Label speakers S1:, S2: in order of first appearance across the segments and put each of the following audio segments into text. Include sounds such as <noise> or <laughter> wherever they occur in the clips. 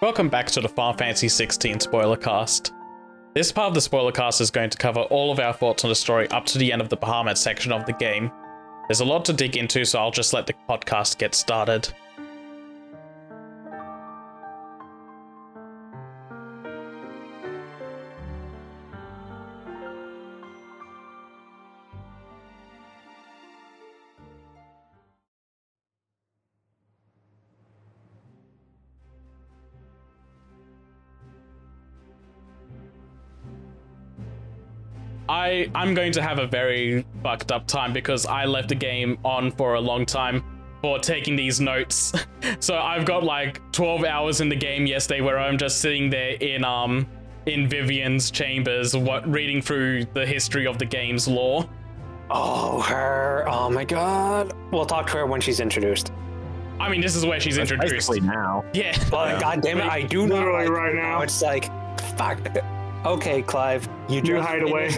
S1: Welcome back to the Final Fantasy 16 spoiler cast. This part of the spoiler cast is going to cover all of our thoughts on the story up to the end of the Bahamut section of the game. There's a lot to dig into, so I'll just let the podcast get started. I I'm going to have a very fucked up time because I left the game on for a long time for taking these notes. <laughs> so I've got like 12 hours in the game yesterday where I'm just sitting there in um in Vivian's chambers, what reading through the history of the game's lore.
S2: Oh, her. Oh my god. We'll talk to her when she's introduced.
S1: I mean, this is where she's
S3: That's
S1: introduced.
S3: basically now.
S1: Yeah. <laughs>
S2: But
S3: Yeah.
S2: god damn it, I do know
S4: Literally right now.
S2: It's like, fuck. Okay, Clive, you
S4: New
S2: hide
S4: hideaway.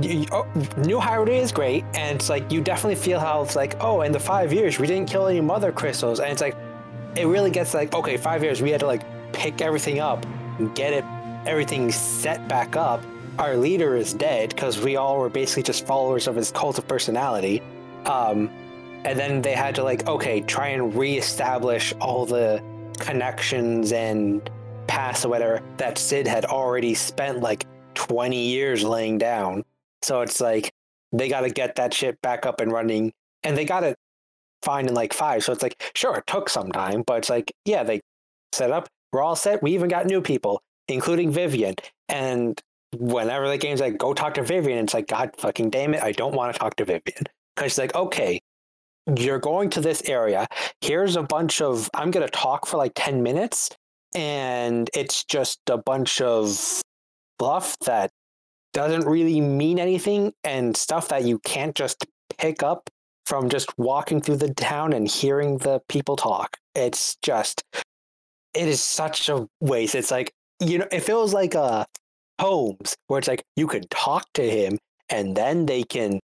S2: You- oh, new hideaway is great, and it's like you definitely feel how it's like, oh, in the five years we didn't kill any mother crystals, and it's like, it really gets like, okay, five years we had to like pick everything up, and get it, everything set back up. Our leader is dead because we all were basically just followers of his cult of personality. Um, and then they had to like, okay, try and reestablish all the connections and past or whatever that Cid had already spent like 20 years laying down. So it's like they got to get that shit back up and running, and they got it fine in like five. So it's like, sure, it took some time, but it's like, yeah, they set up. We're all set. We even got new people, including Vivian. And whenever the game's like, go talk to Vivian, it's like, God fucking damn it, I don't want to talk to Vivian. Because she's like, okay, you're going to this area. Here's a bunch of, I'm going to talk for like 10 minutes, and it's just a bunch of bluff that doesn't really mean anything and stuff that you can't just pick up from just walking through the town and hearing the people talk. It's just, it is such a waste. It's like, you know, it feels like uh, a Holmes where it's like you could talk to him and then they can,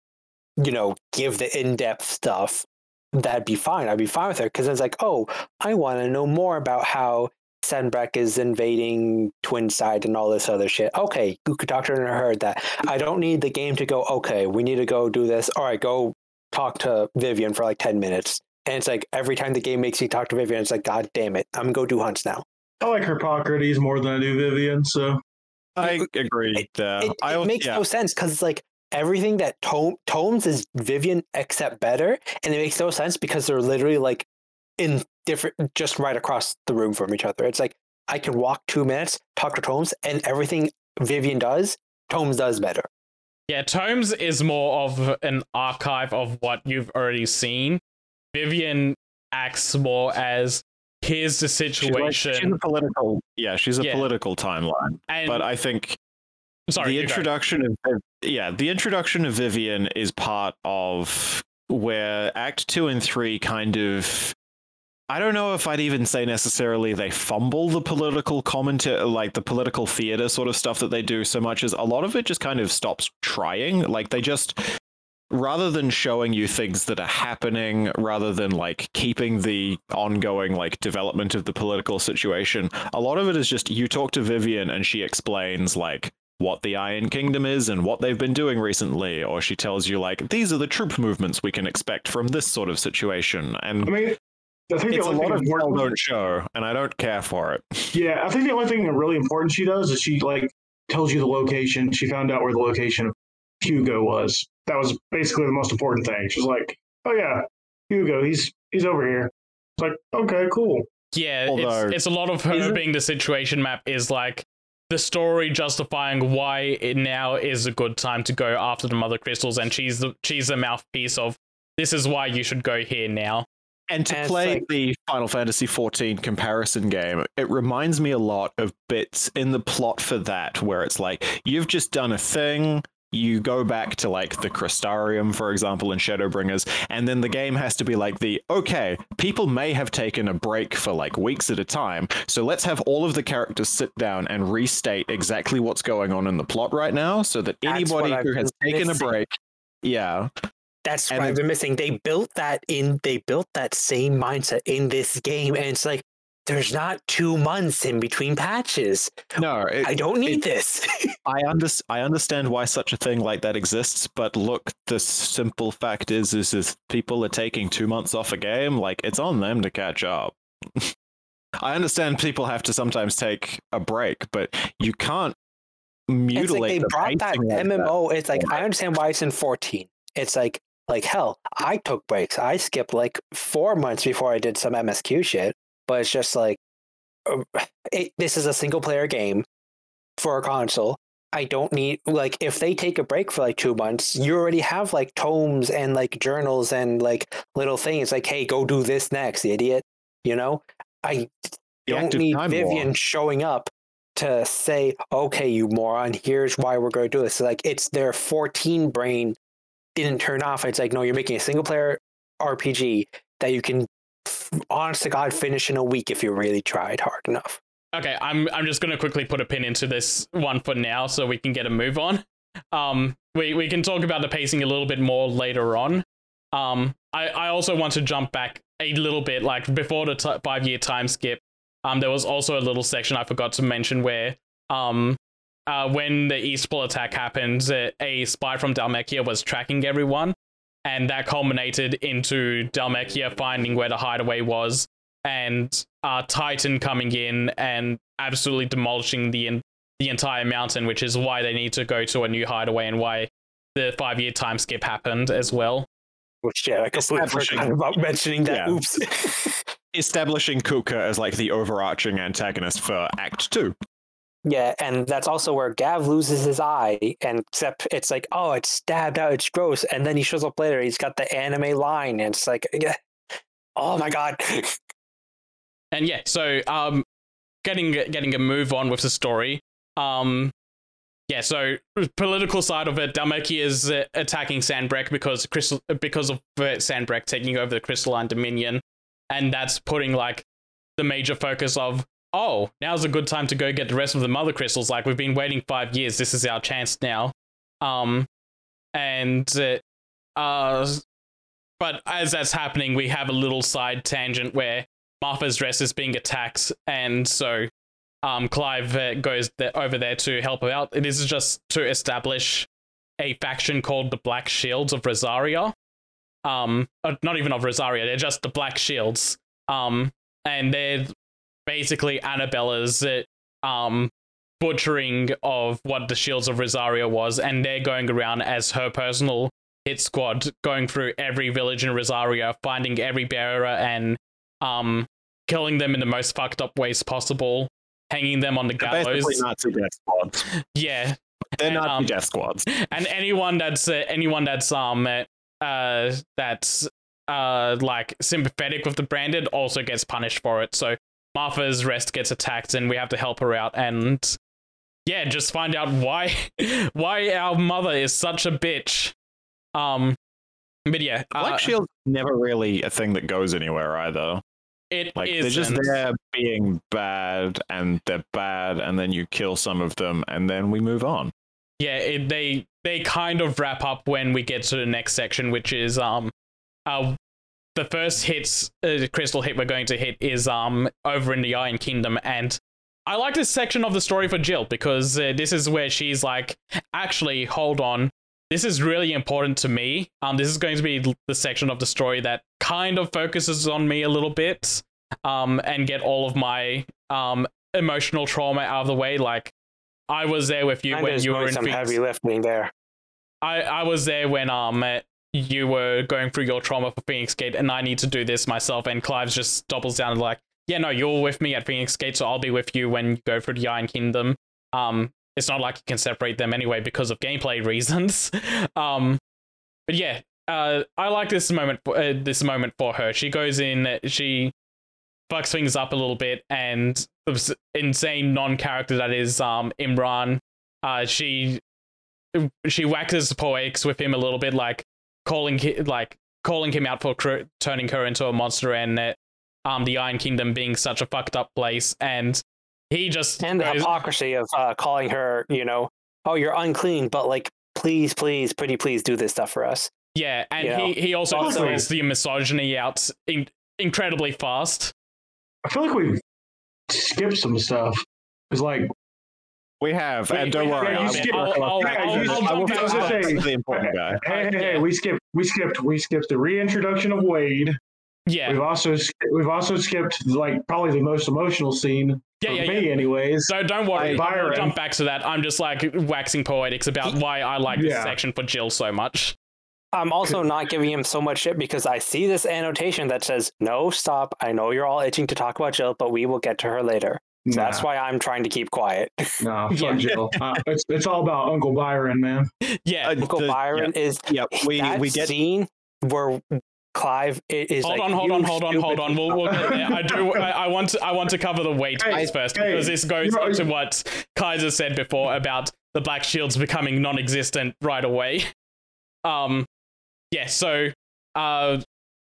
S2: you know, give the in depth stuff. That'd be fine. I'd be fine with it because it's like, oh, I want to know more about how Sanbreque is invading Twin Side and all this other shit. Okay, you could talk to heard that. I don't need the game to go, okay, we need to go do this. All right, go talk to Vivian for like 10 minutes. And it's like every time the game makes me talk to Vivian, it's like, God damn it, I'm gonna go do hunts now.
S4: I like Harpocrates more than I do Vivian, so
S3: I agree there.
S2: It,
S3: I
S2: it
S3: al-
S2: makes
S3: yeah.
S2: no sense because it's like everything that Tome, Tomes is Vivian except better. And it makes no sense because they're literally like in different, just right across the room from each other. It's like I can walk two minutes, talk to Tomes, and everything Vivian does, Tomes does better.
S1: Yeah, Tomes is more of an archive of what you've already seen. Vivian acts more as here's the
S3: She's like-
S1: situation.
S3: she's a political, yeah, she's a
S1: Yeah.
S3: political timeline.
S1: and
S3: But I think
S1: sorry,
S3: the
S1: you go.
S3: introduction of yeah, the introduction of Vivian is part of where Act Two and Three kind of. I don't know if I'd even say necessarily they fumble the political commentary, like the political theater sort of stuff that they do so much as a lot of it just kind of stops trying. Like they just, rather than showing you things that are happening, rather than like keeping the ongoing like development of the political situation, a lot of it is just you talk to Vivian and she explains like what the Iron Kingdom is and what they've been doing recently, or she tells you like these are the troop movements we can expect from this sort of situation, and
S4: I mean, I think the
S3: it's a lot of
S4: thing
S3: tell
S4: important.
S3: don't show, and I don't care for it. <laughs>
S4: Yeah, I think the only thing that really important she does is she like tells you the location. She found out where the location of Hugo was. That was basically the most important thing. She's like, "Oh yeah, Hugo, he's he's over here." It's like, okay, cool.
S1: Yeah,
S3: Although-
S1: it's, it's a lot of her being the situation map is like the story justifying why it now is a good time to go after the mother crystals, and she's the she's the mouthpiece of this is why you should go here now.
S3: And to
S2: And
S3: play
S2: like-
S3: the Final Fantasy XIV comparison game, it reminds me a lot of bits in the plot for that, where it's like you've just done a thing. You go back to like the Crystarium, for example, in Shadowbringers, and then the game has to be like the okay, people may have taken a break for like weeks at a time, so let's have all of the characters sit down and restate exactly what's going on in the plot right now, so that anybody
S2: what I've
S3: who has taken a break, yeah,
S2: That's
S3: And
S2: what I've been missing. They built that in. They built that same mindset in this game, and it's like there's not two months in between patches.
S3: No, it,
S2: I don't need
S3: it-
S2: this. <laughs>
S3: I under, I understand why such a thing like that exists, but look, the simple fact is, is if people are taking two months off a game, like it's on them to catch up. <laughs> I understand people have to sometimes take a break, but you can't mutilate.
S2: it's like they
S3: the
S2: brought that
S3: like
S2: MMO. It's like I understand why it's in 14. It's like like hell. I took breaks. I skipped like four months before I did some MSQ shit. But it's just like uh, it, this is a single player game for a console. I don't need like if they take a break for like two months, you already have like tomes and like journals and like little things like, hey, go do this next, idiot. You know, I
S3: The
S2: don't need Vivian
S3: war.
S2: showing up to say, okay, you moron, here's why we're going to do this. Like it's their 14 brain didn't turn off. It's like, no, you're making a single player RPG that you can, honest to God, finish in a week if you really tried hard enough.
S1: Okay, I'm I'm just gonna quickly put a pin into this one for now, so we can get a move on. Um, we we can talk about the pacing a little bit more later on. Um, I I also want to jump back a little bit, like before the t- five year time skip. Um, there was also a little section I forgot to mention where um. Uh, when the Eastpool attack happened, uh, a spy from Dhalmekia was tracking everyone, and that culminated into Dhalmekia finding where the hideaway was, and uh, Titan coming in and absolutely demolishing the en- the entire mountain, which is why they need to go to a new hideaway and why the five year time skip happened as well.
S2: Which, yeah, I completely forgot about mentioning that.
S3: Yeah.
S2: Oops. <laughs>
S3: establishing Kupka as like the overarching antagonist for Act Two.
S2: Yeah, and that's also where Gav loses his eye, and except it's like, oh, it's stabbed out, it's gross, and then he shows up later, he's got the anime line, and it's like, yeah, oh my god, <laughs>
S1: And yeah, so um, getting getting a move on with the story. Um, yeah, so political side of it, Dalmeki is uh, attacking Sanbreque because crystal because of uh, Sanbreque taking over the Crystalline Dominion, and that's putting like the major focus of oh now's a good time to go get the rest of the mother crystals. Like we've been waiting five years, this is our chance now. Um, and uh, uh, but as that's happening, we have a little side tangent where Martha's Rest is being attacked, and so um, Clive uh, goes th- over there to help her out. This is just to establish a faction called the Black Shields of Rosaria. Um, uh, not even of Rosaria, they're just the Black Shields. Um, and they're basically Annabella's um butchering of what the Shields of Rosaria was, and they're going around as her personal hit squad, going through every village in Rosaria, finding every bearer and um killing them in the most fucked up ways possible, hanging them on the
S3: They're
S1: gallows.
S3: basically Nazi death squads.
S1: Yeah,
S3: They're
S1: And,
S3: Nazi
S1: um,
S3: death squads.
S1: and anyone that's uh, anyone that's um uh that's uh like sympathetic with the branded also gets punished for it. So Martha's rest gets attacked, and we have to help her out, and yeah, just find out why <laughs> why our mother is such a bitch. Um, but yeah,
S3: Black
S1: uh,
S3: Shield's never really a thing that goes anywhere either.
S1: it
S3: Like they're just there being bad, and they're bad, and then you kill some of them, and then we move on.
S1: yeah it, they they kind of wrap up when we get to the next section which is um uh the first hits uh, crystal hit we're going to hit is um over in the iron kingdom and i like this section of the story for jill because uh, this is where she's like actually hold on this is really important to me um this is going to be the section of the story that kind of focuses on me a little bit um and get all of my um emotional trauma out of the way like I was there with you
S2: Kinda
S1: when you were in
S2: some
S1: Phoenix.
S2: heavy lifting there.
S1: I, I was there when um you were going through your trauma for Phoenix Gate, and I need to do this myself. And Clive just doubles down and like, yeah, no, you're with me at Phoenix Gate, so I'll be with you when you go through the Iron Kingdom. Um, it's not like you can separate them anyway because of gameplay <laughs> reasons. um, but yeah, uh, I like this moment. For, uh, this moment for her. She goes in. She fucks things up a little bit, and the insane non-character that is um Imran. Uh, she she waxes poetics with him a little bit, like calling hi- like calling him out for cr- turning her into a monster, and uh, um the Iron Kingdom being such a fucked up place, and he just
S2: And the
S1: goes-
S2: hypocrisy of uh, calling her, you know, oh, you're unclean, but like, please, please, pretty please do this stuff for us.
S1: yeah, and
S2: you know,
S1: he he also
S2: also-
S1: displays the misogyny out in- incredibly fast.
S4: I feel like we've skipped some stuff. It's like
S3: We have,
S1: Wait,
S3: and don't worry,
S4: yeah, you
S3: I will oh,
S1: I'll-
S3: that
S4: I'll-
S3: because
S4: I'll
S3: I will
S4: jump
S3: get
S4: in.
S3: back
S4: Say-
S3: the important guy.
S4: hey, hey, hey, we skipped we skipped we skipped the reintroduction of Wade.
S1: Yeah,
S4: We've also we've also skipped like probably the most emotional scene
S1: yeah,
S4: for
S1: yeah.
S4: me,
S1: yeah.
S4: anyways.
S1: So don't worry,
S4: Hey,
S1: I'll jump back to that. I'm just like waxing poetics about why I like this
S4: Yeah.
S1: section for Jill so much.
S2: I'm also not giving him so much shit because I see this annotation that says, no, stop. I know you're all itching to talk about Jill, but we will get to her later. So that's why I'm trying to keep quiet. <laughs>
S4: no, <laughs>
S1: Yeah.
S4: Jill. Uh, it's it's all about Uncle Byron, man.
S1: Yeah,
S3: Uh,
S2: Uncle
S3: the-
S2: Byron is
S3: Yeah, we
S2: that
S3: we get
S2: scene where Clive is
S1: hold
S2: like,
S1: on, hold on, hold on, hold on. We'll, we'll get there. I do. <laughs> I, I want to. I want to cover the weight
S4: Hey,
S1: piece first
S4: hey,
S1: because this goes
S4: you know-
S1: into what Kaizer said before about the Black Shields becoming non-existent right away. Um, yeah. So, uh,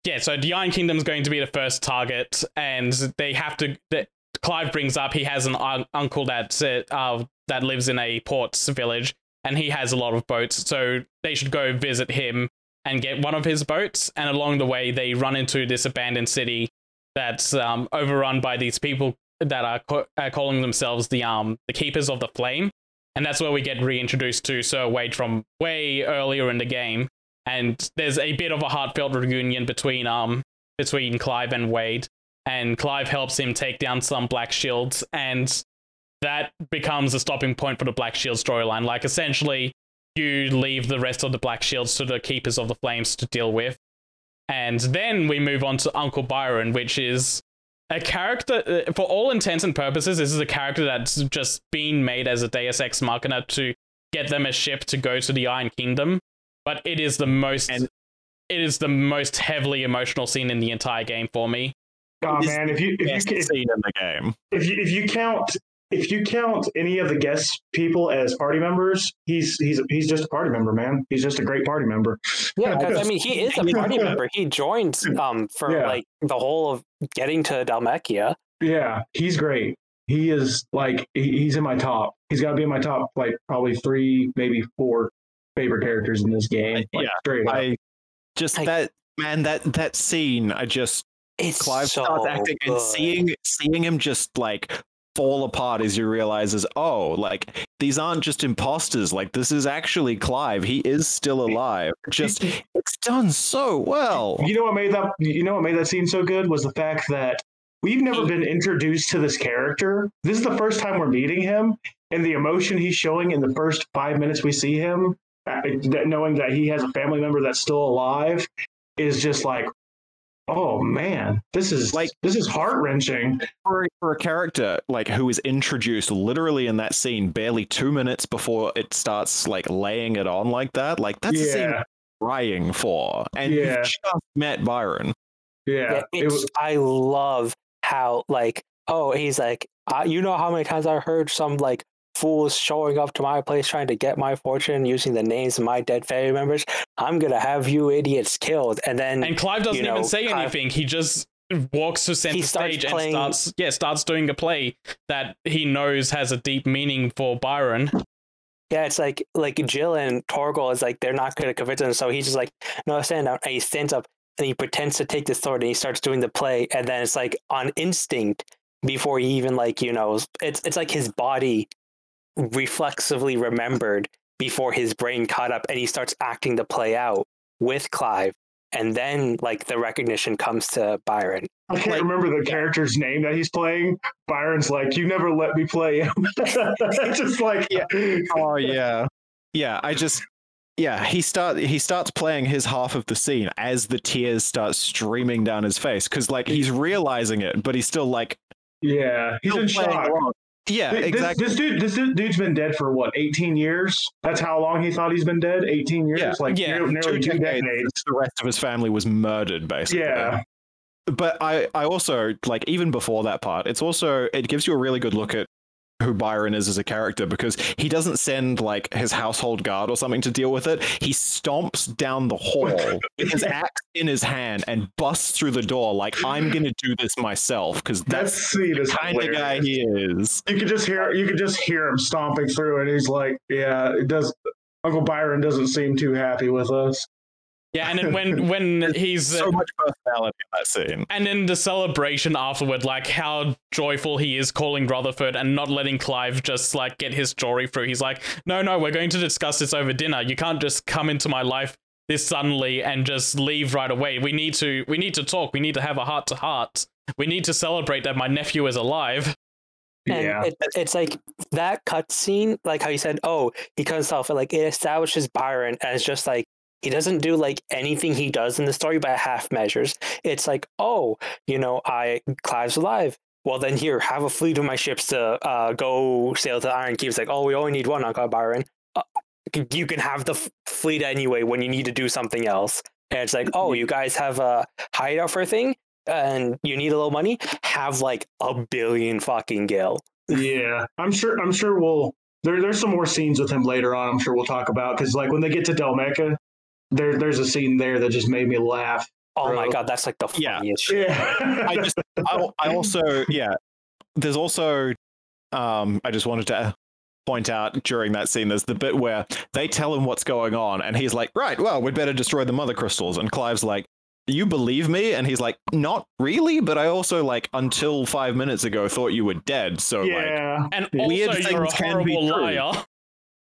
S1: yeah. So the Iron Kingdom's going to be the first target, and they have to. That Clive brings up he has an un- uncle that uh that lives in a ports village, and he has a lot of boats, so they should go visit him and get one of his boats. And along the way, they run into this abandoned city that's um, overrun by these people that are, co- are calling themselves the um the keepers of the flame. And that's where we get reintroduced to Sir Wade from way earlier in the game. And there's a bit of a heartfelt reunion between um between Clive and Wade. And Clive helps him take down some Black Shields, and that becomes a stopping point for the Black Shield storyline. Like essentially, you leave the rest of the Black Shields to the Keepers of the Flames to deal with. And then we move on to Uncle Byron, which is a character, uh, for all intents and purposes, this is a character that's just been made as a Deus Ex Machina to get them a ship to go to the Iron Kingdom. But it is the most.
S3: And-
S1: it is the most heavily emotional scene in the entire game for me.
S4: Oh man, if you if you if,
S3: scene in the game.
S4: if you if you count if you count any of the guest people as party members, he's he's he's just a party member, man. He's just a great party member.
S2: Yeah, <laughs> because I mean, he is a party member. He joined <laughs> um for
S4: Yeah.
S2: like the whole of getting to Dhalmekia.
S4: Yeah, he's great. He is like he, he's in my top. He's got to be in my top like probably three, maybe four favorite characters in this game. Like,
S3: Yeah,
S4: straight up.
S3: I just
S2: I-
S3: that man that that scene. I just
S2: It's
S3: Clive
S2: so
S3: starts acting and seeing seeing him just like fall apart as you realizes, oh like these aren't just imposters. Like this is actually Clive. He is still alive. <laughs> Just it's done so well.
S4: You know what made that? You know what made that scene so good was the fact that we've never been introduced to this character. This is the first time we're meeting him, and the emotion he's showing in the first five minutes we see him, uh, knowing that he has a family member that's still alive, is just like, oh man, this is
S3: Like-
S4: like this is heart wrenching.
S3: for, for a character like who is introduced literally in that scene barely two minutes before it starts like laying it on like that like that's a scene
S4: Yeah,
S3: I'm crying for and
S4: Yeah.
S3: you've just met Byron
S4: yeah.
S2: Yeah,
S4: It was,
S2: I love how like oh he's like uh, you know how many times I heard some like fools showing up to my place trying to get my fortune using the names of my dead family members. I'm gonna have you idiots killed, and then
S1: And Clive doesn't
S2: you know,
S1: even say
S2: Clive-
S1: anything. He just walks to center stage
S2: playing-
S1: and starts yeah starts doing a play that he knows has a deep meaning for Byron.
S2: Yeah, it's like like Jill and Torgal is like they're not to convince him, so he's just like, no, stand down, and he stands up and he pretends to take the sword and he starts doing the play, and then it's like on instinct before he even like you know it's it's like his body reflexively remembered before his brain caught up, and he starts acting the play out with Clive, and then like the recognition comes to Byron.
S4: I can't
S3: like-
S4: remember the character's name that he's playing. Byron's like, you never let me play him. <laughs> just like,
S3: Yeah. oh yeah yeah i just yeah he start he starts playing his half of the scene as the tears start streaming down his face because like he's realizing it but he's still like
S4: yeah, he's
S3: still
S4: in
S3: playing
S4: shock.
S3: along. Yeah
S4: This-
S3: exactly
S4: This, dude, this dude- dude's been dead for what, 18 years? That's how long he thought he's been dead? 18 years?
S3: Yeah.
S4: Like
S1: Yeah.
S4: nearly, nearly two
S3: decades,
S4: decades.
S3: the rest of his family was murdered basically
S4: Yeah.
S3: but I, I also like even before that part it's also it gives you a really good look at who Byron is as a character because he doesn't send like his household guard or something to deal with it. He stomps down the hall <laughs> with his axe in his hand and busts through the door like I'm gonna do this myself because
S4: That
S3: that's the kind of guy he is.
S4: You can just hear you can just hear him stomping through and he's like, Yeah, it does Uncle Byron doesn't seem too happy with us.
S1: Yeah, and then when <laughs> when he's uh,
S3: so much personality in that scene.
S1: and then the celebration afterward, like how joyful he is calling Rutherford and not letting Clive just like get his story through. He's like, no, no, we're going to discuss this over dinner. You can't just come into my life this suddenly and just leave right away. We need to we need to talk. We need to have a heart to heart. We need to celebrate that my nephew is alive.
S2: And
S4: yeah.
S2: it, it's like that cutscene, like how you said, oh, he cut himself. Like it establishes Byron as just like he doesn't do like anything he does in the story by half measures. It's like, oh, you know, I Clive's alive. Well, then here, have a fleet of my ships to uh, go sail to Iron Key. It's like, oh, we only need one, Uncle Byron. Uh, you can have the f- fleet anyway when you need to do something else. And it's like, oh, you guys have a hideout for a thing, and you need a little money. Have like a billion fucking gil. <laughs>
S4: yeah, I'm sure. I'm sure we'll. There, there's some more scenes with him later on. I'm sure we'll talk about because like when they get to Dhalmekia, there, there's a scene there that just made me laugh.
S2: Oh my god, that's like the
S3: Yeah.
S2: funniest shit.
S4: Yeah, <laughs>
S3: I just, I, I also, yeah. There's also, um, I just wanted to point out during that scene, there's the bit where they tell him what's going on, and he's like, "Right, well, we'd better destroy the mother crystals." And Clive's like, you believe me?" And he's like, "Not really, but I also like until five minutes ago thought you were dead." So like,
S4: yeah.
S1: And
S3: Weird
S1: also, you're a
S3: things can be
S1: horrible
S3: true.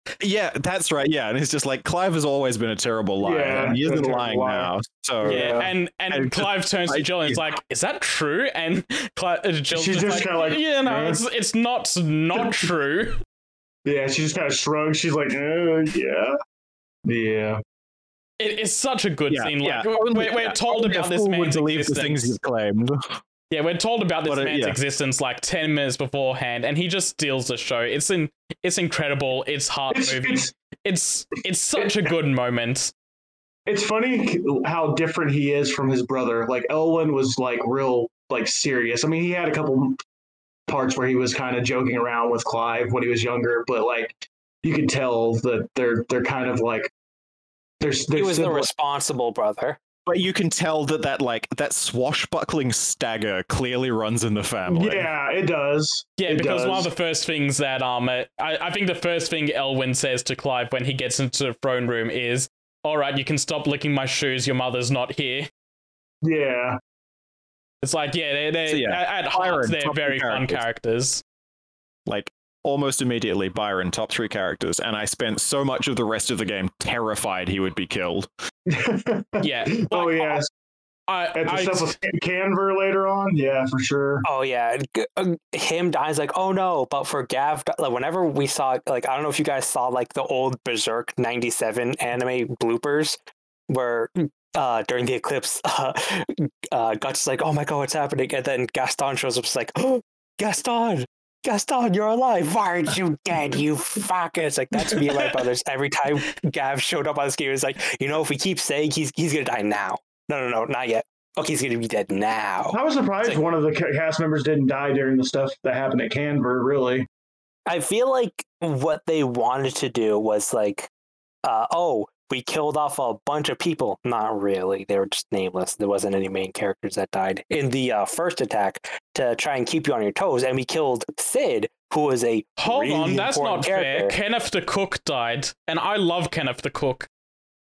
S1: Liar.
S3: yeah, that's right. Yeah, and he's just like, Clive has always been a terrible liar,
S4: Yeah,
S3: and he
S4: a
S3: isn't lying
S4: liar.
S3: now. So
S1: Yeah,
S4: Yeah.
S1: and and
S3: And just-
S1: Clive turns to Jill and is like, "Is that true?" And Clive, uh, Jill's
S4: She's
S1: just,
S4: just
S1: like,
S4: like,
S1: "Yeah, no,
S4: "Eh."
S1: it's it's not not <laughs> true."
S4: Yeah, she just kind of shrugs. She's like, uh, yeah, yeah,
S1: It is such a good
S3: yeah,
S1: scene.
S3: yeah.
S1: Like we're, we're
S3: yeah,
S1: told about this
S3: fool would
S1: man's
S3: believe the things he's claimed.
S1: Yeah, we're told about this
S3: But, uh,
S1: man's
S3: yeah.
S1: existence like ten minutes beforehand, and he just steals the show. It's in, it's incredible. It's heart
S4: it's
S1: moving.
S4: it's
S1: It's it's such a good moment.
S4: it's funny how different he is from his brother. Like Elwin was like real like serious. I mean, he had a couple parts where he was kind of joking around with Clive when he was younger, but like you could tell that they're they're kind of like there's
S2: He was the responsible brother.
S3: But you can tell that that like that swashbuckling stagger clearly runs in the family.
S4: yeah, it does.
S1: Yeah,
S4: It
S1: because one of the first things that um, uh, I, I think the first thing Elwin says to Clive when he gets into the throne room is, "All right, you can stop licking my shoes. Your mother's not here."
S4: Yeah,
S1: It's like, yeah, they they
S3: so, yeah.
S1: at, at heart they're
S3: top three
S1: very fun
S3: characters.
S1: characters.
S3: Like almost immediately, Byron top three characters, and I spent so much of the rest of the game terrified he would be killed. <laughs>
S1: Yeah.
S4: oh
S1: Like,
S4: yeah,
S1: I,
S4: and the
S1: I,
S4: stuff with Canver later on. Yeah, for sure.
S2: Oh yeah, uh, him dying is like, oh no. But for Gav, like whenever we saw, like I don't know if you guys saw like the old Berserk '97 anime bloopers, where uh during the eclipse, <laughs> uh, uh Guts is like, oh my god, what's happening? And then Gaston shows up, it's like, oh, <gasps> Gaston. Gaston, you're alive. Why aren't you dead? You fucker. It's like that's me and my brothers. Every time Gav showed up on this game, it's like, you know, if we keep saying he's he's gonna die now. No, no, no, not yet. Okay, he's gonna be dead now.
S4: I was surprised
S2: like-
S4: one of the cast members didn't die during the stuff that happened at Canver. Really,
S2: I feel like what they wanted to do was like, uh, oh, we killed off a bunch of people. Not really. They were just nameless. There wasn't any main characters that died in the uh, first attack to try and keep you on your toes. And we killed Cid, who was a
S1: hold
S2: really
S1: on, that's
S2: important
S1: not fair. Kenneth the Cook died, and I love Kenneth the Cook.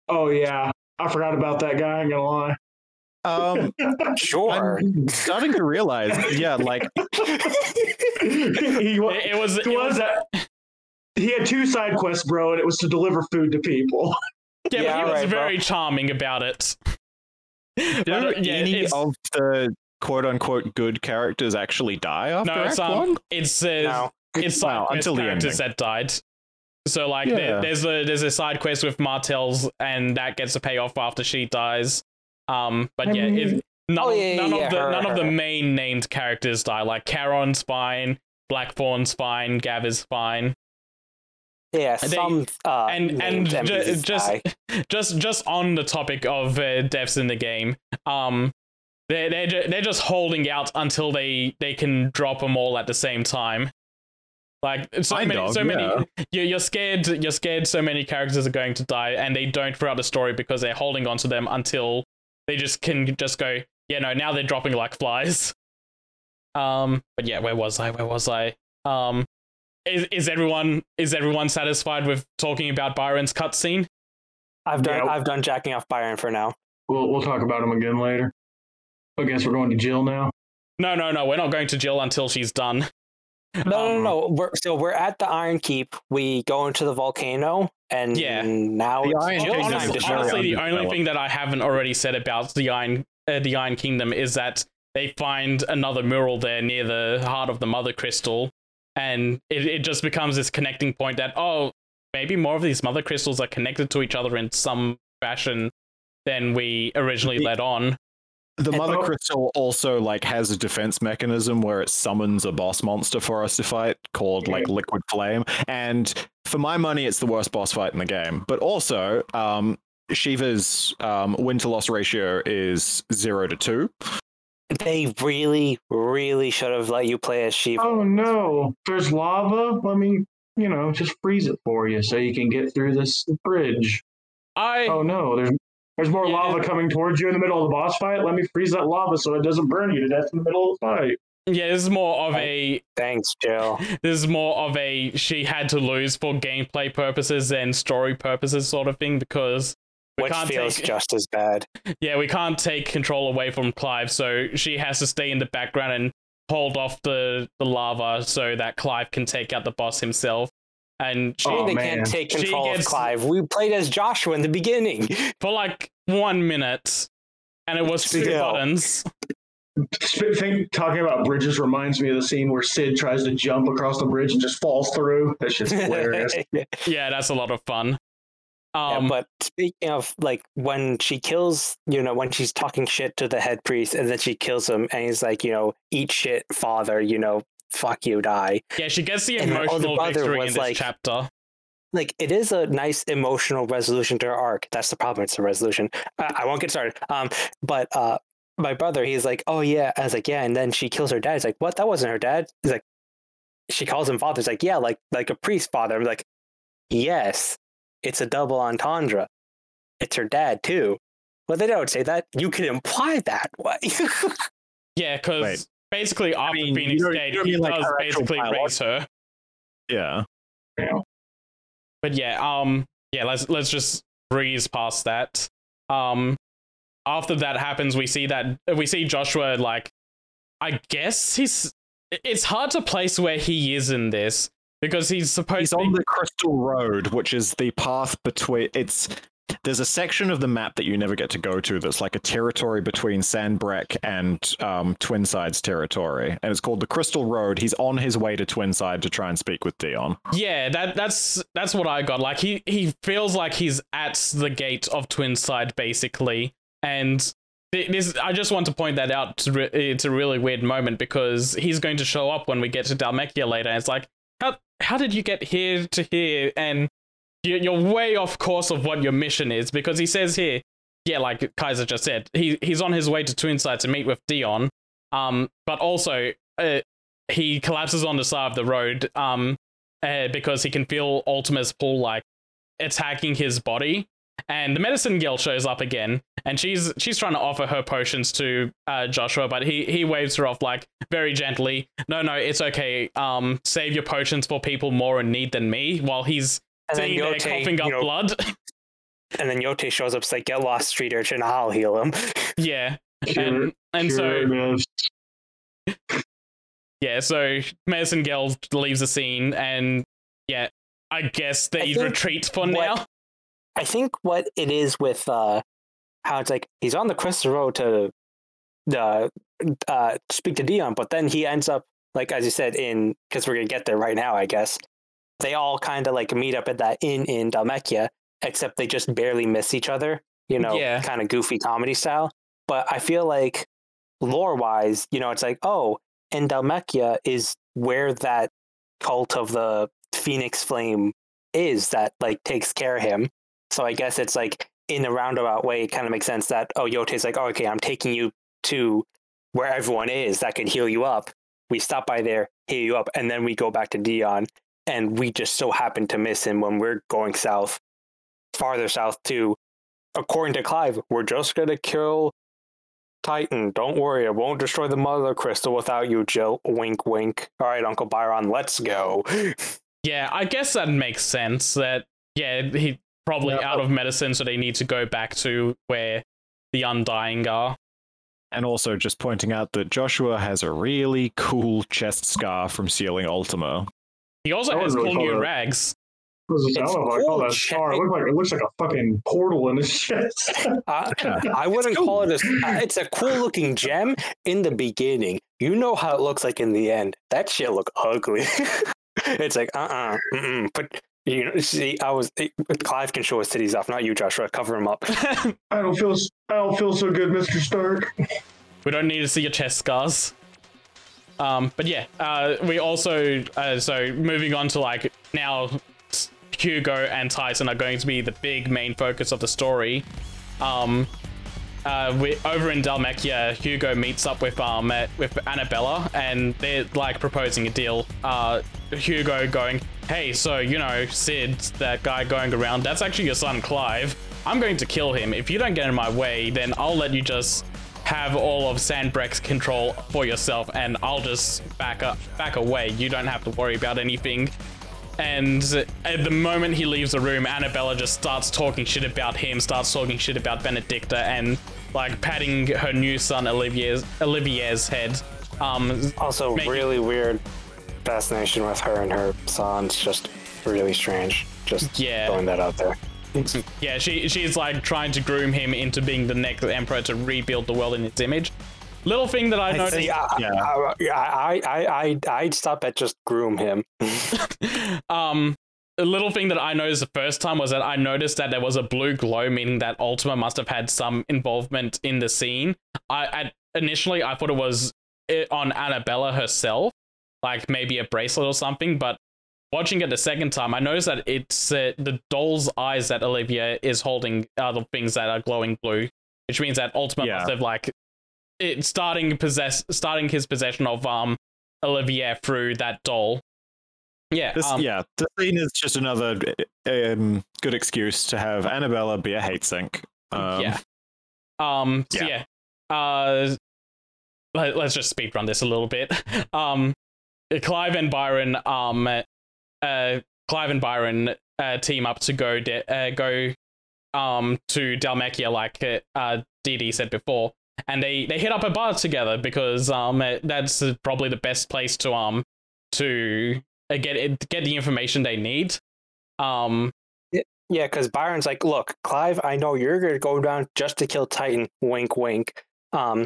S4: oh yeah, I forgot about that guy. I ain't gonna lie.
S3: Um, <laughs>
S2: Sure.
S3: I'm starting to realize, yeah, like <laughs>
S4: he, wa-
S1: It, it was, it was
S4: was that. He had two side quests, bro, and it was to deliver food to people.
S1: Yeah, but he was
S2: right, bro.
S1: very charming about it. <laughs>
S3: did
S1: Like, yeah,
S3: any
S1: it's-
S3: of the quote unquote good characters actually die after
S1: no, it's
S3: Act
S1: um,
S3: One?
S1: it's uh,
S2: No.
S1: it's side
S3: Well, until the
S1: characters
S3: ending.
S1: that died. So like there, there's a there's a side quest with Martell's and that gets a payoff after she dies. Um, but
S4: I
S1: yeah,
S4: mean-
S1: it, none,
S2: Oh,
S1: of-
S2: yeah,
S1: none
S2: yeah,
S1: of the
S2: her,
S1: none of the main named characters die. Like Charon's fine, Blackthorn's fine, Gav is fine,
S2: Yeah,
S1: And they-
S2: some uh,
S1: and and ju- just
S2: die.
S1: just just on the topic of uh, deaths in the game, um, they they ju- they're just holding out until they they can drop them all at the same time. Like so
S3: Kind
S1: many,
S3: of,
S1: so
S3: yeah.
S1: many. You're, you're scared. You're scared. So many characters are going to die, and they don't throughout the story because they're holding on to them until they just can just go. Yeah, no. Now they're dropping like flies. <laughs> Um, but yeah, where was I? Where was I? Um, is is everyone is everyone satisfied with talking about Byron's cutscene?
S2: I've done
S4: Yeah.
S2: I've done jacking off Byron for now.
S4: We'll we'll talk about him again later. I guess we're going to Jill now.
S1: No, no, no. We're not going to Jill until she's done.
S2: No, no,
S1: Um,
S2: no. We're, so we're at the Iron Keep. We go into the volcano, and
S1: Yeah.
S2: now
S3: The
S2: it's
S3: Iron
S2: Jill's
S3: Kingdom
S1: honestly,
S3: is
S2: to
S3: very
S2: shine.
S1: honestly, the only
S3: undeveloped.
S1: thing that I haven't already said about the Iron uh, the Iron Kingdom is that they find another mural there near the heart of the Mother Crystal, and it, it just becomes this connecting point that oh, maybe more of these Mother Crystals are connected to each other in some fashion than we originally
S3: The-
S1: let on.
S3: The
S2: And-
S3: Mother
S4: Oh.
S3: Crystal also like has a defense mechanism where it summons a boss monster for us to fight called like Liquid Flame, and for my money, it's the worst boss fight in the game. But also, um, Shiva's um, win to loss ratio is zero to two.
S2: They really, really should have let you play as Shiva.
S4: Oh no, there's lava. Let me, you know, just freeze it for you so you can get through this bridge.
S1: I
S4: Oh no, there's there's more
S1: Yeah.
S4: lava coming towards you in the middle of the boss fight. Let me freeze that lava so it doesn't burn you to death in the middle of the fight.
S1: yeah, this is more of a
S2: Thanks, Jill. <laughs>
S1: this is more of a she had to lose for gameplay purposes and story purposes sort of thing because we
S2: Which
S1: can't
S2: feels
S1: take
S2: just as bad. <laughs>
S1: yeah we can't take control away from Clive, so she has to stay in the background and hold off the the lava so that Clive can take out the boss himself. And she,
S4: Oh,
S2: they
S4: man.
S2: can't take
S1: She
S2: control
S1: gets-
S2: of Clive. We played as Joshua in the beginning. <laughs>
S1: for like one minute, and it was two
S2: Still.
S1: buttons.
S4: Think, talking about bridges reminds me of the scene where Cid tries to jump across the bridge and just falls through. That's just <laughs> hilarious.
S2: yeah,
S1: Yeah, that's a lot of fun. Um,
S2: but speaking of like when she kills, you know, when she's talking shit to the head priest and then she kills him and he's like, you know, eat shit, father, you know, fuck you, die.
S1: yeah, she gets the
S2: and
S1: emotional
S2: brother
S1: victory in
S2: was
S1: this
S2: like-
S1: chapter.
S2: like it is a nice emotional resolution to her arc. That's the problem. It's a resolution. I, I won't get started. Um, but uh, my brother, he's like, oh yeah. I was like, yeah. And then she kills her dad. He's like, what? That wasn't her dad. He's like, she calls him father. He's like, yeah, like like a priest father. I'm like, yes, it's a double entendre. It's her dad too. Well, they don't say that. You can imply that. <laughs> What?
S1: Yeah, because
S3: Wait.
S1: basically after
S3: mean,
S1: Phoenix
S3: you don't-
S1: dead,
S3: you don't
S1: he
S3: like,
S1: does
S3: her actual
S1: basically raise her.
S3: Yeah. Yeah.
S1: But yeah, um, yeah, let's let's just breeze past that. Um, after that happens, we see that we see Joshua like, I guess he's. It's hard to place where he is in this because he's supposed
S3: He's
S1: to.
S3: on the Crystal Road, which is the path between. It's there's a section of the map that you never get to go to that's like a territory between Sanbreque and um, Twinside's territory, and it's called the Crystal Road. He's on his way to Twinside to try and speak with Dion.
S1: yeah, that that's that's what I got. Like he he feels like he's at the gate of Twinside basically, and this I just want to point that out. To re- it's a really weird moment because he's going to show up when we get to Dhalmekia later. And it's like, how did you get here to here? And you- you're way off course of what your mission is because he says here, yeah, like Kaizer just said, he he's on his way to Twinside to meet with Dion. Um, but also, uh, he collapses on the side of the road. Um, uh, because he can feel Ultima's pull like attacking his body. And the medicine girl shows up again, and she's she's trying to offer her potions to uh, Joshua, but he he waves her off like very gently. No, no, it's okay. Um, save your potions for people more in need than me. While he's
S2: and then
S1: sitting there
S2: Jote,
S1: coughing up
S2: you know,
S1: blood. <laughs>
S2: and then Jote shows up. Like, get lost, street urchin. I'll heal him. <laughs>
S1: yeah,
S4: Pure-
S1: and and so
S4: pure <laughs>
S1: yeah, so medicine girl leaves the scene, and yeah, I guess
S2: I
S1: they
S2: think
S1: retreat for
S2: what-
S1: now.
S2: I think what it is with uh, how it's like he's on the Crystal Road to uh, uh, speak to Dion, but then he ends up like as you said in because we're gonna get there right now, I guess. They all kind of like meet up at that inn in Dhalmekia, except they just barely miss each other. You know,
S1: Yeah.
S2: kind of goofy comedy style. But I feel like lore wise, you know, it's like oh, in Dhalmekia is where that cult of the Phoenix Flame is that like takes care of him. So I guess it's like in a roundabout way, it kind of makes sense that oh, Jote's like, oh, okay, I'm taking you to where everyone is that can heal you up. We stop by there, heal you up, and then we go back to Dion, and we just so happen to miss him when we're going south, farther south to. According to Clive, we're just gonna kill Titan. Don't worry, it won't destroy the Mother Crystal without you, Jill. Wink, wink. All right, Uncle Byron, let's go. <laughs>
S1: Yeah, I guess that makes sense. That yeah, he probably
S4: Yeah.
S1: out of medicine, so they need to go back to where the Undying are.
S3: And also just pointing out that Joshua has a really cool chest scar from sealing Ultima.
S1: He also
S4: I
S1: has
S4: wouldn't really
S1: cool new
S4: call
S1: rags.
S4: What is? I
S2: It's
S4: don't know if call
S2: cool,
S4: that a. It, look like, it looks like a fucking portal in his chest. <laughs>
S2: Uh, <laughs> I wouldn't call it a. uh, It's a cool looking gem in the beginning. You know how it looks like in the end. That shit look ugly. <laughs> it's like uh uh-uh, uh. But you know, see, I was it, Clive can show his titties off, not you, Joshua. Cover him up. <laughs>
S4: I don't feel. s- I don't feel so good, Mister Stark.
S1: We don't need to see your chest scars. Um, but yeah, uh, we also uh, so moving on to like now, Hugo and Tyson are going to be the big main focus of the story. Um, uh, we over in Dhalmekia, Hugo meets up with um uh, with Annabella, and they're like proposing a deal. Uh, Hugo going, "Hey, so you know Cid, that guy going around, that's actually your son Clive. I'm going to kill him. If you don't get in my way, then I'll let you just have all of Sanbreque's control for yourself, and I'll just back up, back away. You don't have to worry about anything." And at the moment he leaves the room, Annabella just starts talking shit about him, starts talking shit about Benedikta, and like patting her new son Olivier's Olivier's head. Um,
S2: Also,
S1: Make it-
S2: really weird fascination with her and her son's just really strange. Just
S1: Yeah.
S2: throwing that out there. <laughs>
S1: yeah, she she's like trying to groom him into being the next emperor to rebuild the world in its image. Little thing that I, noticed.
S2: See, I,
S3: Yeah.
S2: I, I, I, I, I'd stop at just groom him. <laughs> <laughs>
S1: um a little thing that I noticed the first time was that I noticed that there was a blue glow, meaning that Ultima must have had some involvement in the scene. I, I initially I thought it was it on Annabella herself, like maybe a bracelet or something. But watching it the second time, I noticed that it's uh, the doll's eyes that Olivia is holding are the things that are glowing blue, which means that Ultima
S3: Yeah.
S1: must have like it starting possess starting his possession of um Olivia through that doll. Yeah,
S3: This,
S1: um,
S3: yeah, the scene is just another um, good excuse to have Annabella be a hate sink. Um,
S1: yeah. Um. So yeah. Uh. Let, let's just speed run this a little bit. <laughs> Um. Clive and Byron. Um. Uh. Clive and Byron. Uh. Team up to go. De- uh. Go. Um. To Dhalmekia, like uh, uh. Dee said before, and they they hit up a bar together because um. uh, That's uh, probably the best place to um. To uh, get get the information they need. Um.
S2: Yeah, because Byron's like, look, Clive, I know you're gonna go down just to kill Titan. Wink, wink. Um,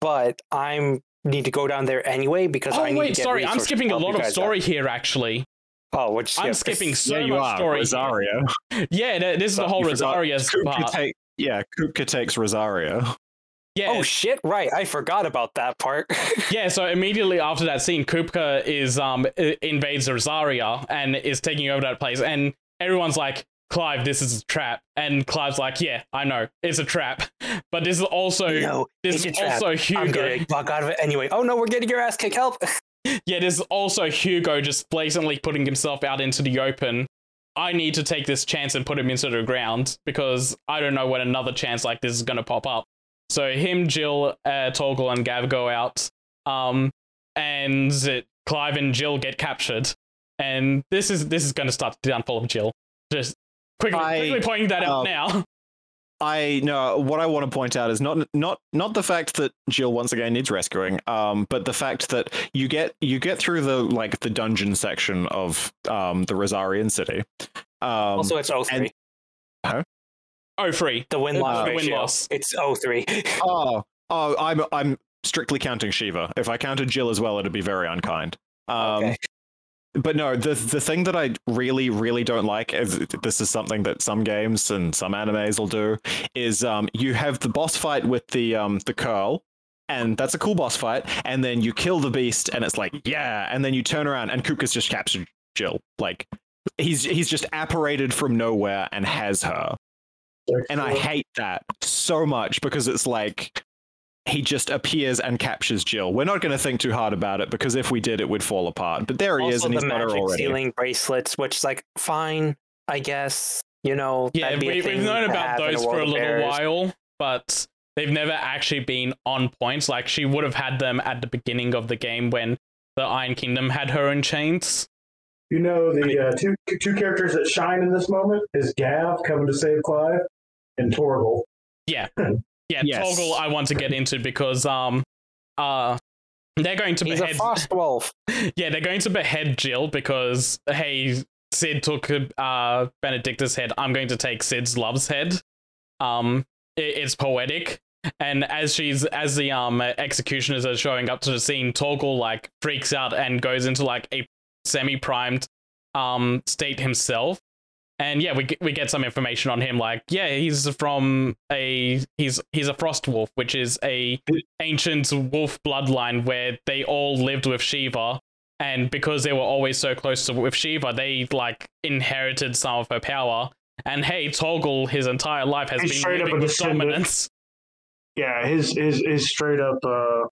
S2: but I'm need to go down there anyway because I
S1: Oh
S2: need to
S1: wait,
S2: get
S1: sorry, I'm skipping a lot of
S2: guys out."
S1: story here. Actually,
S2: Oh, which
S1: I'm skipping <laughs> so
S3: yeah, you
S1: much
S3: are
S1: story.
S3: Rosario. <laughs>
S1: Yeah, this is the whole
S3: you forgot
S1: Rosaria's
S3: Kupka
S1: part.
S3: take- yeah, Kupka takes Rosario.
S1: Yeah,
S2: Oh shit! Right, I forgot about that part. <laughs>
S1: yeah. So immediately after that scene, Kupka is um invades Rosaria and is taking over that place, and everyone's like, "Clive, this is a trap." And Clive's like, "Yeah, I know, it's a trap, but this is also
S2: no,
S1: this is
S2: trap.
S1: also
S2: I'm
S1: Hugo.
S2: gonna bug out of it anyway. Oh no, we're getting your ass kicked. Help! <laughs>
S1: Yeah, this is also Hugo just blatantly putting himself out into the open. I need to take this chance and put him into the ground because I don't know when another chance like this is going to pop up. So him, Jill, uh, Torgal, and Gav go out, um, and uh, Clive and Jill get captured, and this is this is going to start the downfall of Jill. Just quickly,
S3: I-
S1: quickly pointing that out now. <laughs>
S3: I know what I want to point out is not not not the fact that Jill once again needs rescuing, um, but the fact that you get you get through the like the dungeon section of um the Rosarian city. Um,
S2: also, it's 03.
S1: Oh, free.
S2: the win
S1: uh,
S2: loss
S1: the win-loss.
S2: It's O three. <laughs>
S3: oh, oh, I'm I'm strictly counting Shiva. If I counted Jill as well, it'd be very unkind. Um,
S2: okay.
S3: But no, the the thing that I really really don't like is this is something that some games and some animes will do is um you have the boss fight with the um the curl and that's a cool boss fight and then you kill the beast and it's like yeah and then you turn around and Kupka's just captured Jill. Like he's he's just apparated from nowhere and has her. And I hate that so much because it's like he just appears and captures Jill. We're not going to think too hard about it because if we did, it would fall apart. But there he is,
S2: also,
S3: and he's
S2: the
S3: got her
S2: magic
S3: already.
S2: sealing bracelets, which is like fine, I guess. You know,
S1: Yeah,
S2: that'd be a
S1: we,
S2: thing
S1: we've known about those
S2: World
S1: for a little
S2: Bears.
S1: while, but they've never actually been on point. Like she would have had them at the beginning of the game when the Iron Kingdom had her in chains.
S4: You know the uh, two two characters that shine in this moment is Gav coming to save Clive and Torgal.
S1: Yeah, <laughs>
S3: Yes.
S1: Torgal I want to get into because um uh they're going to
S2: He's a
S1: behead
S2: frost <laughs> wolf.
S1: yeah they're going to behead Jill because hey Cid took uh Benedikta's head I'm going to take Cid's love's head um it, it's poetic and as she's as the um executioners are showing up to the scene Torgal like freaks out and goes into like a semi-primed um state himself and yeah, we get, we get some information on him. Like, yeah, he's from a he's he's a frost wolf, which is a ancient wolf bloodline where they all lived with Shiva, and because they were always so close to with Shiva, they like inherited some of her power. And hey, Torgal, his entire life has
S4: He's
S1: been
S4: straight up
S1: living
S4: a
S1: with dominance.
S4: Yeah, his his is straight up. uh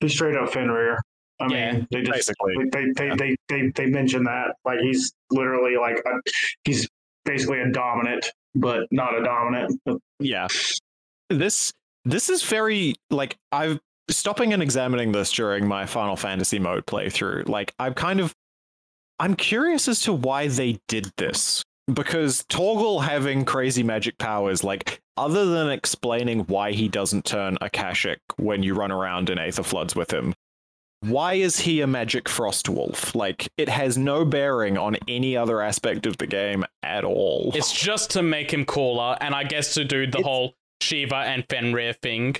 S4: He's straight up Fenrir. I
S1: Yeah,
S4: mean, they just
S3: basically.
S4: they they,
S3: Yeah.
S4: they they they mention that like he's literally like a, he's basically a dominant, but not a dominant.
S3: yeah this this is very like i've stopping and examining this during my final fantasy mode playthrough like i'm kind of i'm curious as to why they did this because torgal having crazy magic powers like other than explaining why he doesn't turn akashic when you run around in aether floods with him why is he a magic frost wolf like it has no bearing on any other aspect of the game at all
S1: It's just to make him cooler, and I guess to do the
S2: It's-
S1: whole Shiva and Fenrir thing.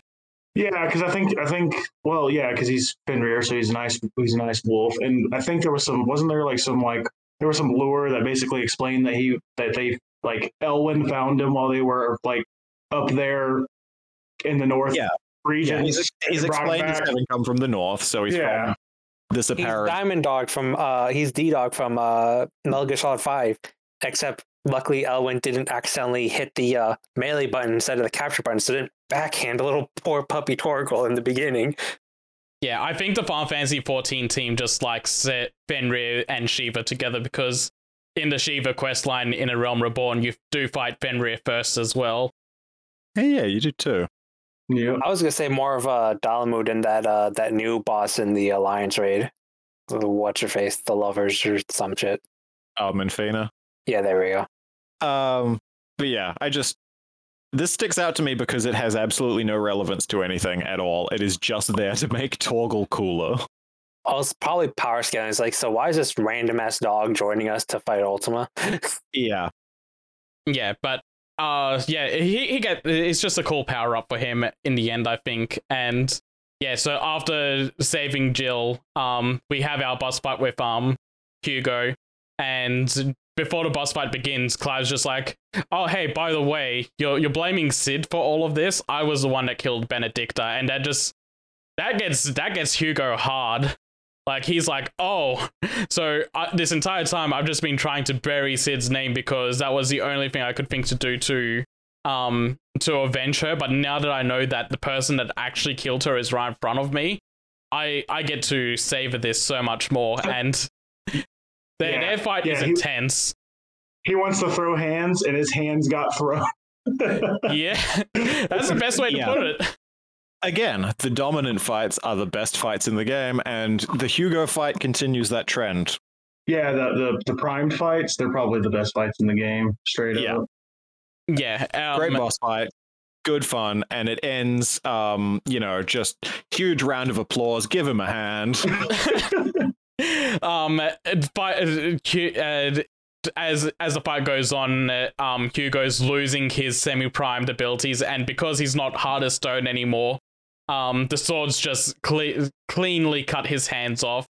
S4: Yeah, because I think I think well, yeah, because he's Fenrir, so he's a nice he's a nice wolf, and I think there was some wasn't there like some like there was some lure that basically explained that he that they like Elwin found him while they were like up there in the north
S3: Yeah.
S4: Region.
S3: Yeah, he's, he's
S4: brought
S3: explained as
S4: back.
S3: having come from the north, so he's
S4: Yeah.
S3: from this
S2: He's
S3: apparent.
S2: Diamond Dog from uh he's D Dog from uh Metal Gear Solid Five. Except luckily Elwin didn't accidentally hit the uh, melee button instead of the capture button, so didn't backhand a little poor puppy Torgal in the beginning.
S1: Yeah, I think the Final Fantasy 14 team just like set Fenrir and Shiva together because in the Shiva questline in A Realm Reborn, you do fight Fenrir first as well.
S3: Yeah, yeah, you do too.
S4: Yeah.
S2: I was gonna say more of uh Dalamud than that uh that new boss in the Alliance raid. The What's your face, the lovers or some shit.
S3: Um, Menphina.
S2: Yeah, there we go.
S3: Um, but yeah, I just this sticks out to me because it has absolutely no relevance to anything at all. It is just there to make Torgal cooler.
S2: Also, probably power scaling. It's like, so why is this random ass dog joining us to fight Ultima? <laughs>
S3: Yeah,
S1: Yeah, but uh yeah, he he get it's just a cool power up for him in the end, I think. And yeah, so after saving Jill, um we have our boss fight with um Hugo and before the boss fight begins, Clive's just like, "Oh, hey, by the way, you're you're blaming Cid for all of this. I was the one that killed Benedikta." And that just that gets that gets Hugo hard. Like he's like, "Oh, so uh, this entire time I've just been trying to bury Cid's name because that was the only thing I could think to do to um to avenge her, but now that I know that the person that actually killed her is right in front of me, I I get to savor this so much more and their,
S4: Yeah,
S1: their fight
S4: yeah,
S1: is
S4: he-
S1: intense.
S4: He wants to throw hands, and his hands got thrown. <laughs>
S1: Yeah. <laughs> That's the best way to
S3: Yeah.
S1: put it.
S3: Again, the dominant fights are the best fights in the game, and the Hugo fight continues that trend.
S4: yeah, the, the the primed fights, they're probably the best fights in the game. Straight
S3: Yeah.
S4: up.
S1: Yeah. Um,
S3: Great boss fight. Good fun, and it ends, um, you know, just huge round of applause. Give him a hand. <laughs> <laughs>
S1: um fight, uh, uh, as as the fight goes on uh, um Hugo's losing his semi-primed abilities and because he's not hard as stone anymore um the swords just cle- cleanly cut his hands off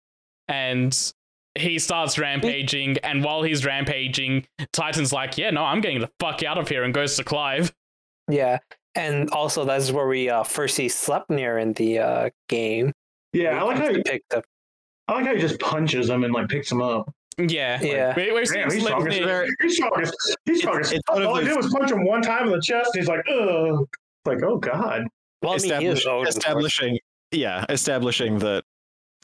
S1: and he starts rampaging and while he's rampaging Titan's like yeah no I'm getting the fuck out of here and goes to Clive
S2: Yeah, and also that's where we uh, first see Sleipnir in the uh, game.
S4: Yeah, I like how he,
S2: picked up.
S4: I like how he just punches him and like picks him up.
S1: yeah
S2: Yeah.
S1: we, we're seeing
S4: Damn, he's strong as he's strong as he's strong as
S3: it's one of
S4: All I
S3: those-
S4: did was punch him one time in the chest. And he's like, ugh. Like, oh god.
S2: Well, I mean, he is
S3: Establish-
S2: Odin,
S3: establishing, yeah, establishing that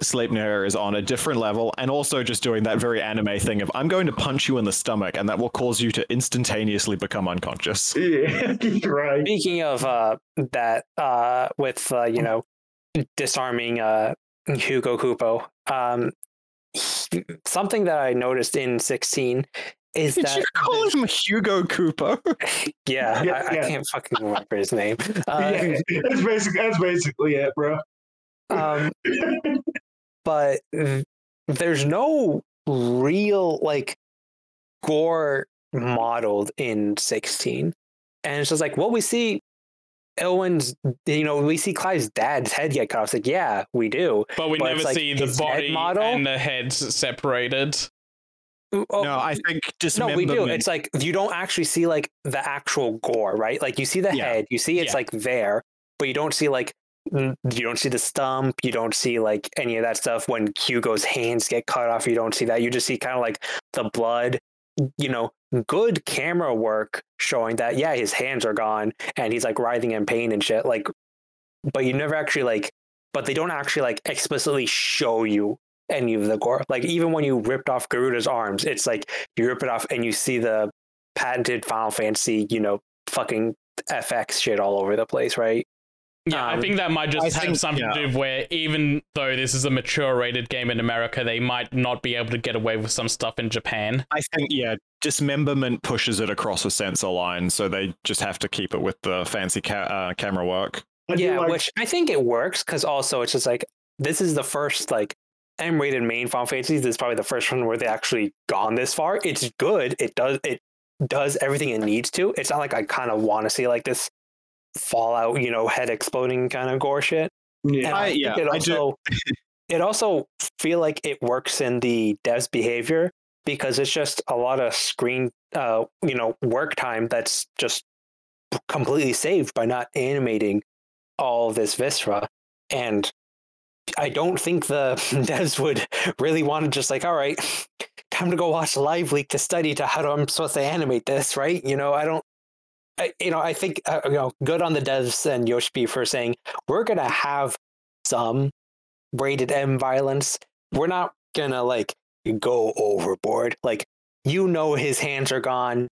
S3: Sleipnir is on a different level, and also just doing that very anime thing of I'm going to punch you in the stomach, and that will cause you to instantaneously become unconscious. <laughs>
S4: Yeah, right.
S2: Speaking of uh, that, uh, with uh, you know, disarming uh, Hugo Kupo, um, something that I noticed in 16 is
S3: Did
S2: that
S3: you call him Hugo Cooper?
S2: yeah, <laughs>
S4: Yeah,
S2: I, I can't fucking remember his name. <laughs> Uh,
S4: yeah, that's basically that's basically it, bro.
S2: um, <laughs> but there's no real like gore modeled in 16 and it's just like what we see Elwin's, you know, we see Clive's dad's head get cut off. It's like, yeah, we do.
S1: But we
S2: But
S1: never
S2: like
S1: see the body
S2: model?
S1: and the heads separated.
S2: Oh,
S3: no, I think just
S2: no, we do. It's like you don't actually see like the actual gore, right? Like you see the
S3: Yeah.
S2: head, you see it's
S1: Yeah.
S2: like there, but you don't see like you don't see the stump, you don't see like any of that stuff. When Hugo's hands get cut off, you don't see that. You just see kind of like the blood. You know, good camera work showing that yeah, his hands are gone and he's like writhing in pain and shit. Like, but you never actually like, but they don't actually like explicitly show you any of the gore. Like even when you ripped off Garuda's arms, it's like you rip it off and you see the patented Final Fantasy, you know, fucking FX shit all over the place, right?
S1: Yeah, I
S2: Um,
S1: think that might just
S3: I
S1: have
S3: think-
S1: something
S3: yeah.
S1: to do with where even though this is a mature rated game in America, they might not be able to get away with some stuff in Japan.
S3: I think yeah, dismemberment pushes it across a sensor line, so they just have to keep it with the fancy ca- uh, camera work.
S4: I
S2: yeah,
S4: like-
S2: which I think it works because also it's just like this is the first like M-rated main Final Fantasy. This is probably the first one where they actually gone this far. It's good. It does it does everything it needs to. It's not like I kind of want to see like this Fallout, you know, head exploding kind of gore shit.
S4: yeah,
S2: And I,
S3: I- yeah,
S2: it
S3: I
S2: also it also feel like it works in the dev's behavior because it's just a lot of screen uh you know work time that's just completely saved by not animating all this viscera and I don't think the <laughs> devs would really want to just like, all right, time to go watch Live Leak to study to how I'm supposed to animate this, right? You know, I don't, I, you know, I think uh, you know, good on the devs and Yoshi for saying we're gonna have some rated M violence. We're not gonna like go overboard. Like, you know, his hands are gone.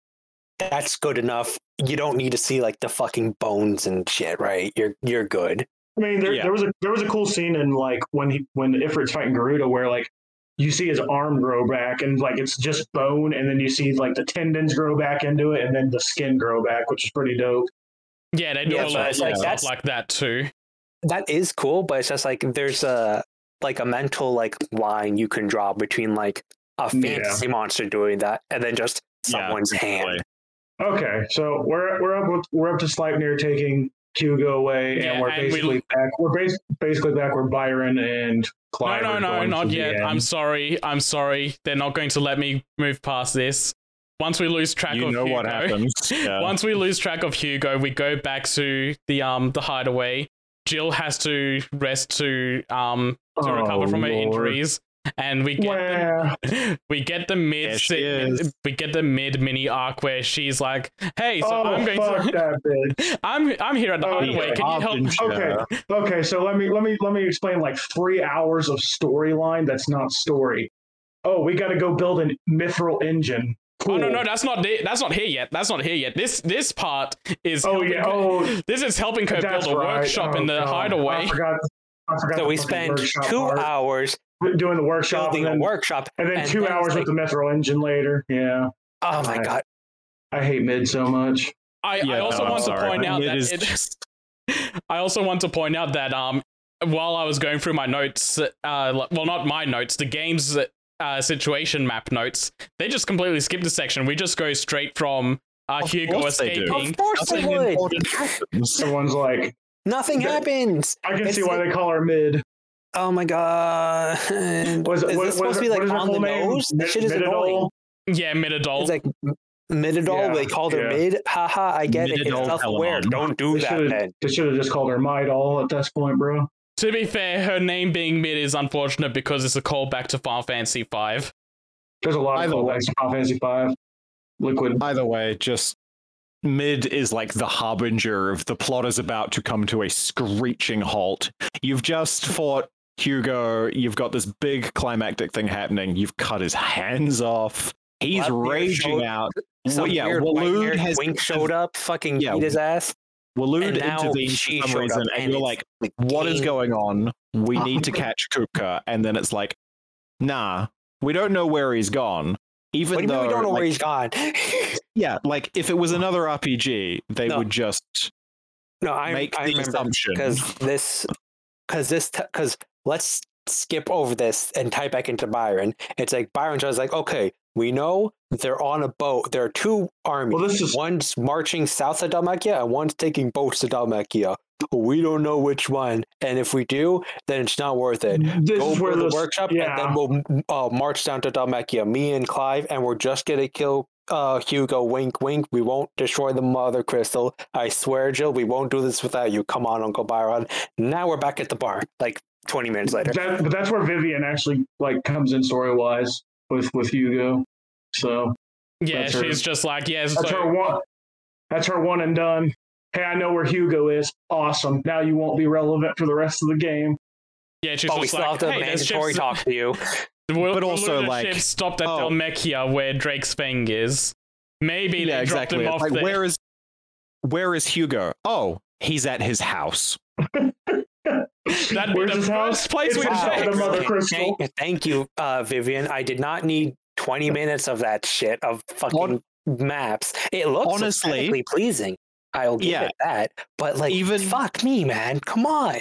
S2: That's good enough. You don't need to see like the fucking bones and shit, right? You're you're good.
S4: I mean, there,
S3: Yeah.
S4: there was a there was a cool scene in like when he when Ifrit's fighting Garuda where like you see his arm grow back and like it's just bone, and then you see like the tendons grow back into it, and then the skin grow back, which is pretty dope.
S1: Yeah, they do
S2: Yeah,
S1: a lot of
S2: like
S1: stuff like that too.
S2: that is cool, but it's just like there's a like a mental like line you can draw between like a
S4: Yeah.
S2: fantasy monster doing that and then just someone's
S3: exactly.
S2: hand.
S4: Okay, so we're we're up with, we're up to Sleipnir taking Hugo away,
S1: Yeah,
S4: and we're
S1: and we-
S4: basically back. We're bas- basically back where Byron and
S1: No, no,
S4: are
S1: no,
S4: going
S1: not yet. I'm sorry. I'm sorry. They're not going to let me move past this. Once we lose track
S3: You
S1: of
S3: know
S1: Hugo,
S3: what happens. <laughs> Yeah.
S1: Once we lose track of Hugo, we go back to the um the hideaway. Jill has to rest to um to
S4: Oh,
S1: recover from her
S4: Lord.
S1: injuries, and we get
S4: Well,
S1: the, <laughs> we get the mid
S3: There she
S1: segment-
S3: is.
S1: we get the mid mini arc where she's like, "Hey, so
S4: oh
S1: I'm going
S4: fuck
S1: to
S4: that bitch. <laughs>
S1: I'm I'm here at the
S4: Oh,
S1: hideaway.
S4: yeah.
S1: Can you help?"
S3: Harbinger.
S4: Okay, okay. So let me let me let me explain like three hours of storyline. That's not story. Oh, we got to go build an mithril engine. Cool.
S1: Oh no, no, that's not the- that's not here yet. That's not here yet. This this part is
S4: Oh
S1: helping
S4: yeah. Oh,
S1: this is helping her build a
S4: right.
S1: workshop
S4: Oh,
S1: in the
S4: God.
S1: hideaway.
S4: I forgot. I forgot.
S2: So we
S4: fucking
S2: spend two
S4: part.
S2: hours
S4: doing the workshop,
S2: building
S4: and
S2: a
S4: then,
S2: workshop.
S4: and then
S2: and
S4: two hours
S2: it's
S4: with the mithril engine later. Yeah,
S2: Oh my
S4: Right.
S2: god.
S4: I hate mid so much.
S1: I, I also
S3: no, I'm
S1: want to
S3: sorry.
S1: point out
S3: It
S1: that
S3: is
S1: it,
S3: just- <laughs>
S1: I also want to point out that um while I was going through my notes, uh, well not my notes, the game's uh, situation map notes, they just completely skipped a section. We just go straight from uh, Hugo
S3: course they
S1: escaping.
S2: Of course they would. <laughs>
S4: Someone's like,
S2: Nothing
S4: That-
S2: happens.
S4: I can
S2: It's
S4: see why
S2: like-
S4: they call her mid.
S2: Oh my god. <laughs>
S4: Was it-
S2: is
S4: what-
S2: this supposed
S4: what is
S2: to be like
S4: what is her
S2: on the
S4: name?
S2: nose? That
S4: Mid-
S2: shit is
S4: Mididol?
S2: annoying.
S1: Yeah, Mididol.
S2: It's like m- Mididol.
S4: Yeah,
S2: they called her
S4: yeah.
S2: mid. Haha, I get it. It's
S3: Mididol
S2: self-aware.
S3: Telemon.
S2: Don't do
S4: They
S2: that
S4: should've-
S2: then.
S4: They should have just called her Midol at this point, bro.
S1: to be fair, her name being Mid is unfortunate because it's a callback to Final Fantasy V.
S4: There's a lot of
S3: Either way.
S4: callbacks to Final Fantasy Five. Liquid.
S3: Either way, just mid is like the harbinger of the plot is about to come to a screeching halt. You've just fought Hugo. You've got this big climactic thing happening. You've cut his hands off. He's
S2: Blackbeard
S3: raging
S2: showed-
S3: out. <laughs> Well, yeah,
S2: weird
S3: has
S2: Twink showed up, fucking
S3: Yeah,
S2: beat his ass. Now
S3: intervenes for some reason, and,
S2: and
S3: you're like, "What is going on? We oh need to catch Kupka." And then it's like, "Nah, We don't know where he's gone. Even
S2: do
S3: though,
S2: we don't know
S3: like,
S2: where he's gone? <laughs>
S3: yeah, like if it was another RPG, they
S2: No.
S3: would just
S2: no, I,
S3: make
S2: I
S3: the assumption.
S2: because this, because this, because let's skip over this and tie back into Byron. It's like Byron just like, okay, we know they're on a boat. There are two armies.
S4: Well, this is
S2: One's marching south of Dhalmekia and one's taking boats to Dhalmekia. We don't know which one, and if we do, then it's not worth it.
S4: this
S2: Go
S4: is where
S2: the
S4: this,
S2: workshop,
S4: yeah.
S2: and then we'll uh, march down to Dhalmekia. Me and Clive, and we're just gonna kill uh, Hugo. Wink, wink. We won't destroy the Mother Crystal. I swear, Jill, we won't do this without you. Come on, Uncle Byron. Now we're back at the bar. Like twenty minutes later.
S4: That, but that's where Vivian actually like comes in story wise with with Hugo. So
S1: Yeah,
S4: That's her-
S1: she's just like, yeah,
S4: that's
S1: so,
S4: her one. That's her one and done. Hey, I know where Hugo is. Awesome. Now you won't be relevant for the rest of the game.
S1: yeah, she's
S2: But we
S1: just
S2: still
S1: like,
S2: have to
S1: hey,
S2: mandatory talk to you. <laughs>
S1: We'll,
S3: But
S1: we'll
S3: also, like,
S1: ship stopped at
S3: oh.
S1: Dhalmekia where Drake's Fang is. Maybe
S3: yeah,
S1: they
S3: exactly.
S1: dropped him off
S3: like,
S1: there.
S3: where is where is Hugo? Oh, he's at his house. <laughs>
S1: That'd be
S4: Where's
S1: the
S4: his
S1: first
S4: house?
S1: place
S4: It's
S1: we'd
S4: his The Mother
S2: Thank-
S4: Crystal.
S2: Thank, thank you, uh, Vivian. I did not need 20 minutes of that shit of fucking maps. It looks
S3: Honestly-
S2: aesthetically pleasing. I'll give
S3: Yeah.
S2: it that. But like,
S3: Even-
S2: fuck me, man. Come on.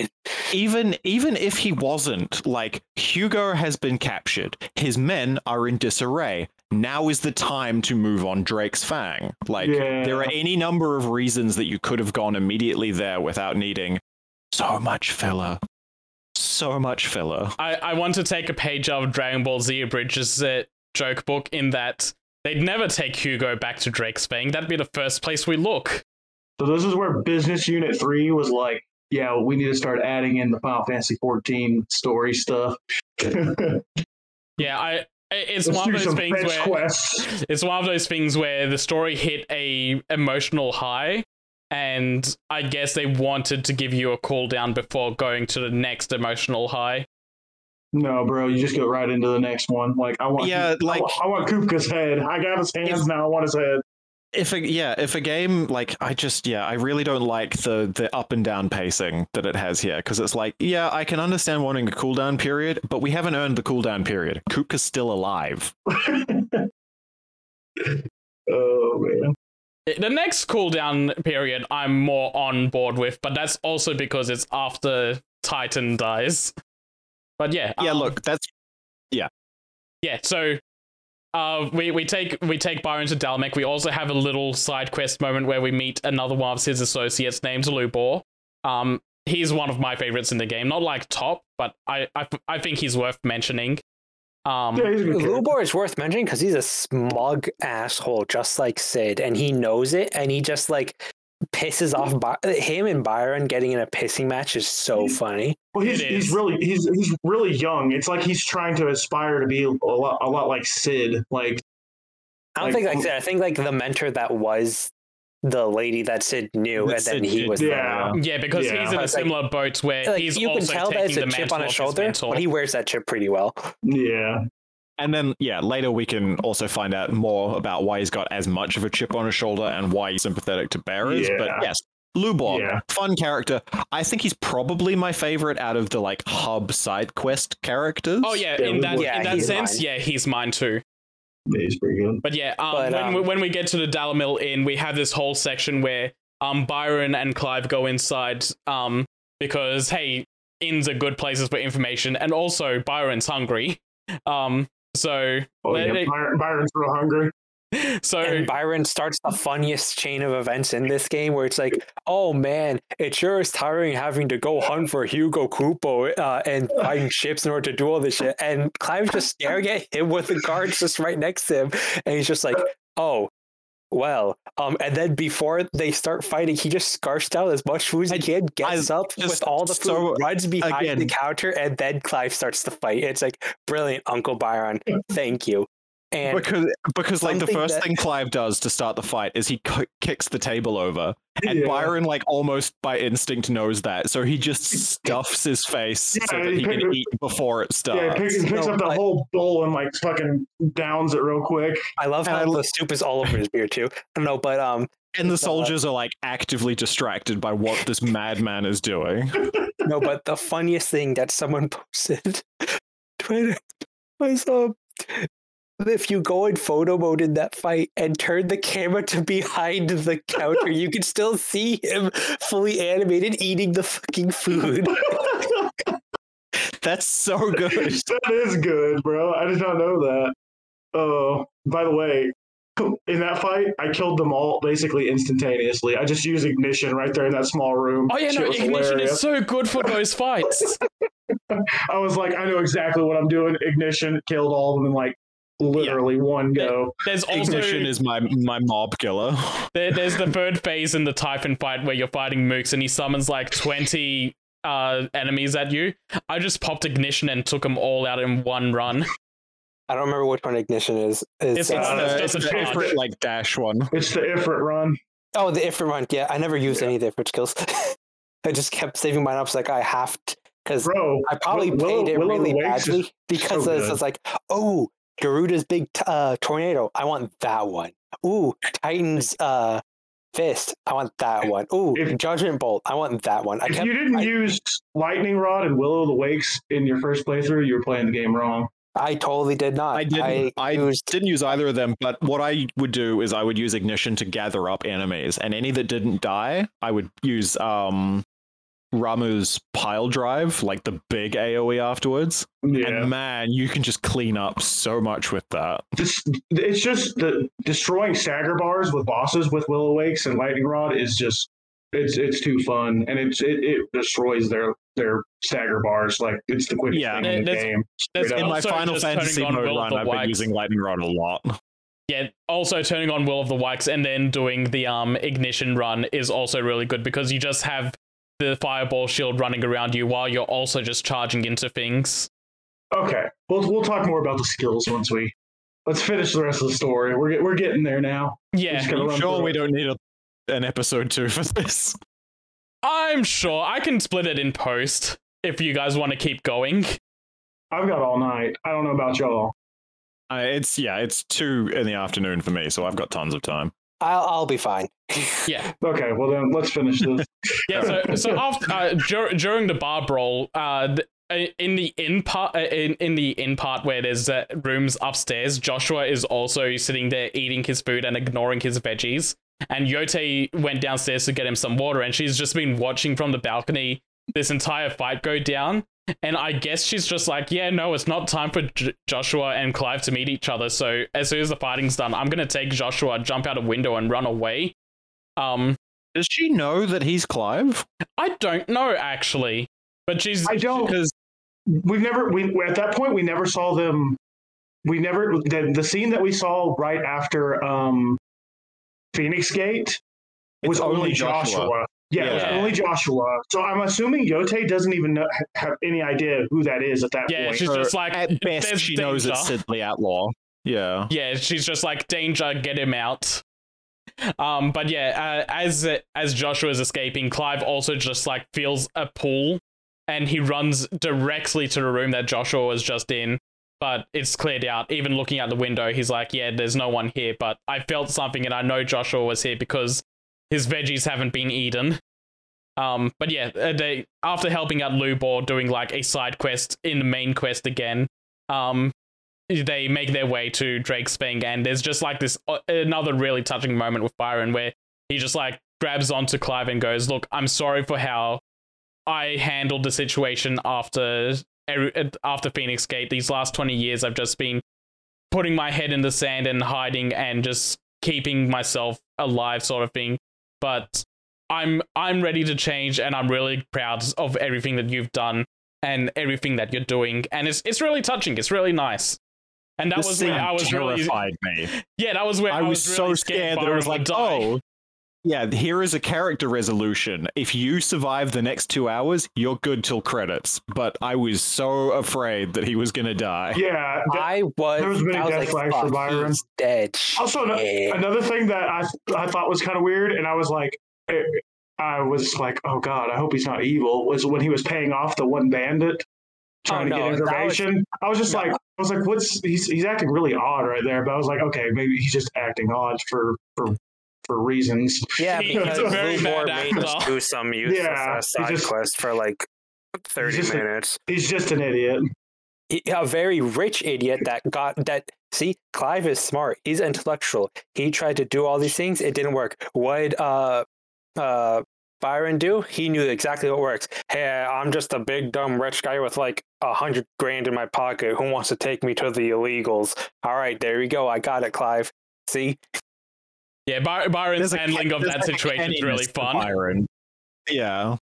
S3: Even even if he wasn't, like Hugo has been captured. His men are in disarray. Now is the time to move on Drake's Fang. Like
S4: Yeah.
S3: there are any number of reasons that you could have gone immediately there without needing so much filler. So much filler.
S1: I, I want to take a page out of Dragon Ball Z Bridges' uh, joke book in that they'd never take Hugo back to Drake's Fang. That'd be the first place we look.
S4: So this is where Business Unit Three was like, yeah, we need to start adding in the Final Fantasy 14 story stuff. <laughs>
S1: Yeah, I. i- It's one of those things where
S4: quests.
S1: it's one of those things where the story hit a emotional high, and I guess they wanted to give you a cooldown before going to the next emotional high.
S4: No, bro, you just go right into the next one. Like I want,
S3: Yeah,
S4: I
S3: like-
S4: want, I want Kupka's head. I got his hands
S3: If-
S4: now. I want his head.
S3: If a yeah, if a game like I just yeah, I really don't like the the up and down pacing that it has here because it's like yeah, I can understand wanting a cooldown period, but we haven't earned the cooldown period. Kupka's still alive. <laughs>
S4: oh man.
S1: The next cooldown period, I'm more on board with, but that's also because it's after Titan dies. But yeah,
S3: Yeah,
S1: um,
S3: look, that's
S1: yeah. Yeah, so, uh, we we take we take Byron to Dalmec. We also have a little side quest moment where we meet another one of his associates named Lubor. Um, he's one of my favorites in the game. Not like top, but I I, I think he's worth mentioning. Um,
S4: Yeah, he's a good character.
S2: Lubor is worth mentioning because he's a smug asshole, just like Cid, and he knows it, and he just like pisses off By- him and Byron getting in a pissing match is so funny.
S4: Well, he's he's really he's he's really young. It's like he's trying to aspire to be a lot a lot like Cid. Like
S2: I don't
S4: Like,
S2: think like
S4: who-
S2: Cid. I think like the mentor that was the lady that Cid knew,
S3: That
S2: and then
S3: Cid
S2: he
S3: did,
S2: was
S4: yeah.
S1: yeah, because
S4: Yeah.
S1: he's in a
S2: It's like-
S1: similar boat where
S2: Like,
S1: he's
S2: you can
S1: also
S2: tell that it's
S1: taking
S2: a
S1: the
S2: chip
S1: mantle
S2: on his
S1: of his
S2: shoulder, but he wears that chip pretty well.
S4: yeah,
S3: and then yeah, later we can also find out more about why he's got as much of a chip on his shoulder and why he's sympathetic to bearers. But yes, Lubor,
S4: Yeah.
S3: fun character. I think he's probably my favorite out of the like hub side quest characters.
S1: Oh yeah,
S4: Yeah,
S1: in that
S2: yeah,
S1: in that sense,
S2: mine.
S1: yeah, he's mine too.
S4: Yeah, he's pretty good.
S1: But yeah, um,
S2: But,
S1: when, we,
S2: um,
S1: when we get to the Dalimil Inn, we have this whole section where um Byron and Clive go inside um because hey, inns are good places for information, and also Byron's hungry. <laughs> Um, so
S4: Oh yeah,
S1: they-
S4: Byron, Byron's real hungry. <laughs>
S1: so
S2: And Byron starts the funniest chain of events in this game where it's like, oh man, it sure is tiring having to go hunt for Hugo Kupo uh, and <laughs> find ships in order to do all this shit. And Clive's just staring at him with the guards just right next to him. And he's just like, oh, well. Um, and then before they start fighting, he just scarfs down as much food as he can, gets up
S3: just
S2: with all the food,
S3: so-
S2: runs behind the counter, and then Clive starts to fight. It's like, brilliant, Uncle Byron. Thank you. And
S3: because because like the first
S2: that-
S3: thing Clive does to start the fight is he k- kicks the table over, and
S4: Yeah.
S3: Byron like almost by instinct knows that, so he just stuffs his face so that
S4: he
S3: he can eat before it
S4: Yeah,
S3: starts.
S4: he picks, he picks
S2: No,
S4: up the
S2: but-
S4: whole bowl and like fucking downs it real quick.
S2: I love
S3: And
S2: how
S3: I
S2: the soup is all over his beard too. No, but um,
S3: and the
S2: uh,
S3: soldiers are like actively distracted by what this <laughs> madman is doing. <laughs>
S2: no, but the funniest thing that someone <laughs> posted Twitter was um if you go in photo mode in that fight and turn the camera to behind the counter, you can still see him fully animated eating the fucking food. <laughs>
S3: That's so good. <laughs>
S4: that is good, bro. I did not know that. Oh, by the way, in that fight, I killed them all basically instantaneously. I just used ignition right there in that small room.
S1: Oh yeah,
S4: Shit
S1: no, ignition
S4: hilarious.
S1: is so good for those fights. <laughs>
S4: I was like, I know exactly what I'm doing. Ignition killed all of them in like literally one go.
S1: There's also
S3: Ignition is my my mob killer. <laughs>
S1: there, there's the third phase in the Typhon fight where you're fighting Mooks and he summons like 20 uh, enemies at you. I just popped ignition and took them all out in one run. <laughs>
S2: I don't remember which one ignition is. Is
S1: It's-
S2: uh,
S1: it's-
S3: Uh,
S1: just
S3: it's the
S1: charge.
S3: Ifrit, like dash one.
S4: It's the Ifrit run.
S2: oh the Ifrit one. Yeah, I never used any of the Ifrit skills. <laughs> I just kept saving mine up. It's like I have to because I probably
S4: Will-
S2: played it
S4: Will
S2: really badly because
S4: so
S2: it's, it's like, oh, Garuda's big t- uh, tornado. I want that one. Ooh, Titan's uh, fist. I want that one. Ooh,
S4: If-
S2: Judgment Bolt. I want that one. I
S4: if
S2: kept.
S4: you didn't
S2: I,
S4: use Lightning Rod and Will-o'-the-Wykes in your first playthrough, you were playing the game wrong.
S2: I totally did not.
S3: I didn't. I,
S2: used.
S3: didn't use either of them. But what I would do is I would use ignition to gather up enemies, and any that didn't die, I would use um Ramuh's pile drive, like the big AOE afterwards.
S4: Yeah.
S3: And man, you can just clean up so much with that.
S4: This, it's just the destroying stagger bars with bosses with Willow Wakes and Lightning Rod is just it's it's too fun and it's it, it destroys their their stagger bars like it's the quickest
S3: Yeah,
S4: thing in the
S1: there's-
S4: game.
S1: There's
S3: In my Final
S1: just
S3: Fantasy mode run, I've been using lightning rod a lot.
S1: Yeah, also turning on Will-o'-the-Wykes and then doing the um ignition run is also really good because you just have the fireball shield running around you while you're also just charging into things.
S4: Okay, we'll we'll talk more about the skills once we let's finish the rest of the story. We're we're getting there now.
S1: Yeah,
S3: I'm sure we
S4: it.
S3: don't need a, an episode two for this.
S1: I'm sure I can split it in post if you guys want to keep going.
S4: I've got all night. I don't know about y'all.
S3: Uh, it's yeah, it's two in the afternoon for me, so I've got tons of time.
S2: I'll, I'll be fine. <laughs>
S1: Yeah,
S4: Okay, well then let's finish this. <laughs>
S1: yeah. So, <laughs> so after uh, dur- during the bar brawl, uh, th- uh, in the in part, uh, in in the in part where there's uh, rooms upstairs, Joshua is also sitting there eating his food and ignoring his veggies. And Jote went downstairs to get him some water, and she's just been watching from the balcony this entire fight go down. And I guess she's just like, yeah, no, it's not time for J- Joshua and Clive to meet each other. So as soon as the fighting's done, I'm gonna take Joshua, jump out a window, and run away. Um,
S3: Does she know that he's Clive?
S1: I don't know actually, but she's
S4: I don't.
S3: Because
S4: We've never we at that point we never saw them. We never the the scene that we saw right after um Phoenix Gate was only,
S3: only
S4: Joshua.
S3: Joshua.
S4: Yeah, it was
S1: Yeah.
S4: only Joshua. So I'm assuming Jote doesn't even know, have any idea who that is at that
S1: yeah,
S4: point.
S1: Yeah, she's
S3: Or
S1: just like
S3: at best
S1: "There's
S3: she knows it's
S1: danger."
S3: Sidley Outlaw. Yeah.
S1: Yeah, she's just like danger, get him out. Um, but yeah, uh, as as Joshua is escaping, Clive also just like feels a pull, and he runs directly to the room that Joshua was just in. But it's cleared out. Even looking out the window, he's like, "Yeah, there's no one here." But I felt something, and I know Joshua was here because his veggies haven't been eaten. Um, but yeah, uh, they after helping out Lubor doing like a side quest in the main quest again, um, they make their way to Drake's Fang, and there's just like this uh, another really touching moment with Byron where he just like grabs onto Clive and goes, "Look, I'm sorry for how I handled the situation after uh, after Phoenix Gate. These last 20 years, I've just been putting my head in the sand and hiding and just keeping myself alive, sort of thing. But I'm I'm ready to change, and I'm really proud of everything that you've done." And everything that you're doing, and it's it's really touching. It's really nice. And that
S3: This
S1: was where I was really
S3: terrified me.
S1: yeah, that was where
S3: I was
S1: really
S3: so scared that it was like, oh, yeah, here is a character resolution. If you survive the next two hours, you're good till credits. But I was so afraid that he was gonna die.
S4: yeah. that-
S2: I was.
S4: there was many
S2: I was
S4: death
S2: like,
S4: flags for Byron."
S2: dead.
S4: Also, no- another thing that I I thought was kind of weird, and I was like, eh, I was like, oh god, I hope he's not evil. Was when he was paying off the one bandit trying
S2: Oh,
S4: to
S2: no,
S4: get
S2: that was-
S4: information. I was just
S2: no.
S4: like, I was like, what's he's he's acting really odd right there. But I was like, okay, maybe he's just acting odd for for for reasons.
S2: Yeah, <laughs>
S1: He-
S2: because
S4: he's a
S1: very
S2: Lubor
S1: bad
S2: made us
S5: do some useless
S4: Yeah, he
S5: side
S4: just-
S5: quest for like 30
S4: just a-
S5: minutes.
S4: He's just an idiot.
S2: a very rich idiot that got that. See, Clive is smart. He's intellectual. He tried to do all these things. It didn't work. What did uh, uh, Byron do? He knew exactly what works. Hey, I'm just a big dumb rich guy with like a hundred grand in my pocket. Who wants to take me to the illegals? All right, there you go. I got it, Clive. See,
S1: Yeah, By- Byron's
S3: There's a-
S1: handling of that
S3: like
S1: situation is really fun.
S3: Byron. Yeah.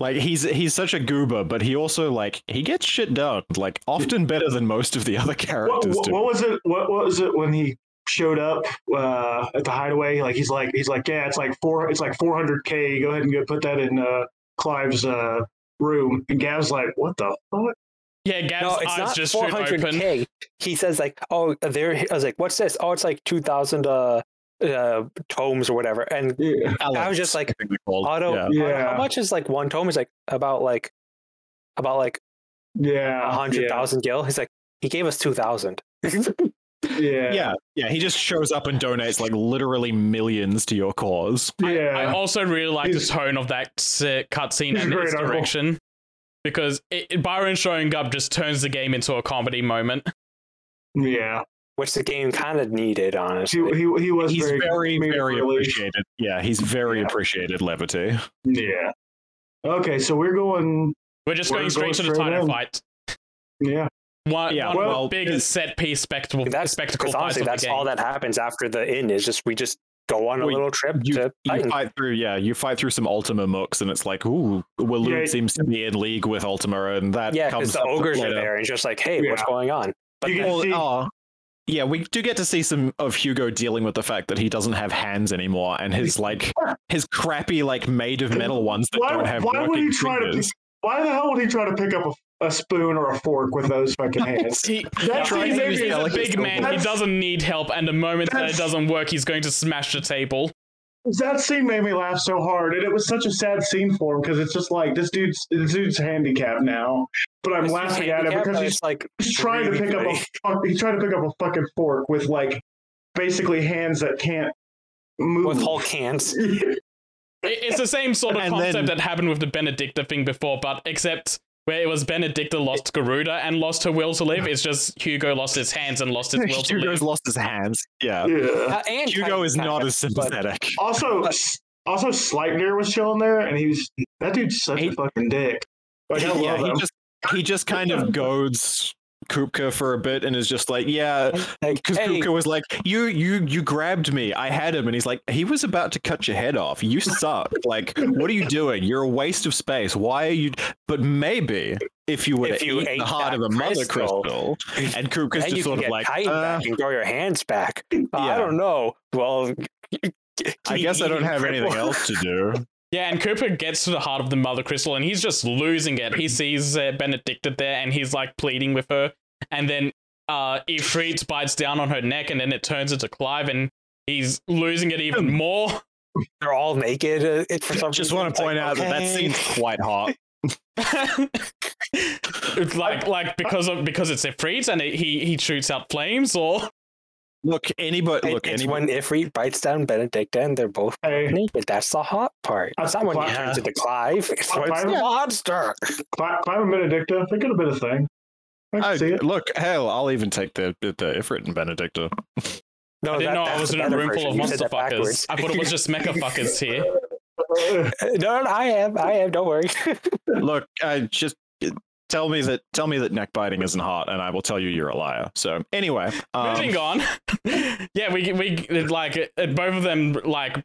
S3: Like he's he's such a goober, but he also like he gets shit done, like often better than most of the other characters
S4: what,
S3: do.
S4: what was it? What, what was it when he showed up uh, at the hideaway? Like he's like he's like yeah, it's like four, it's like four hundred k. Go ahead and go put that in uh, Clive's uh, room. And Gav's like, what the fuck?
S1: Yeah, Gav's
S2: no, it's
S1: eyes
S2: not
S1: just
S2: 400k. He says like, oh, there. I was like, what's this? Oh, it's like 2,000 uh, uh, tomes or whatever. And
S4: Yeah,
S2: I was just like,
S3: I think
S2: auto.
S3: Yeah.
S4: Yeah.
S2: How much is like one tome? Is like about like about like
S4: yeah,
S2: a hundred thousand gil. He's like, he gave us two thousand.
S4: Yeah, <laughs> yeah,
S3: yeah, yeah. He just shows up and donates like literally millions to your cause.
S4: yeah.
S1: I also really like the tone of that cutscene and its
S4: great uncle.
S1: direction. Because it, it- Byron showing up just turns the game into a comedy moment.
S4: yeah.
S2: Which the game kind of needed,
S4: He,
S2: honestly.
S4: he, he was
S3: He's
S4: very,
S3: very, very
S4: relief.
S3: appreciated. Yeah, he's very
S4: Yeah.
S3: appreciated levity.
S4: Yeah. Okay, so we're going.
S1: We're just
S4: We're
S1: going straight
S4: going
S1: to the
S4: straight
S1: title
S4: in.
S1: fight.
S4: Yeah.
S1: One,
S3: Yeah,
S1: one
S3: well,
S1: big
S3: it-
S1: set piece spectacle,
S2: That's
S1: spectacle
S2: because
S1: fight
S2: honestly,
S1: of the
S2: that's
S1: game.
S2: all that happens after the inn. Is just we just go on a
S3: Well,
S2: little trip
S3: You,
S2: to
S3: you fight through, yeah, you fight through some Ultima mooks, and it's like, ooh, Waloed
S4: Yeah.
S3: seems to be in league with Ultima, and that
S2: Yeah,
S3: comes
S2: because the
S3: up
S2: ogres are there, and just like, hey, what's going on? But
S4: You
S2: then-
S4: can see-
S3: oh, yeah, we do get to see some of Hugo dealing with the fact that he doesn't have hands anymore, and his <laughs> like his crappy like made of metal ones that
S4: Why-
S3: don't have
S4: why would
S3: working
S4: he try to
S3: fingers.
S4: Why the hell would he try to pick up a, a spoon or a fork with those fucking <laughs> hands?
S1: He,
S4: That's
S1: he's,
S4: even-
S1: he's a big
S3: still.
S1: man. He doesn't need help, and the moment that it doesn't work, he's going to smash the table.
S4: That scene made me laugh so hard, and it was such a sad scene for him because it's just like this dude's this dude's handicapped now, but I'm
S2: it's
S4: laughing at it because he's,
S2: like
S4: he's trying to
S2: really
S4: pick up a he's trying to pick up a fucking fork with like basically hands that can't move.
S2: with Hulk hands. <laughs>
S1: It's the same sort of
S3: And
S1: concept
S3: then-
S1: that happened with the Benedikta thing before, but except where it was Benedikta lost Garuda and lost her will to live, it's just Hugo lost his hands and lost his <laughs> will to
S3: Hugo's
S1: live.
S3: lost his hands. Yeah,
S4: yeah.
S2: Uh, and
S3: Hugo is not as sympathetic.
S4: Also,
S2: But-
S4: also Sleipnir was chilling there, and he was that dude's such
S3: He-
S4: a fucking dick. Like I <laughs> love
S3: yeah, he
S4: him.
S3: just he just kind of <laughs> goads Kupka for a bit and is just like, yeah,
S2: Like,
S3: because
S2: hey,
S3: Kupka was like, you you you grabbed me, I had him, and he's like, he was about to cut your head off. You suck. <laughs> like, what are you doing? You're a waste of space. Why are you? But maybe if you would have
S2: If you
S3: eaten
S2: ate
S3: the heart of a mother
S2: crystal,
S3: crystal, and Kupka's
S2: then
S3: just
S2: can
S3: sort of like,
S2: Titan
S3: uh,
S2: back and grow your hands back. Uh, I don't know. Well, <laughs>
S3: I guess I don't have anything <laughs> else to do.
S1: Yeah, and Cooper gets to the heart of the Mother Crystal and he's just losing it. He sees uh, Benedikta there and he's like pleading with her. And then uh, Ifrit bites down on her neck and then it turns into Clive and he's losing it even more.
S2: They're all naked. Uh, it, for some <laughs>
S3: Just
S2: reason,
S3: want to point
S2: like,
S3: out that that scene's quite hot. <laughs> <laughs>
S1: it's like like because of because it's Ifrit and it, he he shoots out flames or
S3: Look, anybody,
S2: It-
S3: look,
S2: it's
S3: anybody.
S2: when Ifrit bites down Benedikta and they're both
S4: Hey,
S2: naked. That's the hot part. It's not when he
S4: Clive-
S2: turns into Clive. It's when it's
S4: Clive-
S2: the monster.
S4: Cli- Clive and Benedikta, they could have been a thing. I can
S3: I,
S4: see it.
S3: look, hell, I'll even take the the, the Ifrit and Benedikta.
S2: No,
S1: I didn't
S2: that-
S1: know I was in a
S2: better
S1: room full of monster fuckers. I thought it was just mecha fuckers <laughs> here.
S2: No, no, I am. I am. Don't worry. <laughs>
S3: look, I just tell me that tell me that neck biting isn't hot, and I will tell you you're a liar. So anyway, um,
S1: Moving on. <laughs> yeah, we we like both of them like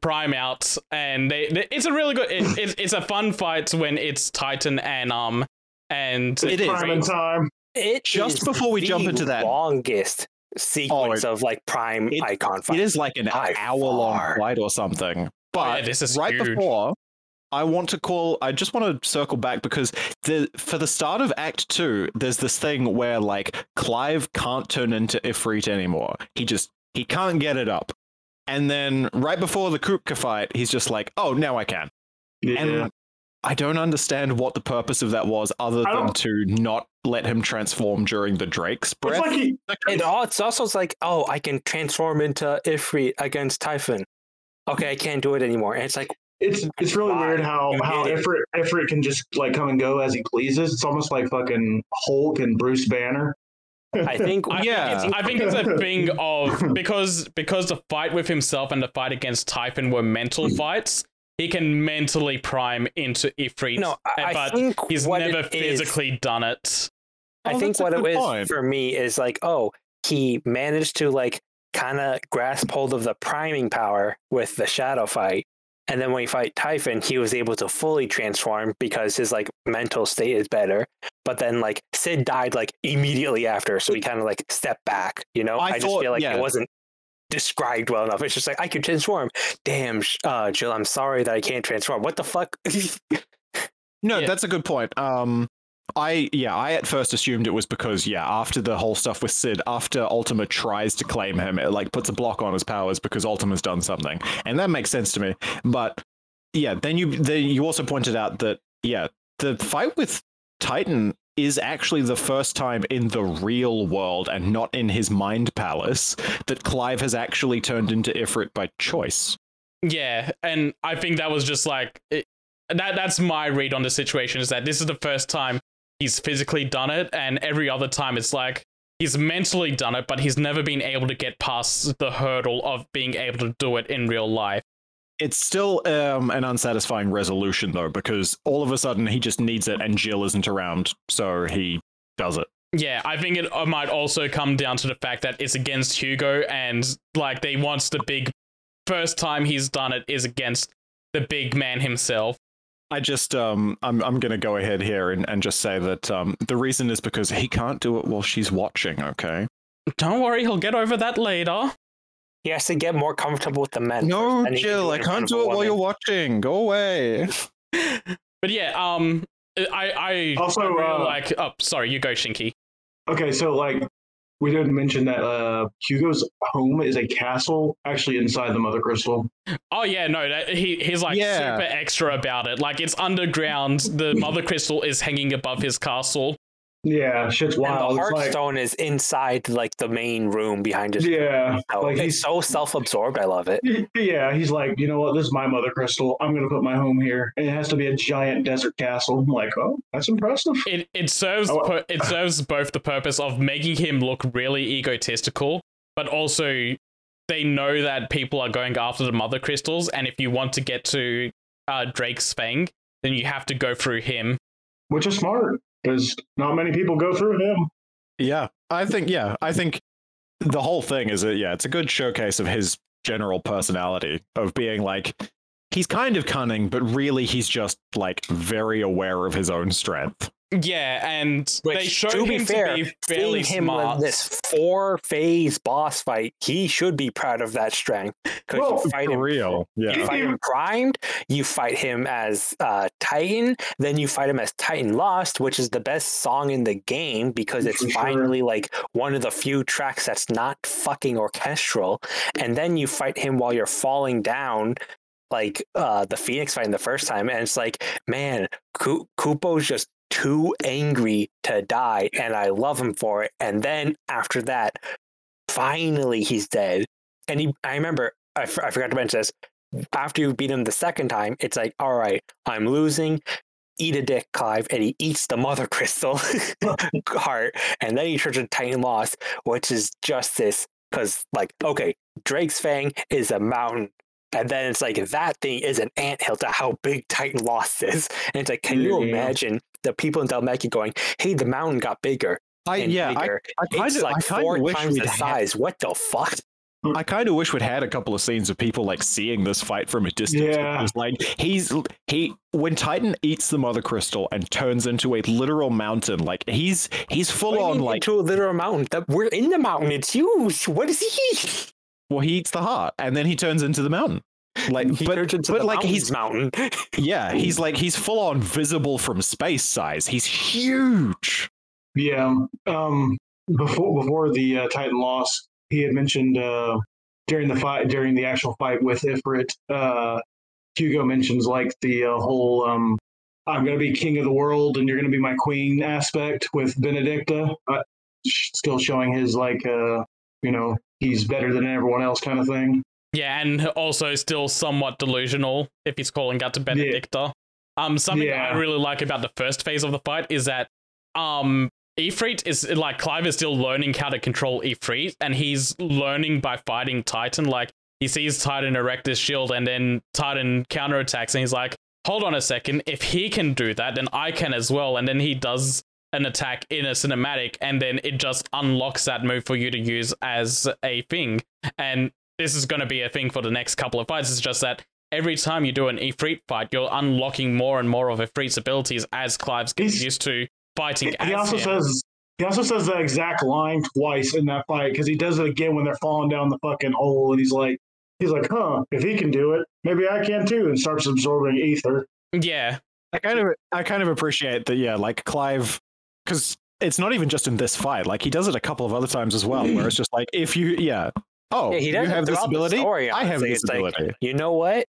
S1: prime out, and they, they- it's a really good. It, it's <laughs> it's a fun fight when it's Titan and um and
S3: It is.
S4: Prime in time.
S2: It
S3: Just
S2: is
S3: before we
S2: the
S3: jump into that-
S2: longest sequence of like prime
S3: It-
S2: Eikon fight.
S3: it is like an
S2: By
S3: hour long
S2: far.
S3: fight or something. But
S1: yeah, this is
S3: right
S1: huge.
S3: before. I want to call. I just want to circle back because the for the start of Act Two, there's this thing where like Clive can't turn into Ifrit anymore. He just he can't get it up, and then right before the Kupka fight, he's just like, "Oh, now I can."
S4: Yeah.
S3: And I don't understand what the purpose of that was, other than to not let him transform during the Drake's
S4: it's
S3: breath.
S4: like he,
S2: And all, it's also like, oh, I can transform into Ifrit against Typhon. Okay, I can't do it anymore. And it's like,
S4: It's it's really
S2: Why?
S4: weird how
S2: You
S4: how. Ifrit Ifrit can just like come and go as he pleases. It's almost like fucking Hulk and Bruce Banner.
S2: I think <laughs>
S1: I
S3: Yeah.
S1: think it's, I think it's a thing <laughs> of because because the fight with himself and the fight against Typhon were mental fights. He can mentally prime into Ifrit,
S2: no. I, I
S1: but
S2: think
S1: he's never
S2: it is-
S1: physically done it.
S2: I
S3: Oh,
S2: think what it
S3: good
S2: is
S3: point.
S2: for me is like, oh, he managed to like kind of grasp hold of the priming power with the shadow fight. And then when he fight Typhon, he was able to fully transform because his like mental state is better. But then like Cid died like immediately after, so he kind of like stepped back. You know,
S3: I
S2: I, just feel like
S3: yeah.
S2: it wasn't described well enough. It's just like I could transform. Damn, uh, Jill, I'm sorry that I can't transform. What the fuck? <laughs>
S3: No,
S1: Yeah.
S3: that's a good point. Um, I yeah, I at first assumed it was because yeah, after the whole stuff with Cid, after Ultima tries to claim him, it like puts a block on his powers because Ultima's done something, and that makes sense to me. But yeah, then you then you also pointed out that yeah, the fight with Titan is actually the first time in the real world and not in his mind palace that Clive has actually turned into Ifrit by choice.
S1: Yeah, and I think that was just like it, that. That's my read on the situation. Is that this is the first time he's physically done it, and every other time it's like he's mentally done it, but he's never been able to get past the hurdle of being able to do it in real life.
S3: It's still um, an unsatisfying resolution, though, because all of a sudden he just needs it and Jill isn't around, so he does it.
S1: Yeah, I think it might also come down to the fact that it's against Hugo, and like they wants the big first time he's done it is against the big man himself.
S3: I just, um, I'm, I'm going to go ahead here and, and just say that um, the reason is because he can't do it while she's watching, okay?
S1: Don't worry, he'll get over that later.
S2: he has to get more comfortable with the men.
S3: No,
S2: first, then he can
S3: Jill, I can't do it while
S2: woman.
S3: you're watching. Go away. <laughs>
S1: But yeah, um, I I
S4: Also,
S1: I really
S4: uh,
S1: like. Oh, sorry, you go, Shinki.
S4: Okay, so like we didn't mention that uh, Hugo's home is a castle actually inside the Mother Crystal.
S1: Oh yeah, no, that, he he's like
S3: Yeah.
S1: super extra about it. Like it's underground. The mother crystal is hanging above his castle.
S4: Yeah, shit's
S2: And
S4: wild.
S2: the
S4: It's like,
S2: is inside like the main room behind his.
S4: yeah,
S2: Oh,
S4: like
S2: it's
S4: he's
S2: so self-absorbed. I love it. <laughs>
S4: yeah, he's like, you know what? This is my Mother Crystal. I'm gonna put my home here, and it has to be a giant desert castle. I'm like, oh, that's impressive.
S1: It it serves
S4: Oh.
S1: pu- it serves both the purpose of making him look really egotistical, but also they know that people are going after the mother crystals, and if you want to get to uh, Drake's Fang, then you have to go through him.
S4: Which is smart because not many people go through him.
S3: Yeah, I think, yeah, I think the whole thing is that, yeah, it's a good showcase of his general personality of being like, he's kind of cunning, but really he's just like very aware of his own strength.
S1: Yeah, and
S2: Which,
S1: they show
S2: to be
S1: him
S2: fair,
S1: to be fairly
S2: him
S1: smart.
S2: with this four-phase boss fight, he should be proud of that strength. Because
S4: Well,
S2: you fight
S3: For
S2: him,
S3: real. Yeah.
S2: you
S3: Yeah.
S2: fight him primed, you fight him as uh, Titan, then you fight him as Titan Lost, which is the best song in the game because it's
S4: sure.
S2: finally like one of the few tracks that's not fucking orchestral. And then you fight him while you're falling down. Like uh, the Phoenix fight the first time, and it's like, man, Ku- Kupo's just too angry to die, and I love him for it. And then after that, finally he's dead. And he, I remember, I, f- I forgot to mention this. After you beat him the second time, it's like, all right, I'm losing. Eat a dick, Clive, and he eats the mother <laughs> crystal <laughs> heart, and then he turns to Titan Lost, which is just this. Because, like, okay, Drake's Fang is a mountain, and then it's like that thing is an anthill to how big Titan Lost is. And it's like, can you imagine the people in Delmeki going, "Hey, the mountain got bigger
S3: I,
S2: and
S3: yeah, I,
S2: bigger.
S3: I kind
S2: it's
S3: of,
S2: like
S3: I kind
S2: four
S3: of wish
S2: times
S3: we'd
S2: the
S3: had,
S2: size. What the fuck?"
S3: I kind of wish we'd had a couple of scenes of people like seeing this fight from a distance.
S4: Yeah.
S3: because, like he's he when Titan eats the Mother Crystal and turns into a literal mountain, like he's he's full
S2: What
S3: on like
S2: into a literal mountain. That we're in the mountain. It's huge. What is he?
S3: Well he eats the heart and then he turns into the mountain. Like
S2: He
S3: but
S2: turns into
S3: but
S2: the
S3: like he's
S2: mountain. <laughs>
S3: yeah he's like he's full on visible from space size. He's huge.
S4: Yeah. Um. Before before the uh, Titan Lost, he had mentioned uh, during the fight during the actual fight with Ifrit. Uh, Hugo mentions like the uh, whole um, "I'm going to be king of the world and you're going to be my queen" aspect with Benedikta. Uh, still showing his like uh, you know he's better than everyone else kind of thing.
S1: Yeah, and also still somewhat delusional if he's calling out to Benedikta. Um, something
S4: Yeah.
S1: I really like about the first phase of the fight is that um Ifrit is like Clive is still learning how to control Ifrit, and he's learning by fighting Titan. Like he sees Titan erect his shield, and then Titan counterattacks, and he's like, "Hold on a second, if he can do that, then I can as well." And then he does an attack in a cinematic, and then it just unlocks that move for you to use as a thing. And this is going to be a thing for the next couple of fights. It's just that every time you do an Ifrit fight, you're unlocking more and more of Ifrit's abilities as Clive's getting
S4: He's-
S1: used to fighting.
S4: He
S1: as
S4: also
S1: him.
S4: says he also says the exact line twice in that fight because he does it again when they're falling down the fucking hole, and he's like, he's like, huh, if he can do it, maybe I can too, and starts absorbing ether.
S1: yeah,
S3: I kind of I kind of appreciate that. Yeah, like Clive, because it's not even just in this fight. Like he does it a couple of other times as well, where it's just like if you, yeah, oh,
S2: Yeah, he
S3: you
S2: does it
S3: have this
S2: throughout the
S3: ability,
S2: story,
S3: I have this
S2: It's like,
S3: ability.
S2: You know what?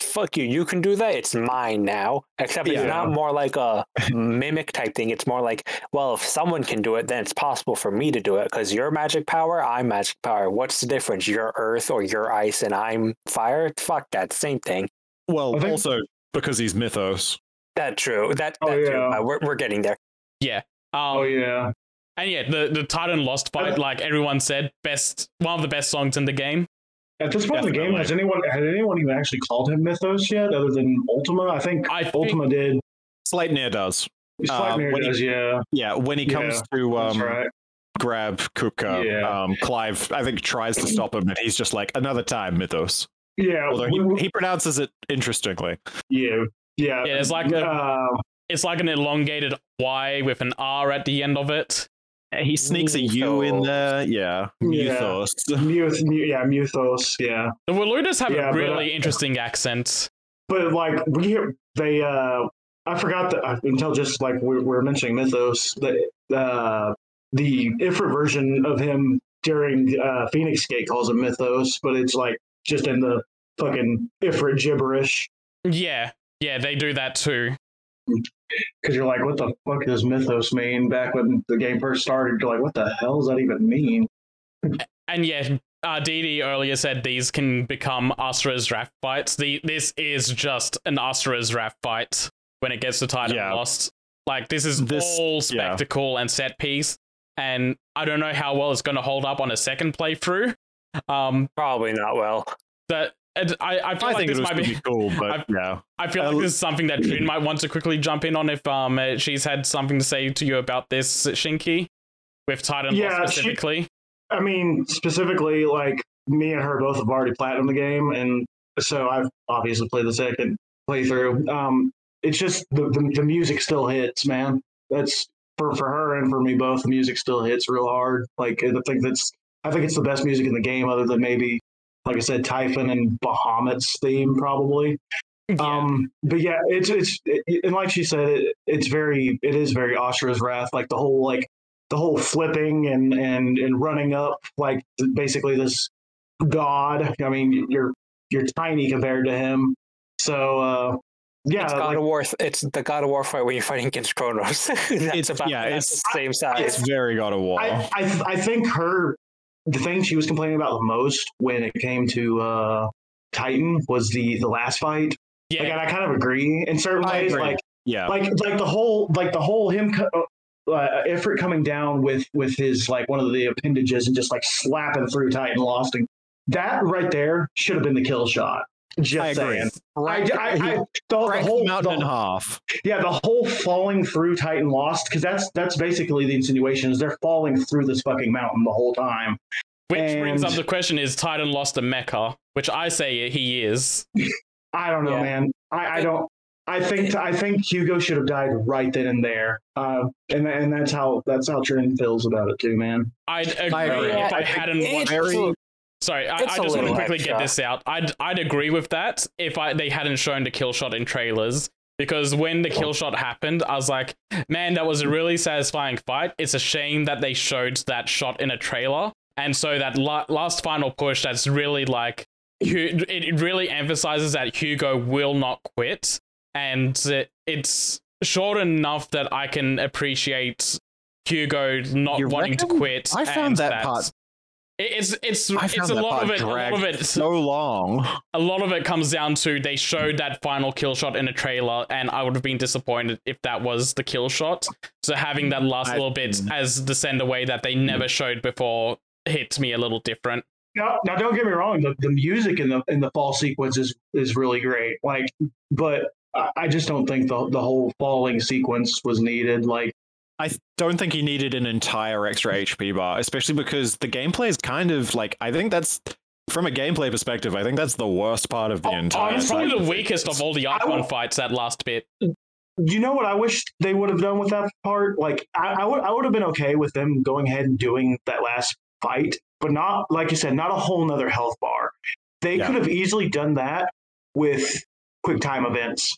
S2: Fuck you. You can do that. It's mine now. Except it's
S3: Yeah.
S2: not more like a mimic type thing. It's more like, well, if someone can do it, then it's possible for me to do it because you're magic power, I'm magic power. What's the difference? You're earth or you're ice and I'm fire? Fuck that. Same thing.
S3: well,
S4: think-
S3: also because he's mythos.
S2: That true. That,
S4: Oh,
S2: that true.
S4: yeah.
S2: Uh, we're, we're getting there.
S1: Um,
S4: oh yeah,
S1: and yeah, the the Titan Lost fight, like everyone said, best one of the best songs in the game.
S4: at this point in the game, has anyone had anyone even actually called him Mythos yet, other than Ultima? I think
S1: I think,
S4: Ultima did.
S3: Sleipnir does.
S4: Sleipnir
S3: when he-
S4: does, yeah,
S3: Yeah, when he comes
S4: Yeah,
S3: to um,
S4: right.
S3: grab Kupka,
S4: Yeah.
S3: um, Clive, I think, tries to stop him, and he's just like, another time, Mythos.
S4: Yeah,
S3: Although he,
S4: we- we-
S3: he pronounces it interestingly.
S4: yeah, yeah.
S1: Yeah, it's like a-
S4: uh,
S1: it's like an elongated Y with an R at the end of it.
S3: He sneaks a U in there. Yeah,
S4: Yeah.
S3: Mythos. <laughs>
S4: Muth, Mu- yeah, Muthos, yeah.
S1: The Waludas have
S4: Yeah,
S1: a
S4: but,
S1: really
S4: uh,
S1: interesting accent.
S4: But like we hear they uh I forgot that uh, until just like we we're mentioning Mythos that uh the Ifrit version of him during uh Phoenix Gate calls him Mythos, but it's like just in the fucking Ifrit gibberish
S1: Yeah, yeah, they do that too.
S4: Because you're like, what the fuck does Mythos mean? Back when the game first started, you're like, what the hell does that even mean?
S1: And yeah, uh, Dee earlier said these can become Asura's Wrath fights. The this is just an Asura's Wrath fight when it gets to Titan
S3: Yeah.
S1: Lost. Like this is
S3: This-
S1: all
S3: yeah.
S1: spectacle and set piece, and I don't know how well it's going to hold up on a second playthrough. Um,
S2: Probably not well.
S1: that and I I feel
S3: I
S1: like
S3: think
S1: this
S3: it
S1: might
S3: pretty
S1: be.
S3: cool, <laughs> but
S1: I've-
S3: yeah.
S1: I feel
S3: Uh,
S1: like this is something that Trin might want to quickly jump in on if um uh, she's had something to say to you about this, Shinki, with Titan
S4: Yeah,
S1: Lost
S4: she-
S1: specifically.
S4: I mean, specifically, like me and her both have already platinum the game, and so I've obviously played the second playthrough. Um, it's just the, the the music still hits, man. That's for for her and for me both. The music still hits real hard. Like I think that's I think it's the best music in the game, other than maybe like I said, Typhon and Bahamut's theme probably.
S1: Yeah.
S4: Um, but yeah, it's it's it, and like she said, it, it's very it is very Ashura's wrath. Like the whole like the whole flipping and and and running up like basically this god. I mean, you're you're tiny compared to him. So uh, yeah,
S2: it's God
S4: like,
S2: of War. It's the God of War fight when you're fighting against Kronos. <laughs> that's
S3: It's-
S2: about
S3: yeah,
S2: that's
S3: it's-
S2: the same size.
S3: It's very God of War.
S4: I I I think her the thing she was complaining about the most when it came to uh Titan was the the last fight.
S1: yeah,
S4: Like, and I kind of agree in certain
S3: I
S4: ways.
S3: agree.
S4: Like
S3: yeah.
S4: like like the whole like the whole him co- uh, Ifrit coming down with with his like one of the appendages and just like slapping through Titan Lost and that right there should have been the kill shot. Just
S3: I agree.
S4: saying. I,
S3: Right,
S4: I, I, <laughs> the, the
S3: crack
S4: whole
S3: the mountain in
S4: the-
S3: half.
S4: yeah the whole falling through Titan Lost because that's that's basically the insinuation is they're falling through this fucking mountain the whole time.
S1: which brings up the question: Is Titan Lost a mecha? Which I say he is. <laughs>
S4: I don't know,
S2: Yeah.
S4: man. I, I don't. I think I think Hugo should have died right then and there. Uh, and and that's how that's how Trin feels about it too, man.
S1: I'd agree
S3: I agree.
S1: if I
S2: I-
S1: hadn't watched.
S3: Very-
S1: Sorry, I, I just want to quickly
S2: extra.
S1: get this out. I'd I'd agree with that if I they hadn't shown the kill shot in trailers. Because when the kill shot happened, I was like, man, that was a really satisfying fight. It's a shame that they showed that shot in a trailer. And so that la- last final push, that's really like, it really emphasizes that Hugo will not quit. And it- it's short enough that I can appreciate Hugo not
S3: You
S1: wanting to quit.
S3: I found
S1: and
S3: that part
S1: It's it's it's a lot of it. A lot of it.
S3: so long.
S1: a lot of it comes down to they showed that final kill shot in a trailer, and I would have been disappointed if that was the kill shot. So having that last
S3: I-
S1: little bit as the send away that they never showed before hits me a little different.
S4: Now, now don't get me wrong. The, the music in the in the fall sequence is is really great. Like, but I, I just don't think the the whole falling sequence was needed. Like,
S3: I don't think he needed an entire extra HP bar, especially because the gameplay is kind of like I think that's from a gameplay perspective. I think that's the worst part of the
S4: Oh,
S3: entire.
S4: Oh,
S3: it's
S1: probably the weakest of all the
S4: I Eikon
S1: fights. That last bit.
S4: you know what I wish they would have done with that part? Like, I, I would I would have been okay with them going ahead and doing that last fight, but not like you said, not a whole nother health bar. They
S3: Yeah.
S4: could have easily done that with quick time events.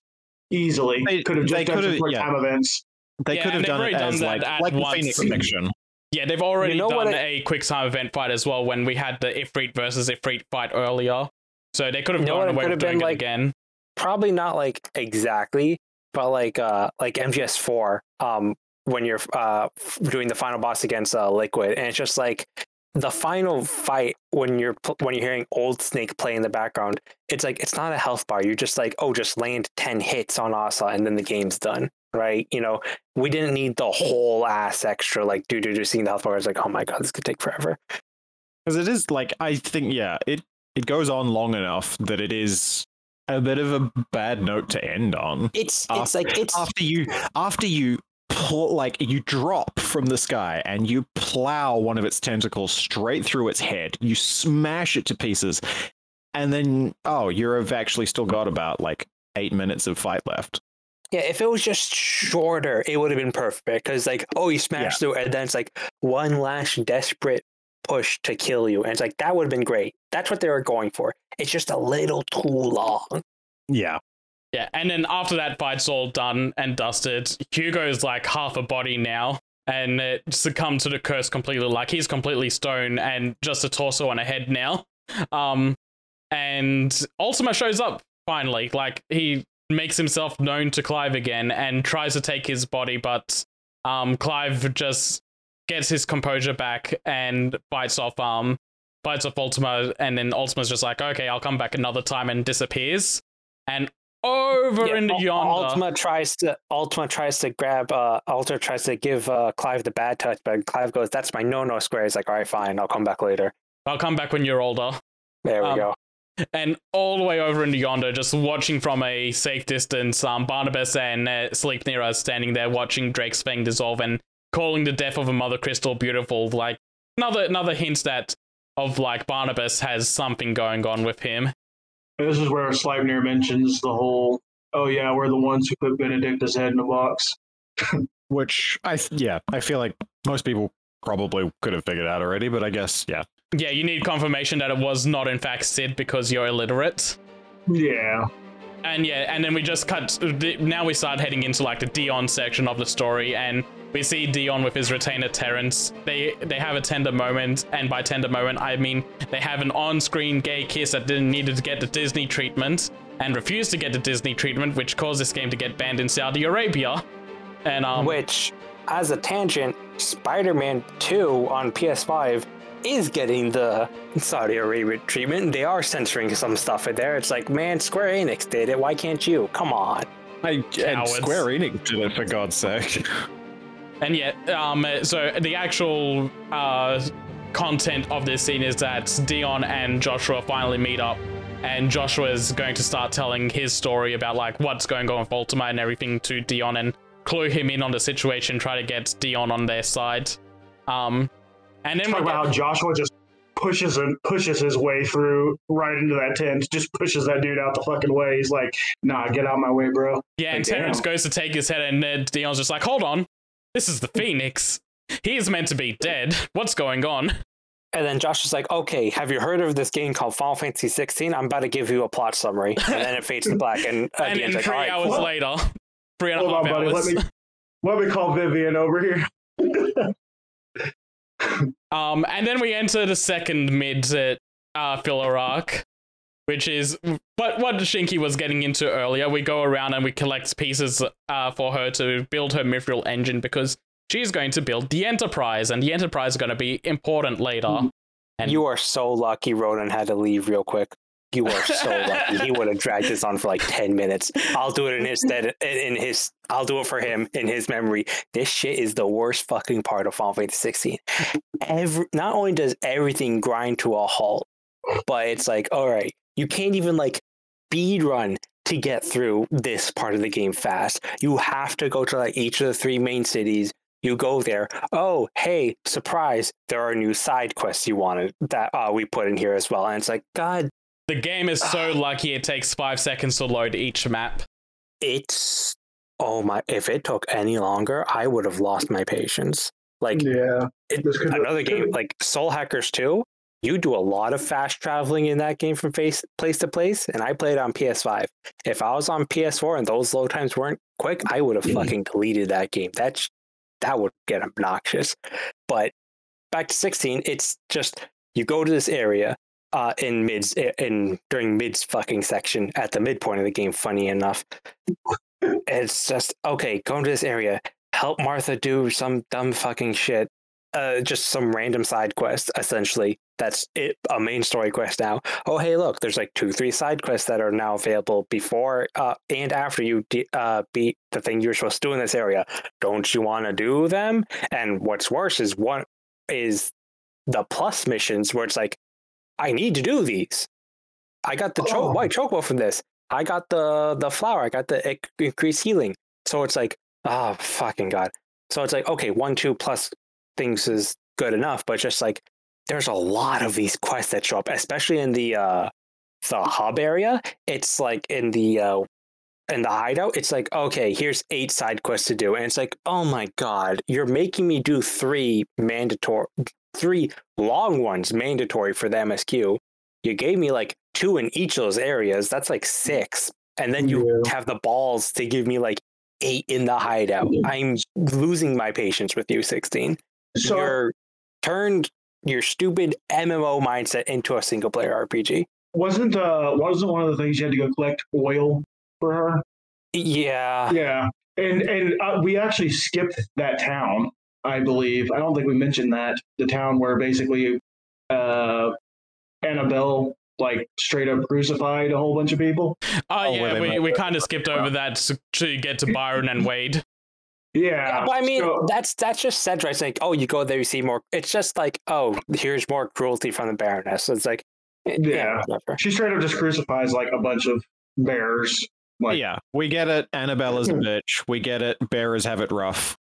S4: Easily
S3: They-
S4: could have just done
S3: could
S4: some quick
S3: yeah.
S4: time events.
S3: They
S1: Yeah,
S3: could have
S1: they've
S3: done it
S1: already done
S3: as
S1: that
S3: like
S1: at
S3: like the
S1: once.
S3: Phoenix section.
S1: Yeah, they've already
S2: You know
S1: done
S2: what I-
S1: a quick time event fight as well when we had the Ifrit versus Ifrit fight earlier. So they could have
S2: You know
S1: gone
S2: it
S1: away with doing
S2: been
S1: it again.
S2: Probably not like exactly, but like uh like MGS four. Um, when you're uh doing the final boss against uh Liquid, and it's just like the final fight when you're pl- when you're hearing Old Snake play in the background. It's like it's not a health bar. You're just like, oh, just land ten hits on Asa, and then the game's done. Right? You know, we didn't need the whole ass extra like do do do seeing the health bar. It's like, oh my god, this could take forever.
S3: Because it is like I think yeah, it it goes on long enough that it is a bit of a bad note to end on.
S2: It's
S3: After-
S2: it's like it's
S3: After you after you pl- like you drop from the sky and you plow one of its tentacles straight through its head, you smash it to pieces, and then oh, you've actually still got about like eight minutes of fight left.
S2: Yeah, if it was just shorter, it would have been perfect. Because like, oh, you smash through, and then it's like one last desperate push to kill you, and it's like that would have been great. That's what they were going for. It's just a little too long.
S3: Yeah.
S1: Yeah, and then after that fight's all done and dusted, Hugo's like half a body now and it succumbed to the curse completely. Like he's completely stone and just a torso and a head now. Um, and Ultima shows up finally. Like he makes himself known to Clive again and tries to take his body, but um, Clive just gets his composure back and bites off um bites off Ultima, and then Ultima's just like, okay, I'll come back another time and disappears. And over
S2: Yeah,
S1: in the
S2: Ul-
S1: yonder.
S2: Ultima tries to Ultima tries to grab uh Ultima tries to give uh Clive the bad touch, but Clive goes, "That's my no no square." He's like, "All right, fine, I'll come back later."
S1: I'll come back when you're older.
S2: There we
S1: Um,
S2: go.
S1: And all the way over into yonder, just watching from a safe distance, um, Barnabas and uh, Sleipnir are standing there watching Drake's Fang dissolve and calling the death of a Mother Crystal beautiful. Like another another hint that of like Barnabas has something going on with him.
S4: This is where Sleipnir mentions the whole, oh yeah, we're the ones who put Benedikta's head in a box.
S3: Which I th- yeah, I feel like most people probably could have figured out already, but I guess yeah.
S1: Yeah, you need confirmation that it was not in fact Cid because you're illiterate.
S4: Yeah.
S1: And yeah, and then we just cut. Now we start heading into like the Dion section of the story, and we see Dion with his retainer Terence. They they have a tender moment, and by tender moment I mean they have an on-screen gay kiss that didn't needed to get the Disney treatment, and refused to get the Disney treatment, which caused this game to get banned in Saudi Arabia. And um,
S2: Which, as a tangent, Spider-Man Two on PS5 is getting the Saudi Arabia treatment. They are censoring some stuff in there. It's like, man, Square Enix did it. Why can't you? Come on.
S3: I, and Square Enix did it for God's sake.
S1: And yet, um, so the actual uh, content of this scene is that Dion and Joshua finally meet up, and Joshua is going to start telling his story about like what's going on with Ultima and everything to Dion, and clue him in on the situation, try to get Dion on their side. Um, and then
S4: Talk about how Joshua just pushes and pushes his way through right into that tent, just pushes that dude out the fucking way. He's like, nah, get out my way, bro.
S1: yeah, and Terence
S4: damn.
S1: goes to take his head, and uh, Dion's just like, "Hold on, this is the <laughs> Phoenix. He is meant to be dead. What's going on?"
S2: And then Josh is like, okay, have you heard of this game called Final Fantasy 16? I'm about to give you a plot summary. And then it fades to black. And at <laughs>
S1: and
S2: the
S1: then
S2: end, like,
S1: three
S2: all right,
S1: hours
S2: cool.
S1: later, <laughs> three and a
S4: Hold on, buddy. Let me let me call Vivian over here.
S1: Um, and then we enter the second mid uh, filler arc, which is what what Shinki was getting into earlier. We go around and we collect pieces uh, for her to build her mithril engine because she's going to build the Enterprise, and the Enterprise is going to be important later.
S4: Mhm.
S1: And
S2: You are so lucky Ronan had to leave real quick. You are so <laughs> lucky. He would have dragged this on for like 10 minutes. I'll do it in his stead in his I'll do it for him in his memory. This shit is the worst fucking part of Final Fantasy 16. Every not only does everything grind to a halt, but it's like, all right, you can't even like speed run to get through this part of the game fast. You have to go to like each of the three main cities. You go there. Oh, hey, surprise! There are new side quests you wanted that uh, we put in here as well. And it's like, God,
S1: the game is so <sighs> lucky it takes five seconds to load each map.
S2: it's oh my! If it took any longer, I would have lost my patience. Like
S4: Yeah.
S2: it,
S4: This
S2: another game like Soul Hackers 2, you do a lot of fast traveling in that game from face, place to place, and I played on PS5. If I was on PS4 and those load times weren't quick, I would have
S4: Mhm.
S2: fucking deleted that game. That's that would get obnoxious. But back to 16, it's just you go to this area uh in mids in during mids fucking section at the midpoint of the game, funny enough. It's just okay, go into this area, help Martha do some dumb fucking shit uh, just some random side quest essentially. That's it a main story quest now. Oh hey look there's like two three side quests that are now available before uh, and after you de- uh, beat the thing you're supposed to do in this area. Don't you want to do them? And what's worse is one is the plus missions where it's like i need to do these. I got the cho-
S4: Oh.
S2: white chocobo from this. I got the the flower i got the increased healing. So it's like oh fucking god. So it's like okay one two plus things is good enough, but just like there's a lot of these quests that show up, especially in the uh the hub area. It's like in the uh in the hideout, it's like, okay, here's eight side quests to do. And it's like, oh my god, you're making me do three mandatory three long ones mandatory for the MSQ. You gave me like two in each of those areas. That's like six. And then you have the balls to give me like eight in the hideout. I'm losing my patience with you, 16
S4: So
S2: you're turned your stupid MMO mindset into a single player RPG.
S4: wasn't uh wasn't one of the things you had to go collect oil for her?
S2: Yeah.
S4: Yeah, and and uh, we actually skipped that town. I believe I don't think we mentioned that the town where basically uh, Annabelle like straight up crucified a whole bunch of people.
S1: Oh,
S3: Oh,
S1: yeah, we, we kind of skipped over that to, to get to Byron and Wade.
S4: Yeah,
S2: Yeah, but I mean,
S4: so-
S2: that's that's just said right. It's like, oh, you go there, you see more. It's just like, oh, here's more cruelty from the Baroness. It's like, eh,
S4: Yeah. she straight up just crucifies like a bunch of bears. Like,
S3: yeah, we get it. Annabella's a <laughs> bitch. We get it. Bearers have it rough.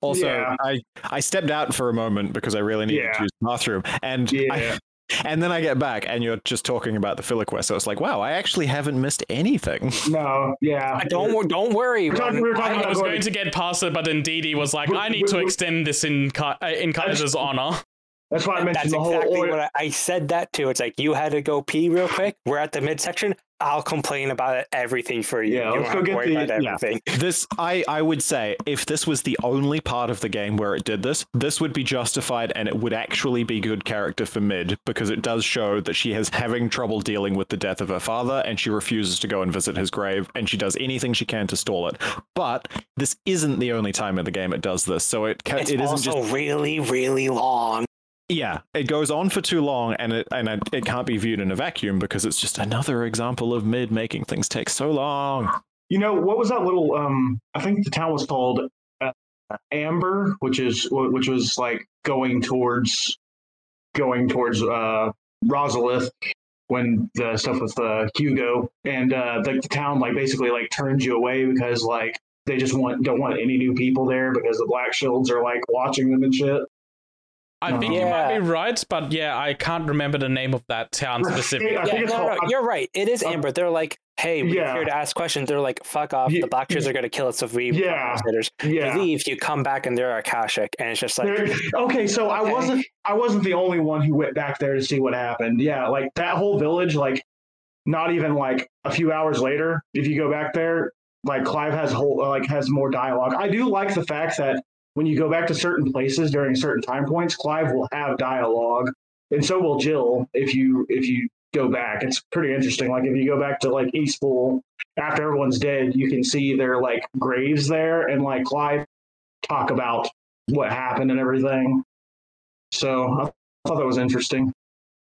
S3: Also,
S4: Yeah.
S3: I I stepped out for a moment because I really needed
S4: Yeah.
S3: to use the bathroom, and
S4: yeah.
S3: I, <laughs> and then I get back, and you're just talking about the filler quest. So it's like, wow, I actually haven't missed anything.
S4: no, yeah.
S2: I don't wor- don't worry.
S4: We're talking- we were talking
S1: I
S4: about
S1: was
S4: going-
S1: going to get past it, but then Dee Dee was like,
S4: We-
S1: I need to
S4: we- we-
S1: extend this in, Ka- uh, in Kaizer's honor.
S4: That's why I mentioned
S2: That's
S4: the whole
S2: exactly
S4: oil.
S2: what I, I said. That too. It's like you had to go pee real quick. We're at the midsection. I'll complain about everything for you.
S4: Yeah,
S2: you
S4: let's go get the-
S3: yeah.
S2: everything. <laughs>
S3: this I I would say if this was the only part of the game where it did this, this would be justified and it would actually be good character for Mid because it does show that she is having trouble dealing with the death of her father and she refuses to go and visit his grave and she does anything she can to stall it. But this isn't the only time in the game it does this, so it ca-
S2: It's
S3: it isn't
S2: also
S3: just
S2: really, really long.
S3: Yeah, it goes on for too long, and it and it, can't be viewed in a vacuum because it's just another example of mid making things take so long.
S4: You know what was that little? Um, I think the town was called uh, Amber, which is which was like going towards going towards uh, Rosalith when the stuff with uh, Hugo and uh, the, the town like basically like turns you away because like they just want don't want any new people there because the Black Shields are like watching them and shit.
S1: I think you might be right, but yeah, I can't remember the name of that town specifically.
S2: Yeah, no, no, no, you're right. It is
S4: uh,
S2: Amber. They're like, hey, we're
S4: yeah.
S2: here to ask questions. They're like, fuck off.
S4: Ye-
S2: The Black Shirts are going to kill us if we
S4: Yeah. Yeah.
S2: You leave, you come back, and they're Akashic. And it's just like,
S4: There- okay, so I wasn't I wasn't the only one who went back there to see what happened. Yeah, like that whole village, like not even like a few hours later, if you go back there, like Clive has whole like has more dialogue. I do like the fact that when you go back to certain places during certain time points, Clive will have dialogue, and so will Jill if you if you go back. It's pretty interesting. Like if you go back to like Eastpool after everyone's dead, you can see their like graves there, and like Clive talk about what happened and everything. So I thought that was interesting.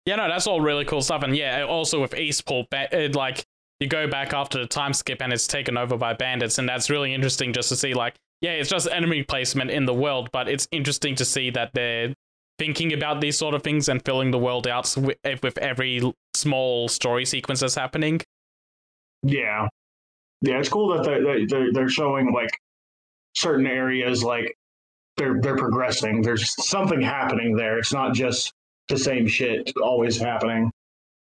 S1: Yeah, no, that's all really cool stuff. And yeah, also with Eastport, ba- it, like you go back after the time skip and it's taken over by bandits, and that's really interesting just to see. Like, yeah, it's just enemy placement in the world, but it's interesting to see that they're thinking about these sort of things and filling the world out with, eh, with every small story sequence that's happening.
S4: Yeah, yeah, it's cool that they're they're, they're showing like certain areas like they're they're progressing. There's something happening there. It's not just the same shit always happening.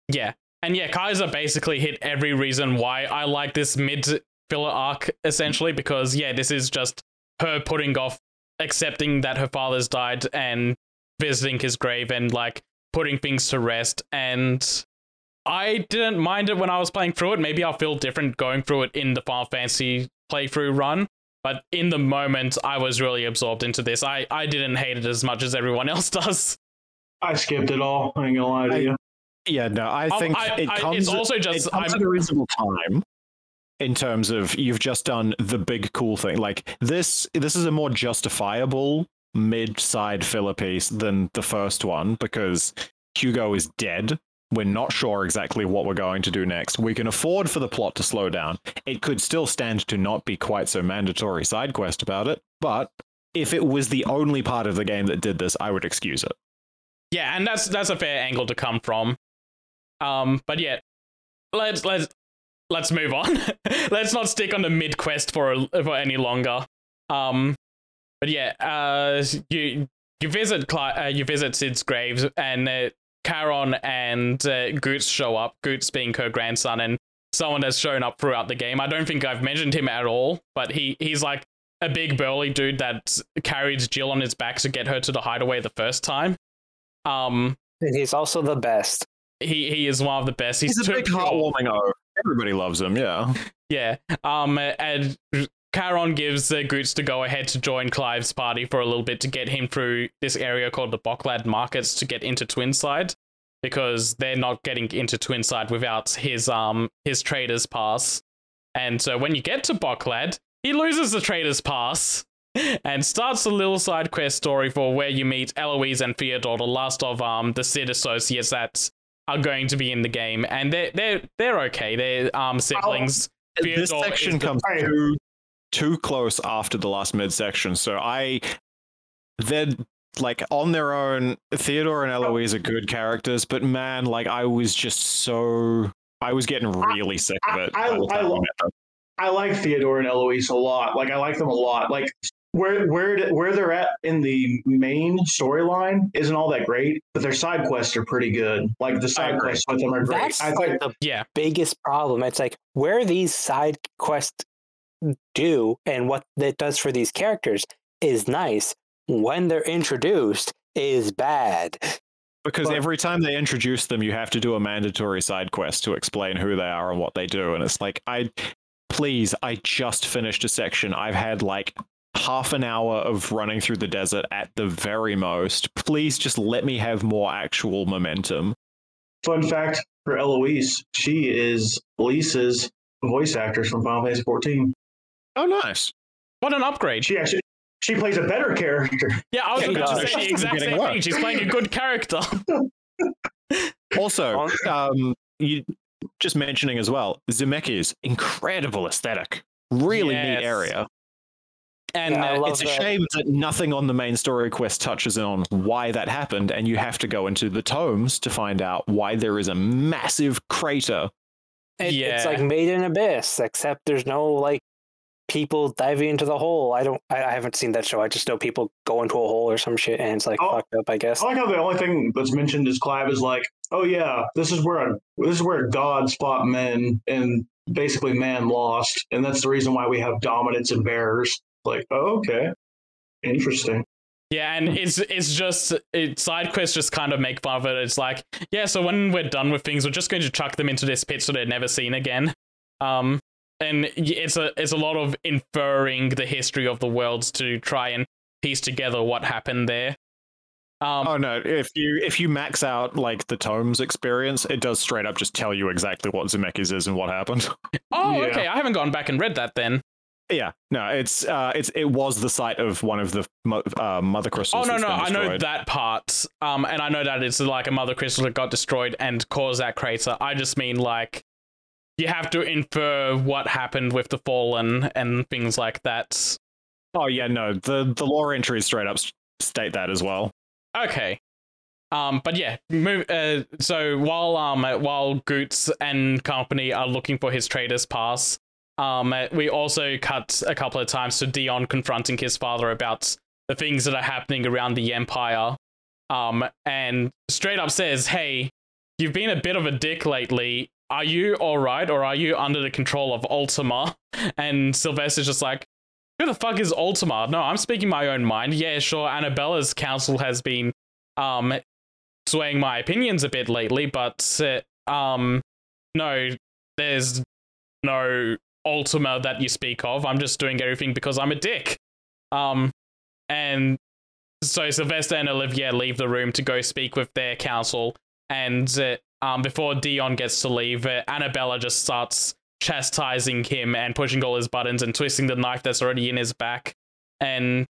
S1: Yeah. And yeah, Kaizer basically hit every reason why I like this mid filler arc, essentially, because yeah, this is just her putting off accepting that her father's died and visiting his grave and like putting things to rest. And I didn't mind it when I was playing through it. Maybe I'll feel different going through it in the Final Fantasy playthrough run. But in the moment, I was really absorbed into this. I, I didn't hate it as much as everyone <laughs> else does.
S4: I skipped it all. I ain't gonna lie to you.
S3: Yeah, no, I
S1: Um,
S3: think
S1: I-
S3: it comes.
S1: it's also
S3: it
S1: just
S3: comes
S1: I'm-
S3: at a reasonable time in terms of you've just done the big cool thing. Like this, this is a more justifiable mid-side filler piece than the first one because Hugo is dead. We're not sure exactly what we're going to do next. We can afford for the plot to slow down. It could still stand to not be quite so mandatory side quest about it, but if it was the only part of the game that did this, I would excuse it.
S1: Yeah, and that's that's a fair angle to come from. Um, but yeah, let's let's let's move on. <laughs> let's not stick on the mid quest for a- for any longer. Um, but yeah, uh, you you visit Cli- uh, you visit Cid's graves, and uh, Charon and uh, Goetz show up. Goetz being her grandson, and someone that's shown up throughout the game. I don't think I've mentioned him at all, but he he's like a big burly dude that carried Jill on his back to get her to the hideaway the first time. Um,
S2: And he's also the best.
S1: he he is one of the best. He's,
S3: He's a
S1: too
S3: big
S1: pure.
S3: heartwarming O. Everybody loves him, yeah.
S1: Yeah. Um, and Charon gives uh, Goetz to go ahead to join Clive's party for a little bit to get him through this area called the Boklad Markets to get into Twinside because they're not getting into Twinside without his um his trader's pass. And so when you get to Boklad, he loses the trader's pass <laughs> and starts a little side quest story for where you meet Eloise and Theodore, the last of um the Cid associates that are going to be in the game, and they're they're they're okay. They're um siblings.
S3: this section
S1: is the-
S3: comes too too close after the last midsection, so I they're like on their own. Theodore and Eloise are good characters, but man, like I was just so I was getting really sick of it.
S4: I-
S3: by
S4: I- I-
S3: we met them.
S4: I like Theodore and Eloise a lot. Like I like them a lot. Like where where where they're at in the main storyline isn't all that great, but their side quests are pretty good. Like the side quests with them are great.
S2: That's
S4: I
S2: like
S4: think
S2: the
S1: Yeah,
S2: biggest problem. It's like where these side quests do and what it does for these characters is nice. When they're introduced, is bad.
S3: Because
S4: But-
S3: every time they introduce them, you have to do a mandatory side quest to explain who they are and what they do. And it's like, I please, I just finished a section. I've had like half an hour of running through the desert at the very most. Please just let me have more actual momentum.
S4: fun fact for Eloise, she is Lisa's voice actress from Final Fantasy 14.
S3: Oh, nice.
S1: what an upgrade.
S4: She actually she plays a better character.
S1: Yeah, I was
S2: Yeah,
S1: about to say
S2: does.
S1: the exact same
S3: worse.
S1: thing. She's playing a good character. <laughs>
S3: Also, um, you just mentioning as well, Dzemekys, incredible aesthetic. Really
S1: Yes.
S3: neat area.
S1: And
S2: Yeah,
S1: uh,
S2: love
S3: it's a
S2: that.
S3: shame that nothing on the main story quest touches on why that happened, and you have to go into the tomes to find out why there is a massive crater.
S2: It, It's like made in abyss, except there's no like people diving into the hole. I don't. I, I haven't seen that show. I just know people go into a hole or some shit, and it's like
S4: Oh.
S2: fucked up. I guess.
S4: I like how the only thing that's mentioned is Clive is like, oh yeah, this is where a, this is where gods fought men and basically man lost, and that's the reason why we have dominance and bearers. Like, oh, okay, interesting.
S1: yeah, and it's it's just it, side quests just kind of make fun of it. It's like, yeah, so when we're done with things, we're just going to chuck them into this pit so they're never seen again. Um, and it's a it's a lot of inferring the history of the worlds to try and piece together what happened there. Um,
S3: Oh no! If you if you max out like the tomes experience, it does straight up just tell you exactly what Dzemekys is and what happened. <laughs>
S1: oh,
S4: yeah.
S1: okay. I haven't gone back and read that then.
S3: Yeah, no, it's uh, it's it was the site of one of the mo- uh, mother
S1: Oh no, no, I know that part. Um, and I know that it's like a mother crystal that got destroyed and caused that crater. I just mean like you have to infer what happened with the fallen and things like that.
S3: Oh yeah, no, the the lore entries straight up state that as well.
S1: Okay. Um, but yeah, move. Uh, so while um while Goetz and company are looking for his trader's pass, um, we also cut a couple of times to Dion confronting his father about the things that are happening around the Empire. Um, and straight up says, "Hey, you've been a bit of a dick lately. Are you all right, or are you under the control of Ultima?" <laughs> And Sylvester's just like, "Who the fuck is Ultima? No, I'm speaking my own mind. Yeah, sure. Annabella's council has been um swaying my opinions a bit lately, but uh, um no, there's no Ultima that you speak of. I'm just doing everything because I'm a dick. Um and so Sylvester and Olivia leave the room to go speak with their council and uh, um before Dion gets to leave, uh, Annabella just starts chastising him and pushing all his buttons and twisting the knife that's already in his back and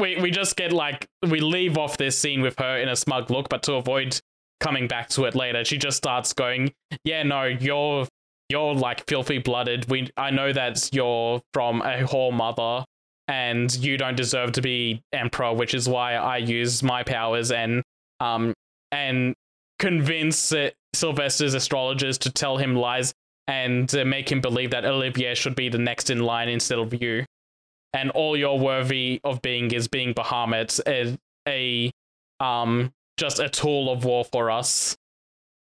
S1: we we just get like we leave off this scene with her in a smug look, but to avoid coming back to it later, she just starts going, "Yeah, no, you're you're like filthy blooded. We I know that you're from a whore mother, and you don't deserve to be emperor, which is why I use my powers and um and convince uh, Sylvester's astrologers to tell him lies and uh, make him believe that Olivia should be the next in line instead of you." and all you're worthy of being is being Bahamut, a, a um just a tool of war for us.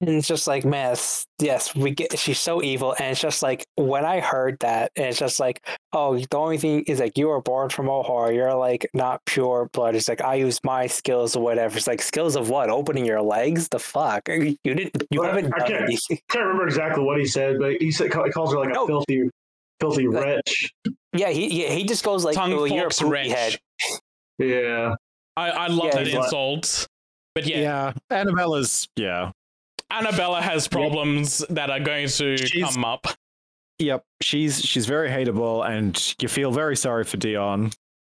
S2: And it's just like, man, it's- yes, we get. She's so evil, and it's just like when I heard that, and it's just like, oh, the only thing is like you were born from Ohar. You're like not pure blood. It's like I use my skills or whatever. It's like skills of what? Opening your legs? The fuck? <laughs> You didn't. You
S4: Well,
S2: haven't
S4: I
S2: done
S4: can't- can't remember exactly what he said, but he said he calls her like a
S2: No.
S4: filthy, filthy
S2: Like-
S4: wretch.
S2: Yeah, he he, he just goes like,
S1: Tongue
S2: oh, you're a
S1: forks
S2: poopy
S1: wretch.
S2: head.
S4: Yeah,
S1: I, I love
S2: Yeah,
S1: that
S4: he's like-
S1: insult. But yeah,
S3: Yeah, Annabella's yeah.
S1: Annabella has problems that are going to
S3: She's-
S1: come up.
S3: Yep, she's she's very hateable, and you feel very sorry for Dion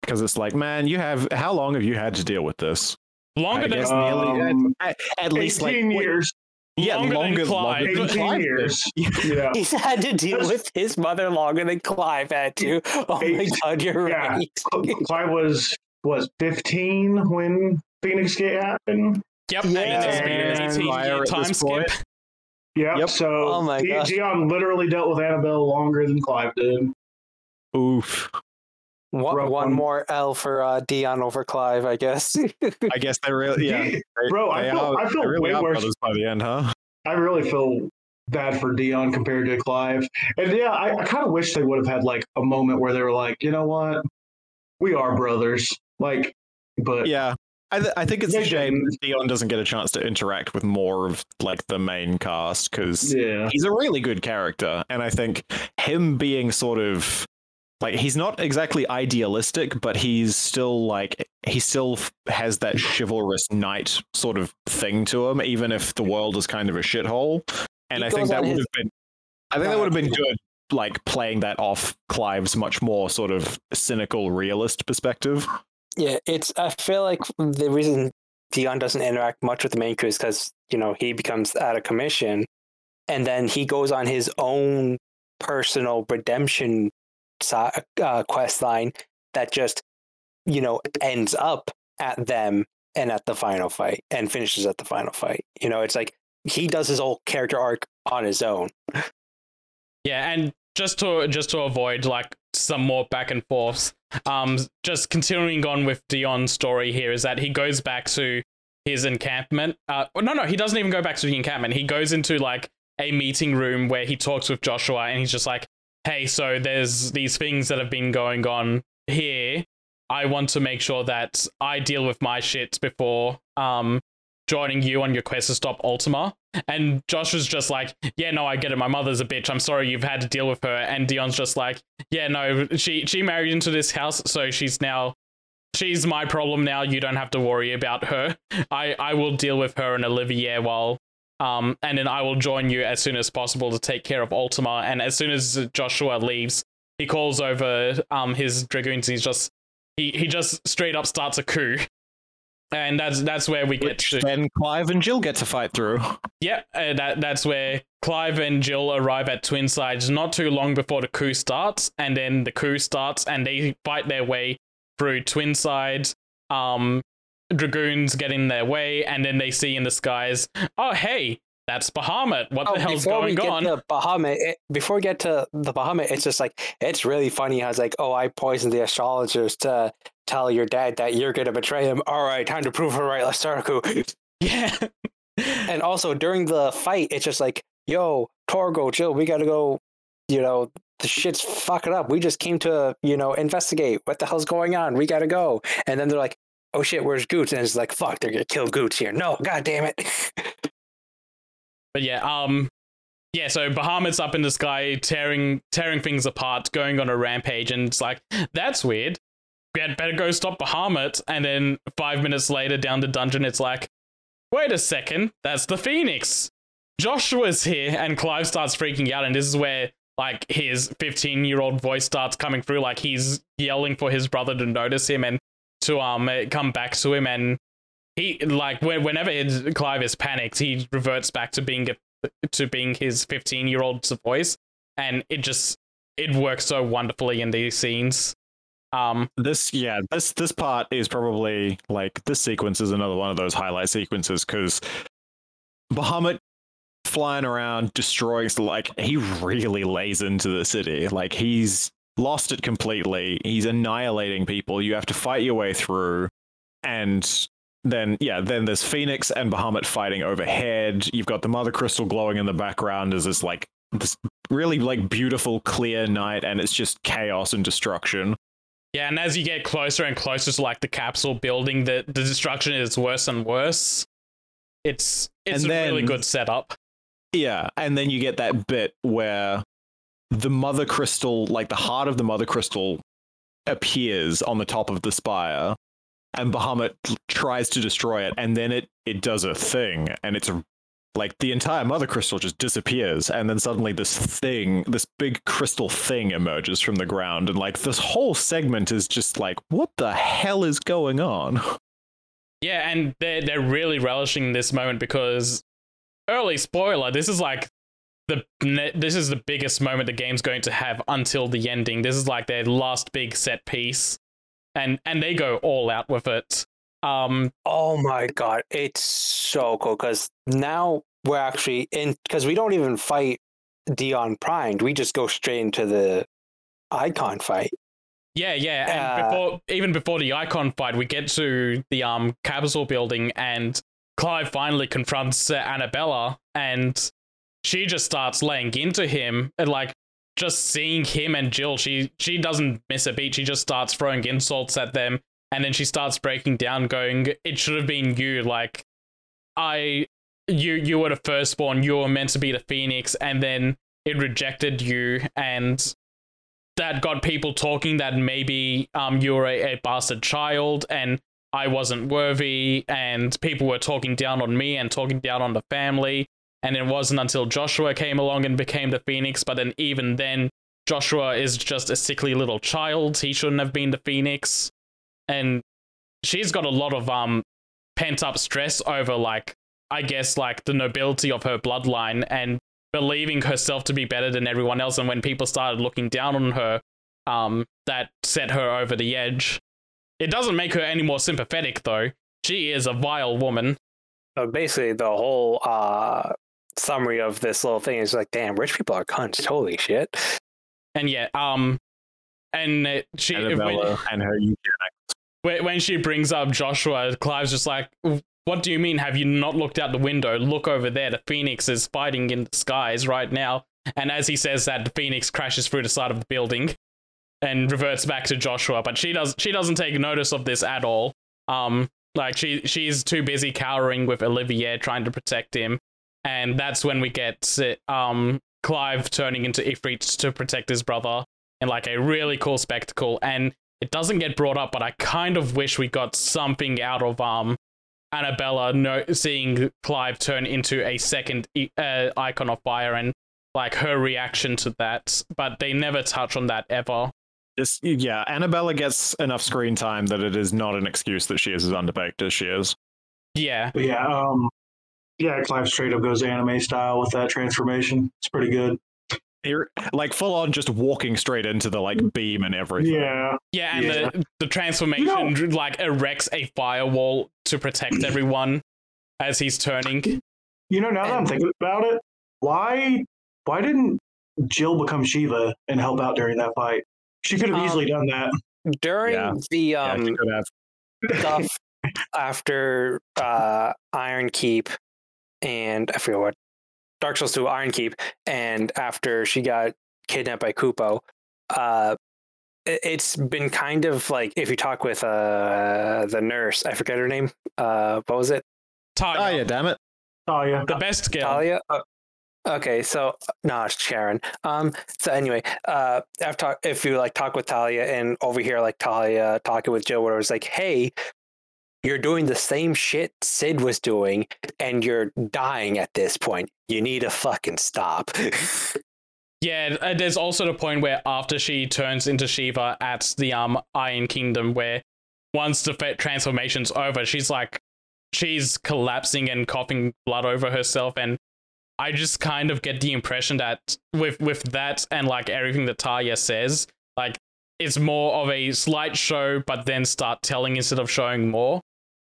S3: because it's like, man, you have how long have you had to deal with this?
S1: Longer
S3: I
S1: than
S3: guess nearly
S4: Um,
S3: at, at least like
S4: 18
S3: wait,
S4: years.
S3: yeah,
S1: longer than Clive.
S3: longer than
S4: 18
S3: Clive
S4: years. <laughs> Yeah.
S2: He's had to deal with his mother longer than Clive had to. Oh my god, you're
S4: yeah.
S2: right.
S4: Clive was was 15 when Phoenix Gate happened.
S1: Yep,
S2: Yeah.
S1: and it's been an 18 year time skip.
S4: Yep.
S3: Yep.
S4: So
S2: Oh my
S4: Di-
S2: gosh.
S4: Dion literally dealt with Annabelle longer than Clive did.
S3: Oof.
S2: One, one
S4: one.
S2: more L for uh, Dion over Clive, I guess.
S3: I guess they really <laughs> yeah.
S4: Di-
S3: they-
S4: Bro, I feel-
S3: are-
S4: I feel
S3: really
S4: way worse.
S3: by the end, huh?
S4: I really feel bad for Dion compared to Clive. And yeah, I, I kind of wish they would have had like a moment where they were like, you know what? We are brothers. Like, but
S3: Yeah. I, th- I think it's a shame Dion doesn't get a chance to interact with more of like the main cast because
S4: yeah.
S3: he's a really good character, and I think him being sort of like he's not exactly idealistic, but he's still like he still f- has that chivalrous knight sort of thing to him, even if the world is kind of a shithole. And
S2: He
S3: I think that would
S2: his-
S3: have been, I think that would have been good, like playing that off Clive's much more sort of cynical, realist perspective.
S2: Yeah, it's. I feel like the reason Dion doesn't interact much with the main crew is because you know he becomes out of commission, and then he goes on his own personal redemption uh, quest line that just you know ends up at them and at the final fight and finishes at the final fight. You know, it's like he does his whole character arc on his own.
S1: Yeah, and just to just to avoid like some more back and forths, um, just continuing on with Dion's story here is that he goes back to his encampment. Uh, no, no, he doesn't even go back to the encampment. He goes into like a meeting room where he talks with Joshua, and he's just like, "Hey, so there's these things that have been going on here. I want to make sure that I deal with my shit before um joining you on your quest to stop Ultima." And Josh was just like, yeah, no, I get it. My mother's a bitch. I'm sorry you've had to deal with her. And Dion's just like, yeah, no, she she married into this house, so she's now she's my problem now. You don't have to worry about her. I I will deal with her and Olivia while um and then I will join you as soon as possible to take care of Ultima. And as soon as Joshua leaves, he calls over um his dragoons. He's just he he just straight up starts a coup, and that's that's where we get
S3: Which
S1: to
S3: then Clive and Jill get to fight through.
S1: yeah. Uh, that that's where Clive and Jill arrive at Twin Sides not too long before the coup starts, and then the coup starts, and they fight their way through Twin Sides. Um, dragoons get in their way, and then they see in the skies, oh hey, that's Bahamut. What the hell's
S2: before we
S1: going
S2: get
S1: on?
S2: to Bahamut, it, before we get to the Bahamut, it's just like it's really funny how it's like, oh, I poisoned the astrologers to tell your dad that you're gonna betray him. All right, time to prove her right. Let's start a coup. <laughs>
S1: Yeah. <laughs>
S2: And also during the fight, it's just like, yo, Torgal, Jill, we gotta go. You know, the shit's fucking up. We just came to, you know, investigate what the hell's going on. We gotta go. And then they're like, oh shit, where's Goetz? And it's like, fuck, they're gonna kill Goetz here. No, god damn it. <laughs>
S1: But yeah, um, yeah. So Bahamut's up in the sky, tearing tearing things apart, going on a rampage, and it's like that's weird. Had better go stop Bahamut. And then five minutes later, down the dungeon, it's like, wait a second, that's the Phoenix. Joshua's here, and Clive starts freaking out, and this is where like his 15 year old voice starts coming through, like he's yelling for his brother to notice him and to um come back to him and he like whenever his, Clive is panicked, he reverts back to being a, to being his 15 year old's voice, and it just it works so wonderfully in these scenes. Um,
S3: This, yeah, this this part is probably like this sequence is another one of those highlight sequences because Bahamut flying around destroying like he really lays into the city. Like he's lost it completely. He's annihilating people. You have to fight your way through, and then yeah, then there's Phoenix and Bahamut fighting overhead. You've got the Mother Crystal glowing in the background as this like this really like beautiful clear night, and it's just chaos and destruction.
S1: Yeah, and as you get closer and closer to like the capsule building, the the destruction is worse and worse. It's it's
S3: And
S1: a really good setup.
S3: Yeah, and then you get that bit where the mother crystal, like the heart of the mother crystal, appears on the top of the spire, and Bahamut tries to destroy it, and then it it does a thing, and it's a like the entire mother crystal just disappears, and then suddenly this thing, this big crystal thing emerges from the ground, and like this whole segment is just like, what the hell is going on? <laughs>
S1: Yeah, and they're they're really relishing this moment because early spoiler, this is like the this is the biggest moment the game's going to have until the ending. This is like their last big set piece, and and they go all out with it. Um,
S2: Oh my god, it's so cool because now we're actually in because we don't even fight Dion primed. We just go straight into the Eikon fight.
S1: yeah, yeah, and
S2: Uh,
S1: before even before the Eikon fight, we get to the um capsule building, and Clive finally confronts uh, Annabella, and she just starts laying into him, and like just seeing him and Jill, she she doesn't miss a beat. She just starts throwing insults at them, and then she starts breaking down, going, "It should have been you. Like, I, you, you were the firstborn. You were meant to be the phoenix, and then it rejected you, and that got people talking that maybe um you were a, a bastard child, and I wasn't worthy, and people were talking down on me and talking down on the family." And it wasn't until Joshua came along and became the Phoenix, but then even then, Joshua is just a sickly little child. He shouldn't have been the Phoenix. And she's got a lot of um pent up stress over like I guess like the nobility of her bloodline and believing herself to be better than everyone else. And when people started looking down on her, um, that set her over the edge. It doesn't make her any more sympathetic though. She is a vile woman.
S2: So basically, the whole uh, summary of this little thing is like, damn, rich people are cunts. Holy shit.
S1: And yeah, um, and it, she when,
S3: and her eugenics.
S1: when when she brings up Joshua, Clive's just like, "What do you mean? Have you not looked out the window? Look over there. The phoenix is fighting in the skies right now." And as he says that, the phoenix crashes through the side of the building and reverts back to Joshua. But she does she doesn't take notice of this at all. Um, like she she's too busy cowering with Olivier trying to protect him, and that's when we get um Clive turning into Ifrit to protect his brother in like a really cool spectacle. And it doesn't get brought up, but I kind of wish we got something out of um Annabella no- seeing Clive turn into a second e- uh, Eikon of fire and like her reaction to that, but they never touch on that ever.
S3: Just, yeah, Annabella gets enough screen time that it is not an excuse that she is as underbaked as she is.
S1: Yeah,
S4: But yeah, um, yeah, Clive straight up goes anime style with that transformation. It's pretty good.
S3: Here, like full on, just walking straight into the like beam and everything.
S4: Yeah,
S1: yeah, and
S4: Yeah.
S1: the the transformation like erects a firewall to protect everyone as he's turning.
S4: you know, now that I'm thinking about it, why why didn't Jill become Shiva and help out during that fight? She could have
S2: Um,
S4: easily done that.
S2: During
S3: Yeah.
S2: the um,
S3: she could have.
S2: stuff after uh, Iron Keep and I forget what Dark Souls 2 Iron Keep and after she got kidnapped by Kupo, uh, it- it's been kind of like if you talk with uh, the nurse, I forget her name. Uh, what was it?
S1: Tarja,
S3: Oh yeah, damn it.
S4: Oh yeah,
S1: the best girl.
S2: Tarja. Uh, okay, so no, it's Sharon. Um, so anyway, uh, I've talked if you like talk with Tarja and over here like Tarja talking with Jill, where it was like, hey, you're doing the same shit Cid was doing, and you're dying at this point. You need to fucking stop. <laughs>
S1: Yeah, uh, there's also the point where after she turns into Shiva at the um Iron Kingdom, where once the transformation's over, she's like, she's collapsing and coughing blood over herself, and I just kind of get the impression that with with that and like everything that Tarja says, like it's more of a slight show, but then start telling instead of showing more.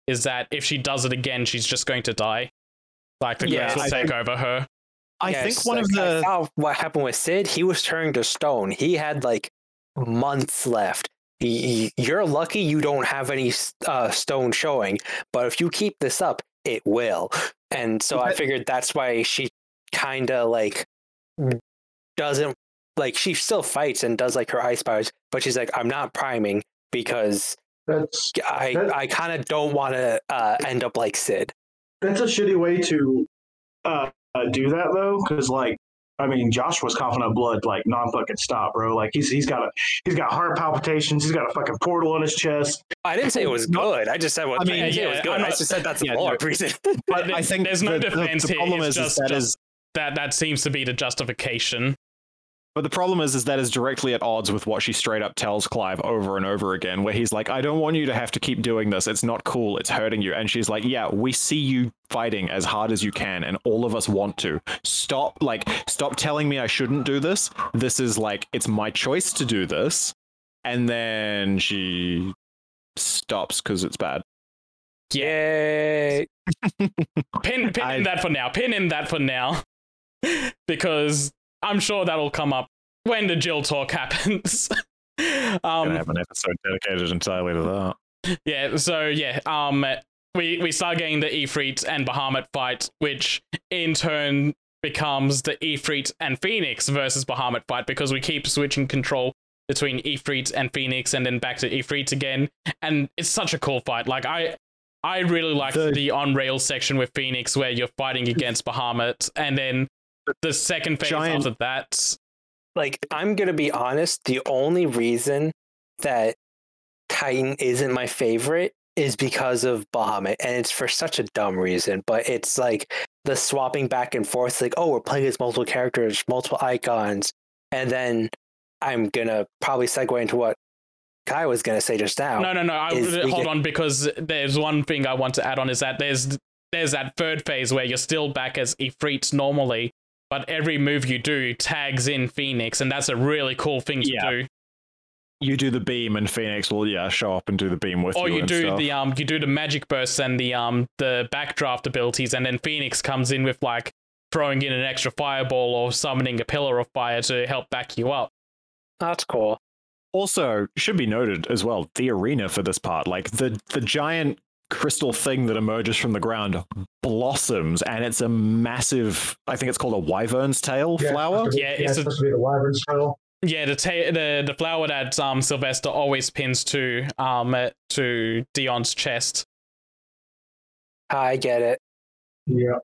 S1: Is that if she does it again, she's just going to die? Like the
S2: Yeah,
S1: will take
S3: think-
S1: over her.
S3: I
S2: Yeah,
S3: think one of
S2: like, I
S3: the
S2: what happened with Cid. He was turned to stone. He had like months left. You're lucky you don't have any uh, stone showing, but if you keep this up, it will. And so I figured that's why she kind of like doesn't like she still fights and does like her ice powers, but she's like, I'm not priming because
S4: that's
S2: I I kind of don't want to uh, end up like Cid.
S4: that's a shitty way to uh, uh, do that though, because like. I mean, Josh was coughing up blood like non fucking stop, bro. Like he's he's got a he's got heart palpitations. He's got a fucking portal in his chest.
S2: I didn't say it was good. I just said what
S3: I mean,
S2: I didn't it was good.
S1: I'm
S2: I just said that's a
S3: Yeah,
S2: lore
S3: no.
S2: reason. <laughs>
S3: But
S1: There-
S3: I think
S1: there's no
S3: the, the-
S1: defense
S3: the,
S1: here,
S3: problem
S1: it's
S3: is,
S1: just-
S3: is that
S1: just-
S3: is
S1: That that seems to be the justification.
S3: But the problem is, is that is directly at odds with what she straight up tells Clive over and over again, where he's like, "I don't want you to have to keep doing this. It's not cool. It's hurting you." And she's like, "Yeah, we see you fighting as hard as you can, and all of us want to. Stop, like, stop telling me I shouldn't do this. This is like, it's my choice to do this." And then she stops because it's bad.
S2: Yay! <laughs>
S1: Pin pin
S3: I-
S1: in that for now. Pin in that for now, <laughs> because I'm sure that'll come up when the Jill talk <laughs> happens. Um,
S3: gonna have an episode dedicated entirely to that.
S1: Yeah, so yeah, um we we start getting the Ifrit and Bahamut fight, which in turn becomes the Ifrit and Phoenix versus Bahamut fight because we keep switching control between Ifrit and Phoenix and then back to Ifrit again. And it's such a cool fight. Like I I really like
S3: The-
S1: the, on rail section with Phoenix where you're fighting <laughs> against Bahamut and then the second phase
S3: Giant-
S1: after that
S2: Like, I'm gonna be honest. The only reason that Titan isn't my favorite is because of Bahamut, and it's for such a dumb reason. But it's like the swapping back and forth. Like, oh, we're playing as multiple characters, multiple Eikons, and then I'm gonna probably segue into what Kai was gonna say just now.
S1: No, no, no. I, hold
S2: get-
S1: on, because there's one thing I want to add on is that there's there's that third phase where you're still back as Ifrit normally, but every move you do tags in Phoenix, and that's a really cool thing to
S3: Yeah.
S1: do.
S3: You do the beam, and Phoenix will yeah show up and do the beam with
S1: Or
S3: you.
S1: you
S3: and
S1: do
S3: stuff.
S1: the um you do the magic bursts and the um the backdraft abilities, and then Phoenix comes in with like throwing in an extra fireball or summoning a pillar of fire to help back you up.
S2: That's cool.
S3: Also, should be noted as well, the arena for this part, like the the giant crystal thing that emerges from the ground blossoms and it's a massive I think it's called a wyvern's tail flower.
S1: Yeah, it's a-
S4: supposed to be the wyvern spell.
S1: Yeah, the ta- the the flower that um Sylvestre always pins to um uh, to Dion's chest.
S2: I get it.
S4: Yeah.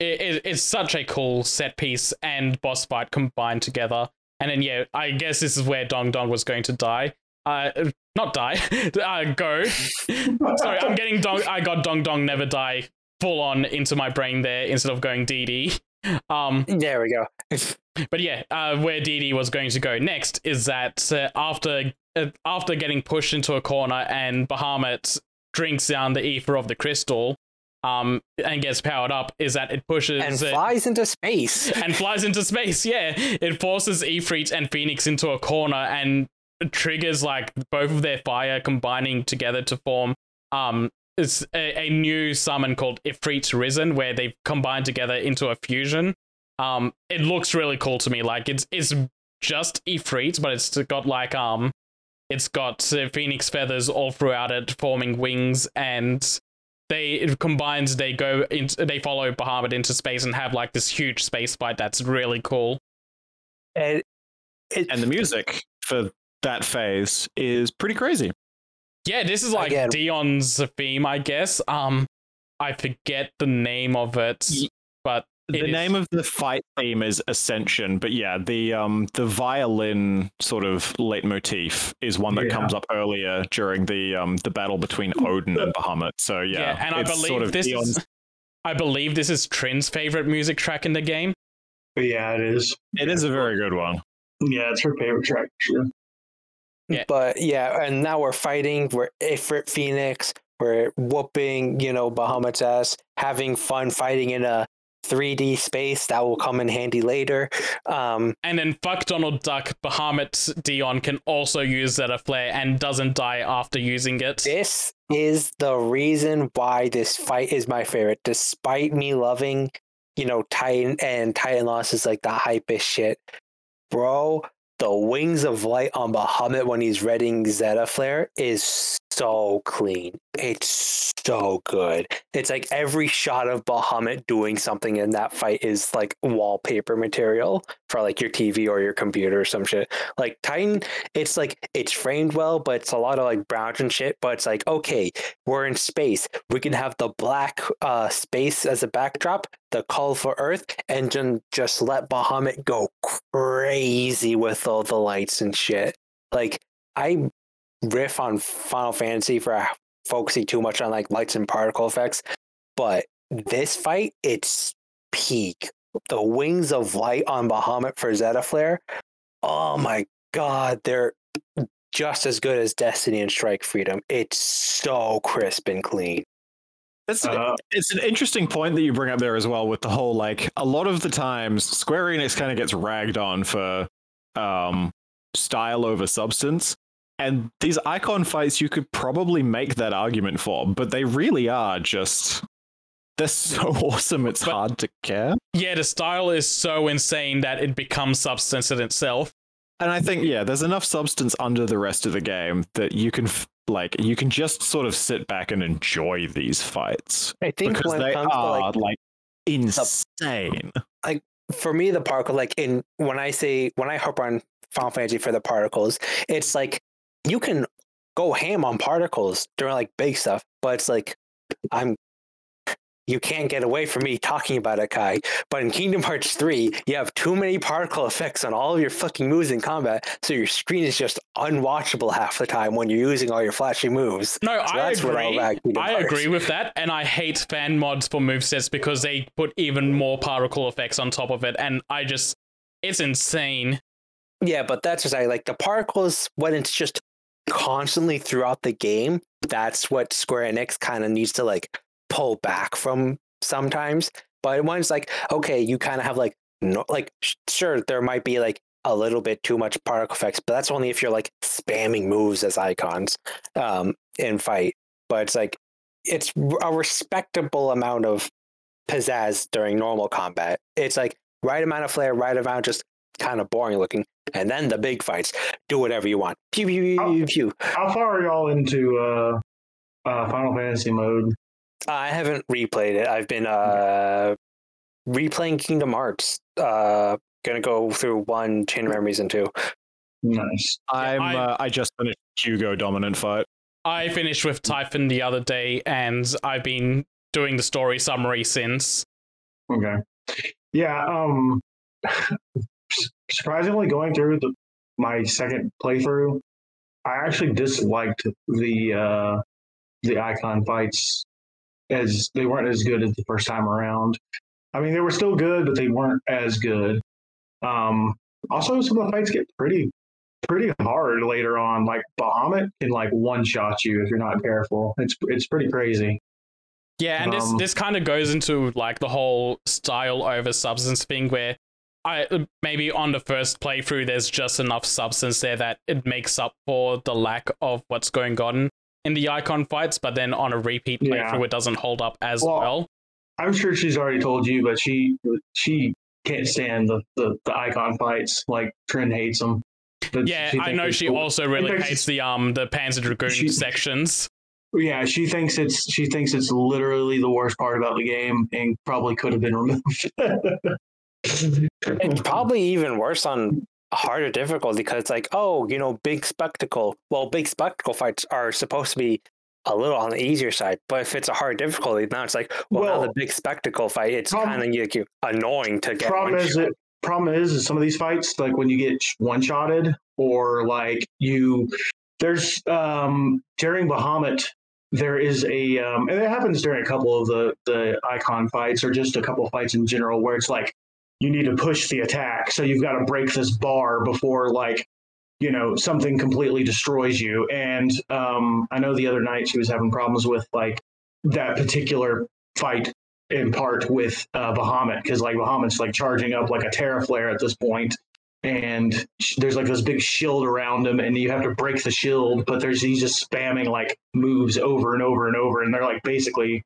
S1: it, it, it's such a cool set piece and boss fight combined together. And then yeah, I guess this is where Dong Dong was going to die. Uh, not die. <laughs> uh, go. <laughs> Sorry, I'm getting Dong. I got Dong Dong never die full on into my brain there instead of going DD. Um,
S2: There we go.
S1: but yeah, uh, where Dee Dee was going to go next is that uh, after uh, after getting pushed into a corner and Bahamut drinks down the ether of the crystal, um, and gets powered up, is that it pushes
S2: and flies into space. <laughs>
S1: and flies into space. Yeah, it forces Ifrit and Phoenix into a corner and triggers like both of their fire combining together to form um it's a, a new summon called Ifrit's Risen, where they've combined together into a fusion. Um, it looks really cool to me. Like it's it's just Ifrit, but it's got like um, it's got uh, phoenix feathers all throughout it, forming wings, and they it combines. They go in, they follow Bahamut into space and have like this huge space fight. That's really cool.
S2: And, it,
S3: And the music for that phase is pretty crazy.
S1: Yeah, this is like
S2: Again-
S1: Dion's theme, I guess. Um, I forget the name of it,
S3: Ye-
S1: but
S3: The
S1: It is-
S3: name of the fight theme is Ascension, but yeah, the um the violin sort of leitmotif is one that
S4: Yeah.
S3: comes up earlier during the um the battle between Odin and Bahamut. So yeah,
S1: yeah, and I believe
S3: sort of
S1: this
S3: Dion's-
S1: is. I believe this is Trin's favorite music track in the game.
S4: Yeah, it is.
S3: it is a very good one.
S4: Yeah, it's her favorite track. Sure.
S1: Yeah.
S2: But yeah, and now we're fighting. We're Ifrit Phoenix. We're whooping, you know, Bahamut's ass, having fun fighting in a 3D space that will come in handy later. Um,
S1: And then fuck Donald Duck, Bahamut Dion can also use Zeta Flare and doesn't die after using it.
S2: this is the reason why this fight is my favorite, despite me loving, you know, Titan and Titan Lost is like the hypest shit. Bro, the wings of light on Bahamut when he's reading Zettaflare is so clean. It's so good. It's like every shot of Bahamut doing something in that fight is like wallpaper material for like your TV or your computer or some shit. Like Titan, it's like it's framed well, but it's a lot of like browns and shit. But it's like, okay, we're in space. We can have the black uh space as a backdrop, the call for earth, and then just let Bahamut go crazy with all the lights and shit. Like I riff on Final Fantasy for focusing too much on like lights and particle effects, but this fight, it's peak. The wings of light on Bahamut for Zettaflare. Oh my god, they're just as good as Destiny and Strike Freedom. It's so crisp and clean.
S3: It's
S4: Uh,
S3: it's an interesting point that you bring up there as well with the whole like a lot of the times Square Enix kind of gets ragged on for um style over substance. And these Eikon fights you could probably make that argument for, but they really are just they're so <laughs> awesome it's
S1: But-
S3: hard to care.
S1: Yeah, the style is so insane that it becomes substance in itself.
S3: And I think yeah, there's enough substance under the rest of the game that you can f- like you can just sort of sit back and enjoy these fights
S2: I think
S3: because they
S2: it comes to
S3: are
S2: like
S3: like insane.
S2: Like for me the particle like in when i say when i harp on final fantasy for the particles it's like you can go ham on particles during like big stuff but it's like i'm you can't get away from me talking about it kai but in kingdom hearts 3 you have too many particle effects on all of your fucking moves in combat so your screen is just unwatchable half the time when you're using all your flashy moves
S1: No,
S2: So
S1: I agree. I agree with that, and I hate fan mods for movesets because they put even more particle effects on top of it, and I just it's insane.
S2: Yeah, but that's just I like the particles when it's just constantly throughout the game. That's what Square Enix kind of needs to like pull back from sometimes. But it's like, okay, you kind of have like no, like sure there might be like a little bit too much particle effects, but that's only if you're like spamming moves as Eikons um in fight. But it's like it's a respectable amount of pizzazz during normal combat. It's like right amount of flair, right amount just kind of boring looking. And then the big fights, do whatever you want. Pew pew pew pew. pew.
S4: how far are y'all into uh, uh, Final Fantasy mode?
S2: I haven't replayed it. I've been uh replaying Kingdom Hearts. Uh gonna go through one Chain of Memories and two.
S4: Nice.
S3: I'm
S1: I-
S3: uh, I just finished Hugo dominant fight.
S1: I finished with Typhon the other day, and I've been doing the story summary since.
S4: Okay. Yeah. Um. <laughs> Surprisingly, going through the my second playthrough, I actually disliked the uh, the Eikon fights as they weren't as good as the first time around. I mean, they were still good, but they weren't as good. Um, also, some of the fights get pretty pretty hard later on. Like Bahamut can like one shot you if you're not careful. It's it's pretty crazy.
S1: Yeah, and this
S4: Um,
S1: this kind of goes into like the whole style over substance thing where I maybe on the first playthrough there's just enough substance there that it makes up for the lack of what's going on in the Eikon fights, but then on a repeat
S4: Yeah.
S1: playthrough it doesn't hold up as
S4: Well,
S1: well.
S4: I'm sure she's already told you, but she she can't stand the the, the Eikon fights. Like Trin hates them. But
S1: Yeah, I know she
S4: cool.
S1: also really hates the um the Panzer Dragoon
S4: she-
S1: sections.
S4: Yeah, she thinks it's she thinks it's literally the worst part about the game, and probably could have been removed. <laughs>
S2: It's <laughs> probably even worse on a harder difficulty because it's like, oh, you know, big spectacle. Well, big spectacle fights are supposed to be a little on the easier side, but if it's a hard difficulty, now it's like, well, now the big spectacle fight, it's kind of like annoying to get.
S4: problem is
S2: shot.
S4: it problem is is some of these fights like when you get one shotted or like you there's um during Bahamut there is a um and it happens during a couple of the the Eikon fights or just a couple of fights in general where it's like you need to push the attack. So you've got to break this bar before like you know something completely destroys you. And um i know the other night she was having problems with like that particular fight in part with uh, Bahamut because like Bahamut's like charging up like a Teraflare at this point, and there's like this big shield around him, and you have to break the shield, but there's he's just spamming like moves over and over and over, and they're like basically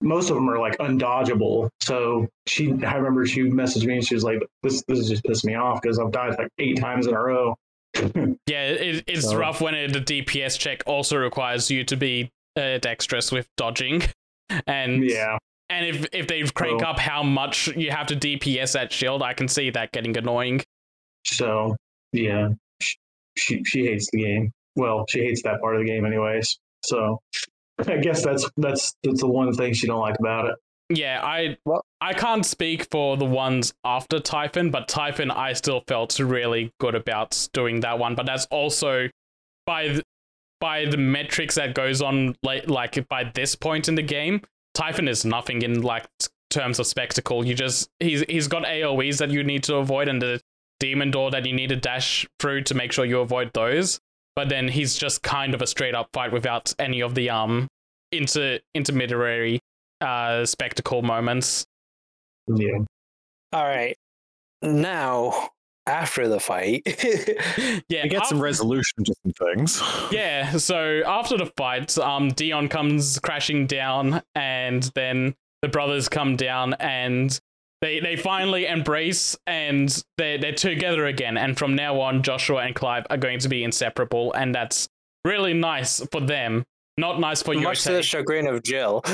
S4: most of them are like undodgeable. So she, I remember she messaged me and she was like, "This this is just pissed me off because I've died like eight times in a row." <laughs>
S1: Yeah, it, it's
S4: So-
S1: rough when the DPS check also requires you to be uh, dexterous with dodging, <laughs> and
S4: Yeah,
S1: and if if they crank
S4: So-
S1: up how much you have to DPS that shield, I can see that getting annoying.
S4: so yeah, she she, she hates the game. Well, she hates that part of the game, anyways. So I guess that's that's that's the one thing she don't like about it.
S1: Yeah, I
S2: Well-
S1: I can't speak for the ones after Typhon, but Typhon I still felt really good about doing that one. But that's also by th- by the metrics that goes on like like by this point in the game, Typhon is nothing in like terms of spectacle. You just he's he's got AoEs that you need to avoid and the demon door that you need to dash through to make sure you avoid those. But then he's just kind of a straight up fight without any of the um inter intermediary uh spectacle moments.
S4: Yeah,
S2: All right, now after the fight, <laughs>
S1: Yeah,
S3: You get some resolution to some things.
S1: Yeah, so after the fight, um, Dion comes crashing down, and then the brothers come down, and they they finally embrace, and they they're together again. And from now on, Joshua and Clive are going to be inseparable, and that's really nice for them. Not nice for you.
S2: much to the chagrin of Jill. <laughs>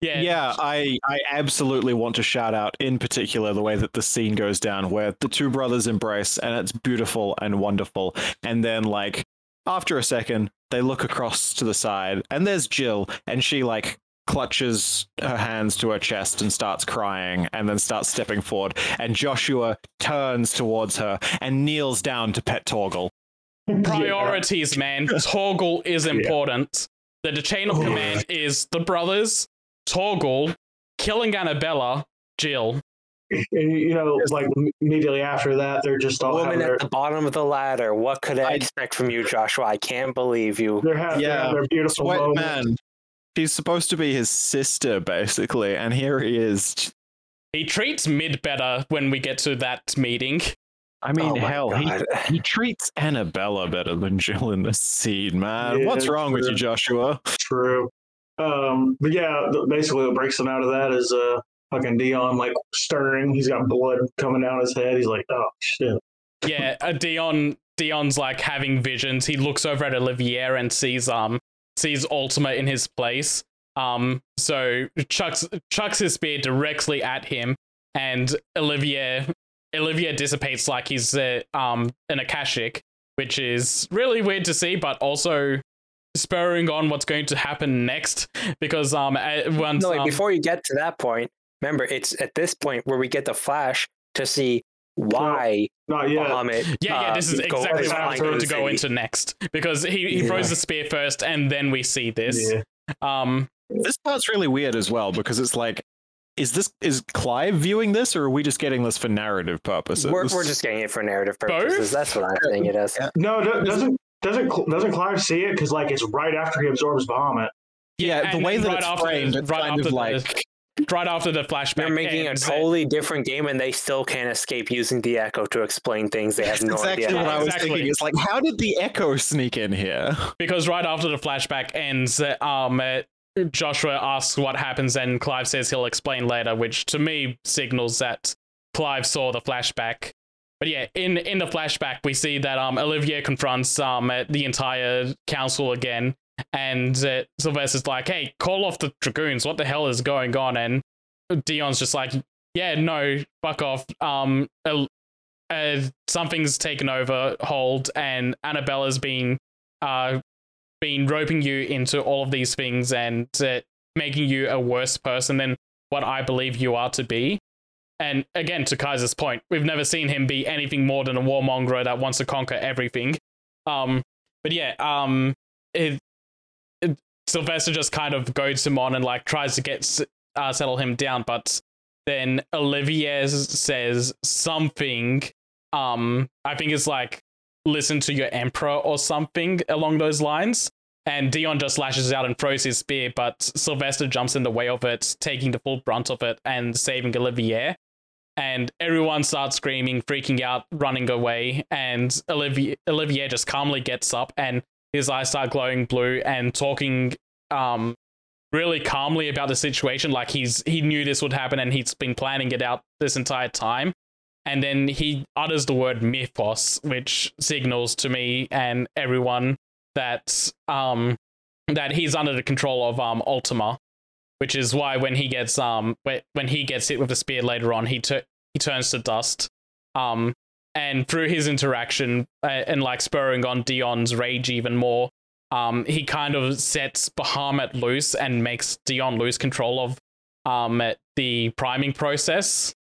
S1: yeah,
S3: Yeah, I, I absolutely want to shout out in particular the way that the scene goes down where the two brothers embrace and it's beautiful and wonderful. And then like after a second, they look across to the side and there's Jill and she like clutches her hands to her chest and starts crying and then starts stepping forward and Joshua turns towards her and kneels down to pet Torgal.
S1: priorities, man. Torgal is <laughs> important. The, the chain of command is the brothers, Torgal, killing Anabella, Jill.
S4: And, you know, like immediately after that, they're just all having
S2: Woman
S4: their,
S2: at the bottom of the ladder. What could I,
S3: I-
S2: expect from you, Joshua? I can't believe you.
S4: they're having
S3: Yeah,
S4: their beautiful
S3: Sweat
S4: moment.
S3: man. She's supposed to be his sister, basically, and here he is.
S1: He treats Mid better when we get to that meeting.
S3: I mean,
S2: Oh
S3: hell, he,
S2: God.
S3: he treats Anabella better than Jill in this scene, man.
S4: Yeah,
S3: What's wrong with you, Joshua?
S4: True. Um, but yeah, basically what breaks him out of that is uh fucking Dion like stirring. He's got blood coming down his head. He's like, oh shit.
S1: Yeah, uh, Dion Dion's like having visions. He looks over at Olivier and sees um sees Ultima in his place. Um, so chucks chucks his spear directly at him, and Olivia Olivia dissipates like he's uh, um an Akashic, which is really weird to see, but also spurring on what's going to happen next because um once
S2: No, like
S1: um,
S2: before you get to that point, remember it's at this point where we get the flash to see why
S4: Not yet.
S2: Bahamut.
S1: Yeah, yeah,
S2: uh,
S1: this is
S2: go-
S1: exactly
S2: is
S1: what I was
S2: flying
S1: going to go into next because he, he
S4: Yeah.
S1: throws the spear first and then we see this.
S4: Yeah.
S1: Um,
S3: This part's really weird as well because it's like is this is Clive viewing this, or are we just getting this for narrative purposes?
S2: We're, we're just getting it for narrative
S1: Both?
S2: purposes. That's what I'm saying it is.
S4: No, doesn't doesn't doesn't Clive see it because like it's right after he absorbs Bahamut.
S3: yeah, the way that
S1: right
S3: it's
S1: after
S3: framed, it's
S1: right
S3: kind
S1: after
S3: of
S1: the-
S3: like
S1: right after the flashback.
S2: They're making a
S1: ends,
S2: totally different game, and they still can't escape using the echo to explain things they have no
S3: exactly
S2: idea.
S3: what I was
S1: Exactly.
S3: thinking. It's like, how did the echo sneak in here?
S1: because right after the flashback ends, uh, um, uh, Joshua asks what happens, and Clive says he'll explain later, which to me signals that Clive saw the flashback. But yeah, in in the flashback, we see that um Olivier confronts um uh, the entire council again, and uh, Sylvestre's like, "Hey, call off the dragoons! What the hell is going on?" And Dion's just like, "Yeah, no, fuck off. Um, uh, uh, something's taken over hold, and Anabella's been uh been roping you into all of these things and uh, making you a worse person than what I believe you are to be. And again, to Kaizer's point, we've never seen him be anything more than a warmonger that wants to conquer everything. Um, but yeah, um, it, Sylvestre just kind of goads him on and like tries to get uh, settle him down, but then Olivier says something. Um, I think it's like listen to your emperor or something along those lines. And Dion just lashes out and throws his spear, but Sylvestre jumps in the way of it, taking the full brunt of it and saving Olivier. And everyone starts screaming, freaking out, running away. And Olivier, Olivier just calmly gets up and his eyes start glowing blue and talking um, really calmly about the situation. Like he's he knew this would happen and he's been planning it out this entire time and then he utters the word mythos, which signals to me and everyone that um that he's under the control of um Ultima, which is why when he gets um whe- when he gets hit with the spear later on, he tur- he turns to dust. Um, and through his interaction uh, and like spurring on Dion's rage even more, um, he kind of sets Bahamut loose and makes Dion lose control of um the priming process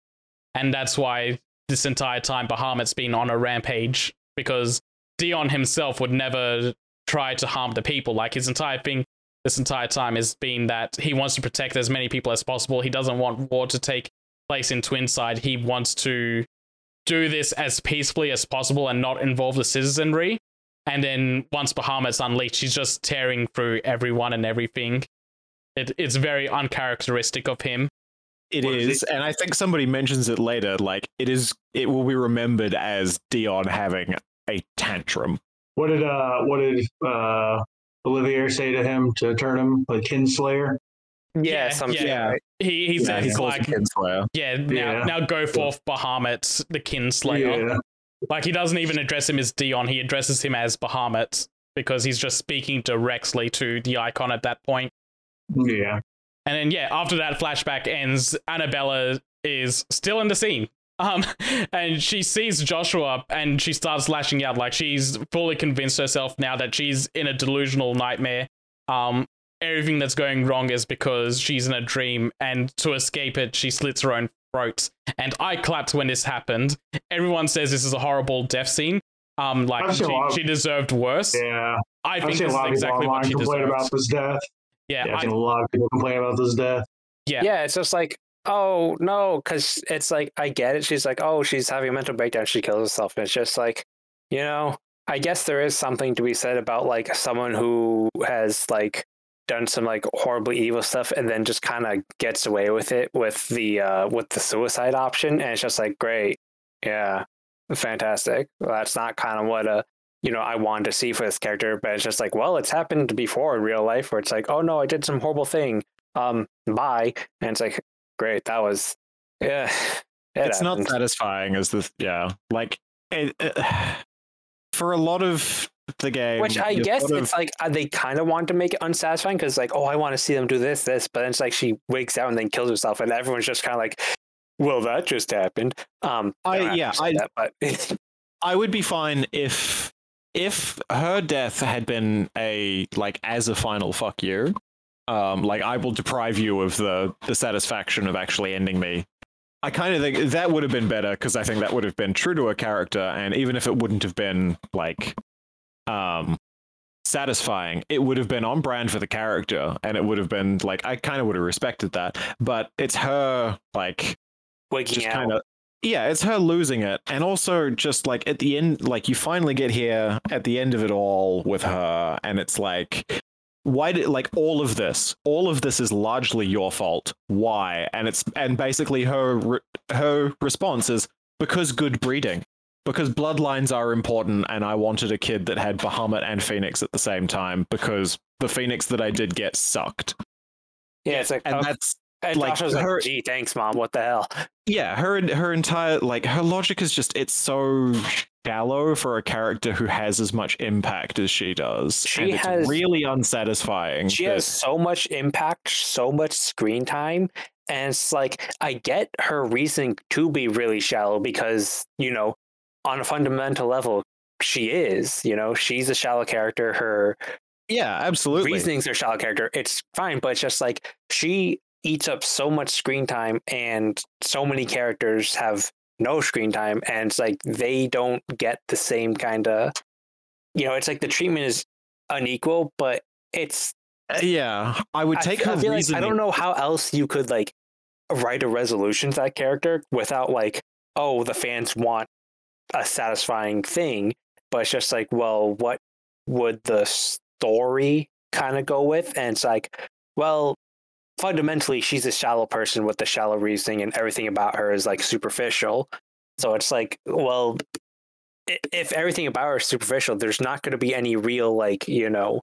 S1: and that's why this entire time Bahamut's been on a rampage because Dion himself would never try to harm the people. Like his entire thing this entire time has been that he wants to protect as many people as possible. He doesn't want war to take place in Twinside. He wants to do this as peacefully as possible and not involve the citizenry. And then once Bahamut's unleashed, he's just tearing through everyone and everything. It, it's very uncharacteristic of him.
S3: It
S4: What is
S3: is, and I think somebody mentions it later. Like it is, it will be remembered as Dion having a tantrum.
S4: What did uh what did uh Olivier say to him to turn him like Kinslayer?
S2: Yeah,
S1: Yeah,
S2: something.
S1: yeah.
S2: right?
S1: He, he
S3: Yeah,
S1: says
S3: he
S1: like,
S3: Kinslayer.
S1: yeah, now,
S4: Yeah.
S1: now go forth Bahamut, the Kinslayer.
S4: Yeah.
S1: Like he doesn't even address him as Dion, he addresses him as Bahamut because he's just speaking directly to the Eikon at that point.
S4: Yeah.
S1: And then yeah, after that flashback ends, Anabella is still in the scene. Um, <laughs> and she sees Joshua and she starts lashing out like she's fully convinced herself now that she's in a delusional nightmare. Um, everything that's going wrong is because she's in a dream, and to escape it, she slits her own throat. And I clapped when this happened. Everyone says this is a horrible death scene. Um, like she,
S4: seen of-
S1: she deserved worse.
S4: Yeah.
S1: I
S4: I've
S1: think this
S4: a
S1: is
S4: lot of people
S1: exactly what she
S4: complain
S1: deserves.
S4: about this death.
S1: Yeah,
S4: Yeah, I've seen a lot of people complain about this death.
S1: yeah,
S2: Yeah, it's just like, oh no, because it's like I get it. She's like, oh, she's having a mental breakdown. She kills herself, and it's just like, you know, I guess there is something to be said about like someone who has like done some like horribly evil stuff and then just kind of gets away with it with the uh with the suicide option, and it's just like, great, yeah, fantastic. Well, that's not kind of what a you know I wanted to see for this character, but it's just like, well, it's happened before in real life where it's like, oh no, I did some horrible thing. Um bye and it's like great. That was yeah <sighs> it
S3: it's not satisfying as the yeah. Like it, uh, <sighs> for a lot of the game
S2: which i guess
S3: sort of-
S2: it's like uh, they kind of want to make it unsatisfying because like oh i want to see them do this this but then it's like she wakes out and then kills herself and everyone's just kind of like well that just happened um
S3: I- yeah, I-
S2: that, but <laughs>
S3: I would be fine if if her death had been a like as a final fuck you. Um, like I will deprive you of the the satisfaction of actually ending me. I kind of think that would have been better because I think that would have been true to her character, and even if it wouldn't have been like um satisfying. It would have been on brand for the character, and it would have been like I kind of would have respected that. But it's her like
S2: Waking out.
S3: kind of yeah it's her losing it and also just like at the end like you finally get here at the end of it all with her and it's like why did like all of this all of this is largely your fault why and it's and basically her her response is because good breeding because bloodlines are important and i wanted a kid that had bahamut and phoenix at the same time because the phoenix that i did get sucked
S2: yeah, it's like,
S3: and
S2: oh,
S3: that's
S2: and
S3: like,
S2: Josh was like,
S3: her-
S2: gee, thanks, mom. What the hell?
S3: yeah her her entire like her logic is just it's so shallow for a character who has as much impact as she does
S2: She
S3: and it's
S2: has-
S3: really unsatisfying
S2: She
S3: that-
S2: has so much impact, so much screen time. And it's like, I get her reasoning to be really shallow because, you know, on a fundamental level, she is, you know, she's a shallow character. Her
S3: yeah absolutely
S2: reasonings are shallow character. It's fine, but it's just like she eats up so much screen time and so many characters have no screen time. And it's like they don't get the same kind of, you know, it's like the treatment is unequal, but it's
S3: Uh, yeah i would
S2: I
S3: take
S2: I
S3: her
S2: feel like- I don't know how else you could like write a resolution to that character without like, oh, the fans want a satisfying thing, but it's just like, well, what would the story kind of go with? And it's like, well, fundamentally, she's a shallow person with the shallow reasoning, and everything about her is like superficial. So it's like, well, if everything about her is superficial, there's not going to be any real like, you know,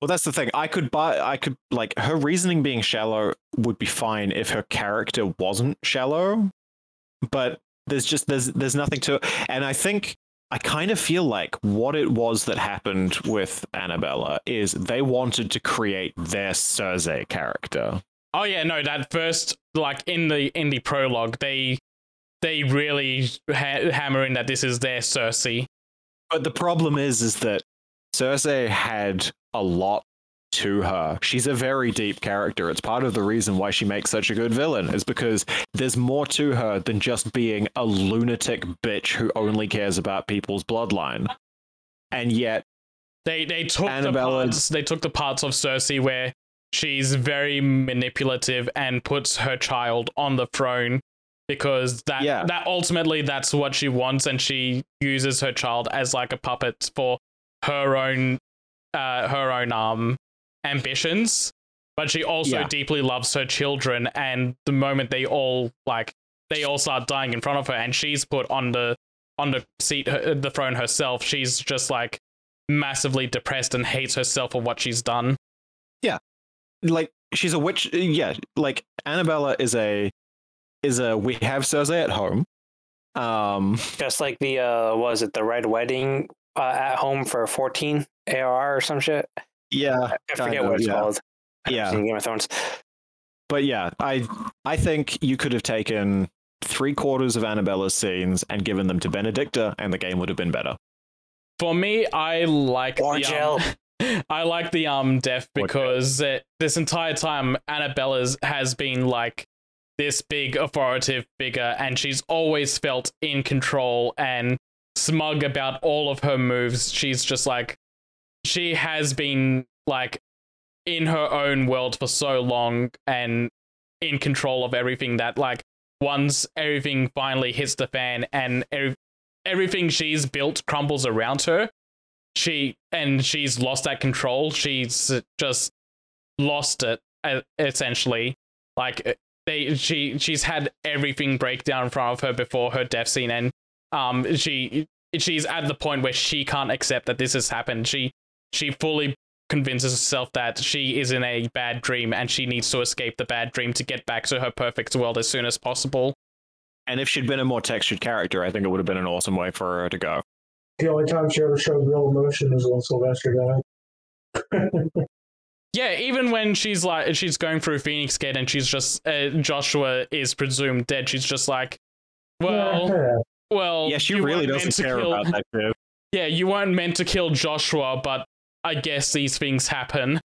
S3: well that's the thing i could buy i could like her reasoning being shallow would be fine if her character wasn't shallow but there's just there's there's nothing to it and i think I kind of feel like what it was that happened with Anabella is they wanted to create their Cersei character.
S1: Oh yeah, no, that first like in the in the prologue, they they really ha- hammer in that this is their Cersei.
S3: But the problem is, is that Cersei had a lot to her. She's a very deep character. It's part of the reason why she makes such a good villain, is because there's more to her than just being a lunatic bitch who only cares about people's bloodline. And yet,
S1: They they took
S3: Anabella-
S1: the parts they took the parts of Cersei where she's very manipulative and puts her child on the throne because that
S3: Yeah.
S1: that ultimately that's what she wants and she uses her child as like a puppet for her own uh her own um ambitions but she also
S3: Yeah.
S1: deeply loves her children and the moment they all like they all start dying in front of her and she's put on the on the seat her, the throne herself she's just like massively depressed and hates herself for what she's done Yeah,
S3: like, she's a witch. Yeah, like Anabella is a is a we have Cersei at home. Um,
S2: Just like the uh was it the Red Wedding uh, at home for 14 AR or some shit?
S3: Yeah,
S2: I forget
S3: of,
S2: what it's
S3: yeah.
S2: called.
S3: Yeah.
S2: Game of Thrones.
S3: but yeah, I I think you could have taken three quarters of Anabella's scenes and given them to Benedikta, and the game would have been better.
S1: for me i like
S2: Or
S1: the, um, <laughs> I like the um death
S3: Or Jill.
S1: because it, this entire time Anabella's has been like this big authoritative figure and she's always felt in control and smug about all of her moves. She's just like she has been like in her own world for so long and in control of everything that like once everything finally hits the fan and every, everything she's built crumbles around her she and she's lost that control she's just lost it essentially. Like uh, they she she's had everything break down in front of her before her death scene and um she she's at the point where she can't accept that this has happened. She she fully convinces herself that she is in a bad dream and she needs to escape the bad dream to get back to her perfect world as soon as possible
S3: And if she'd been a more textured character, I think it would have been an awesome way for her to go.
S4: The only time she ever showed real emotion is when Sylvestre died. <laughs>
S1: Yeah, even when she's like she's going through Phoenix Gate and she's just uh, Joshua is presumed dead. She's just like, well,
S4: yeah.
S1: well.
S3: yeah, she really doesn't care
S1: kill-
S3: about that too. <laughs>
S1: Yeah, you weren't meant to kill Joshua, but I guess these things happen.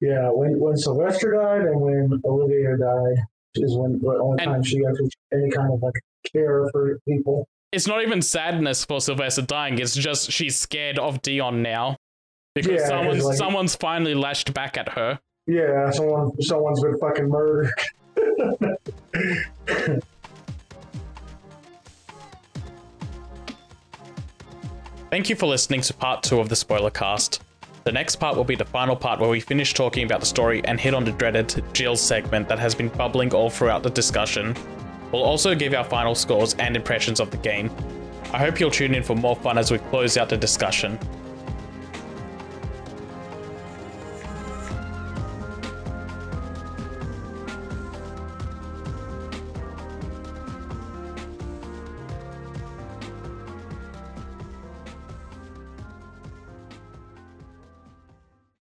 S4: Yeah, when when Sylvestre died and when Olivia died is when the only
S1: And-
S4: time she got any kind of like care for people.
S1: It's not even sadness for Sylvestre dying. It's just she's scared of Dion now. because
S4: Yeah,
S1: someone's
S4: like-
S1: someone's finally lashed back at her.
S4: Yeah, someone someone's been fucking murdered. <laughs>
S1: Thank you for listening to part two of the spoiler cast. The next part will be the final part where we finish talking about the story and hit on the dreaded Jill segment that has been bubbling all throughout the discussion. We'll also give our final scores and impressions of the game. I hope you'll tune in for more fun as we close out the discussion.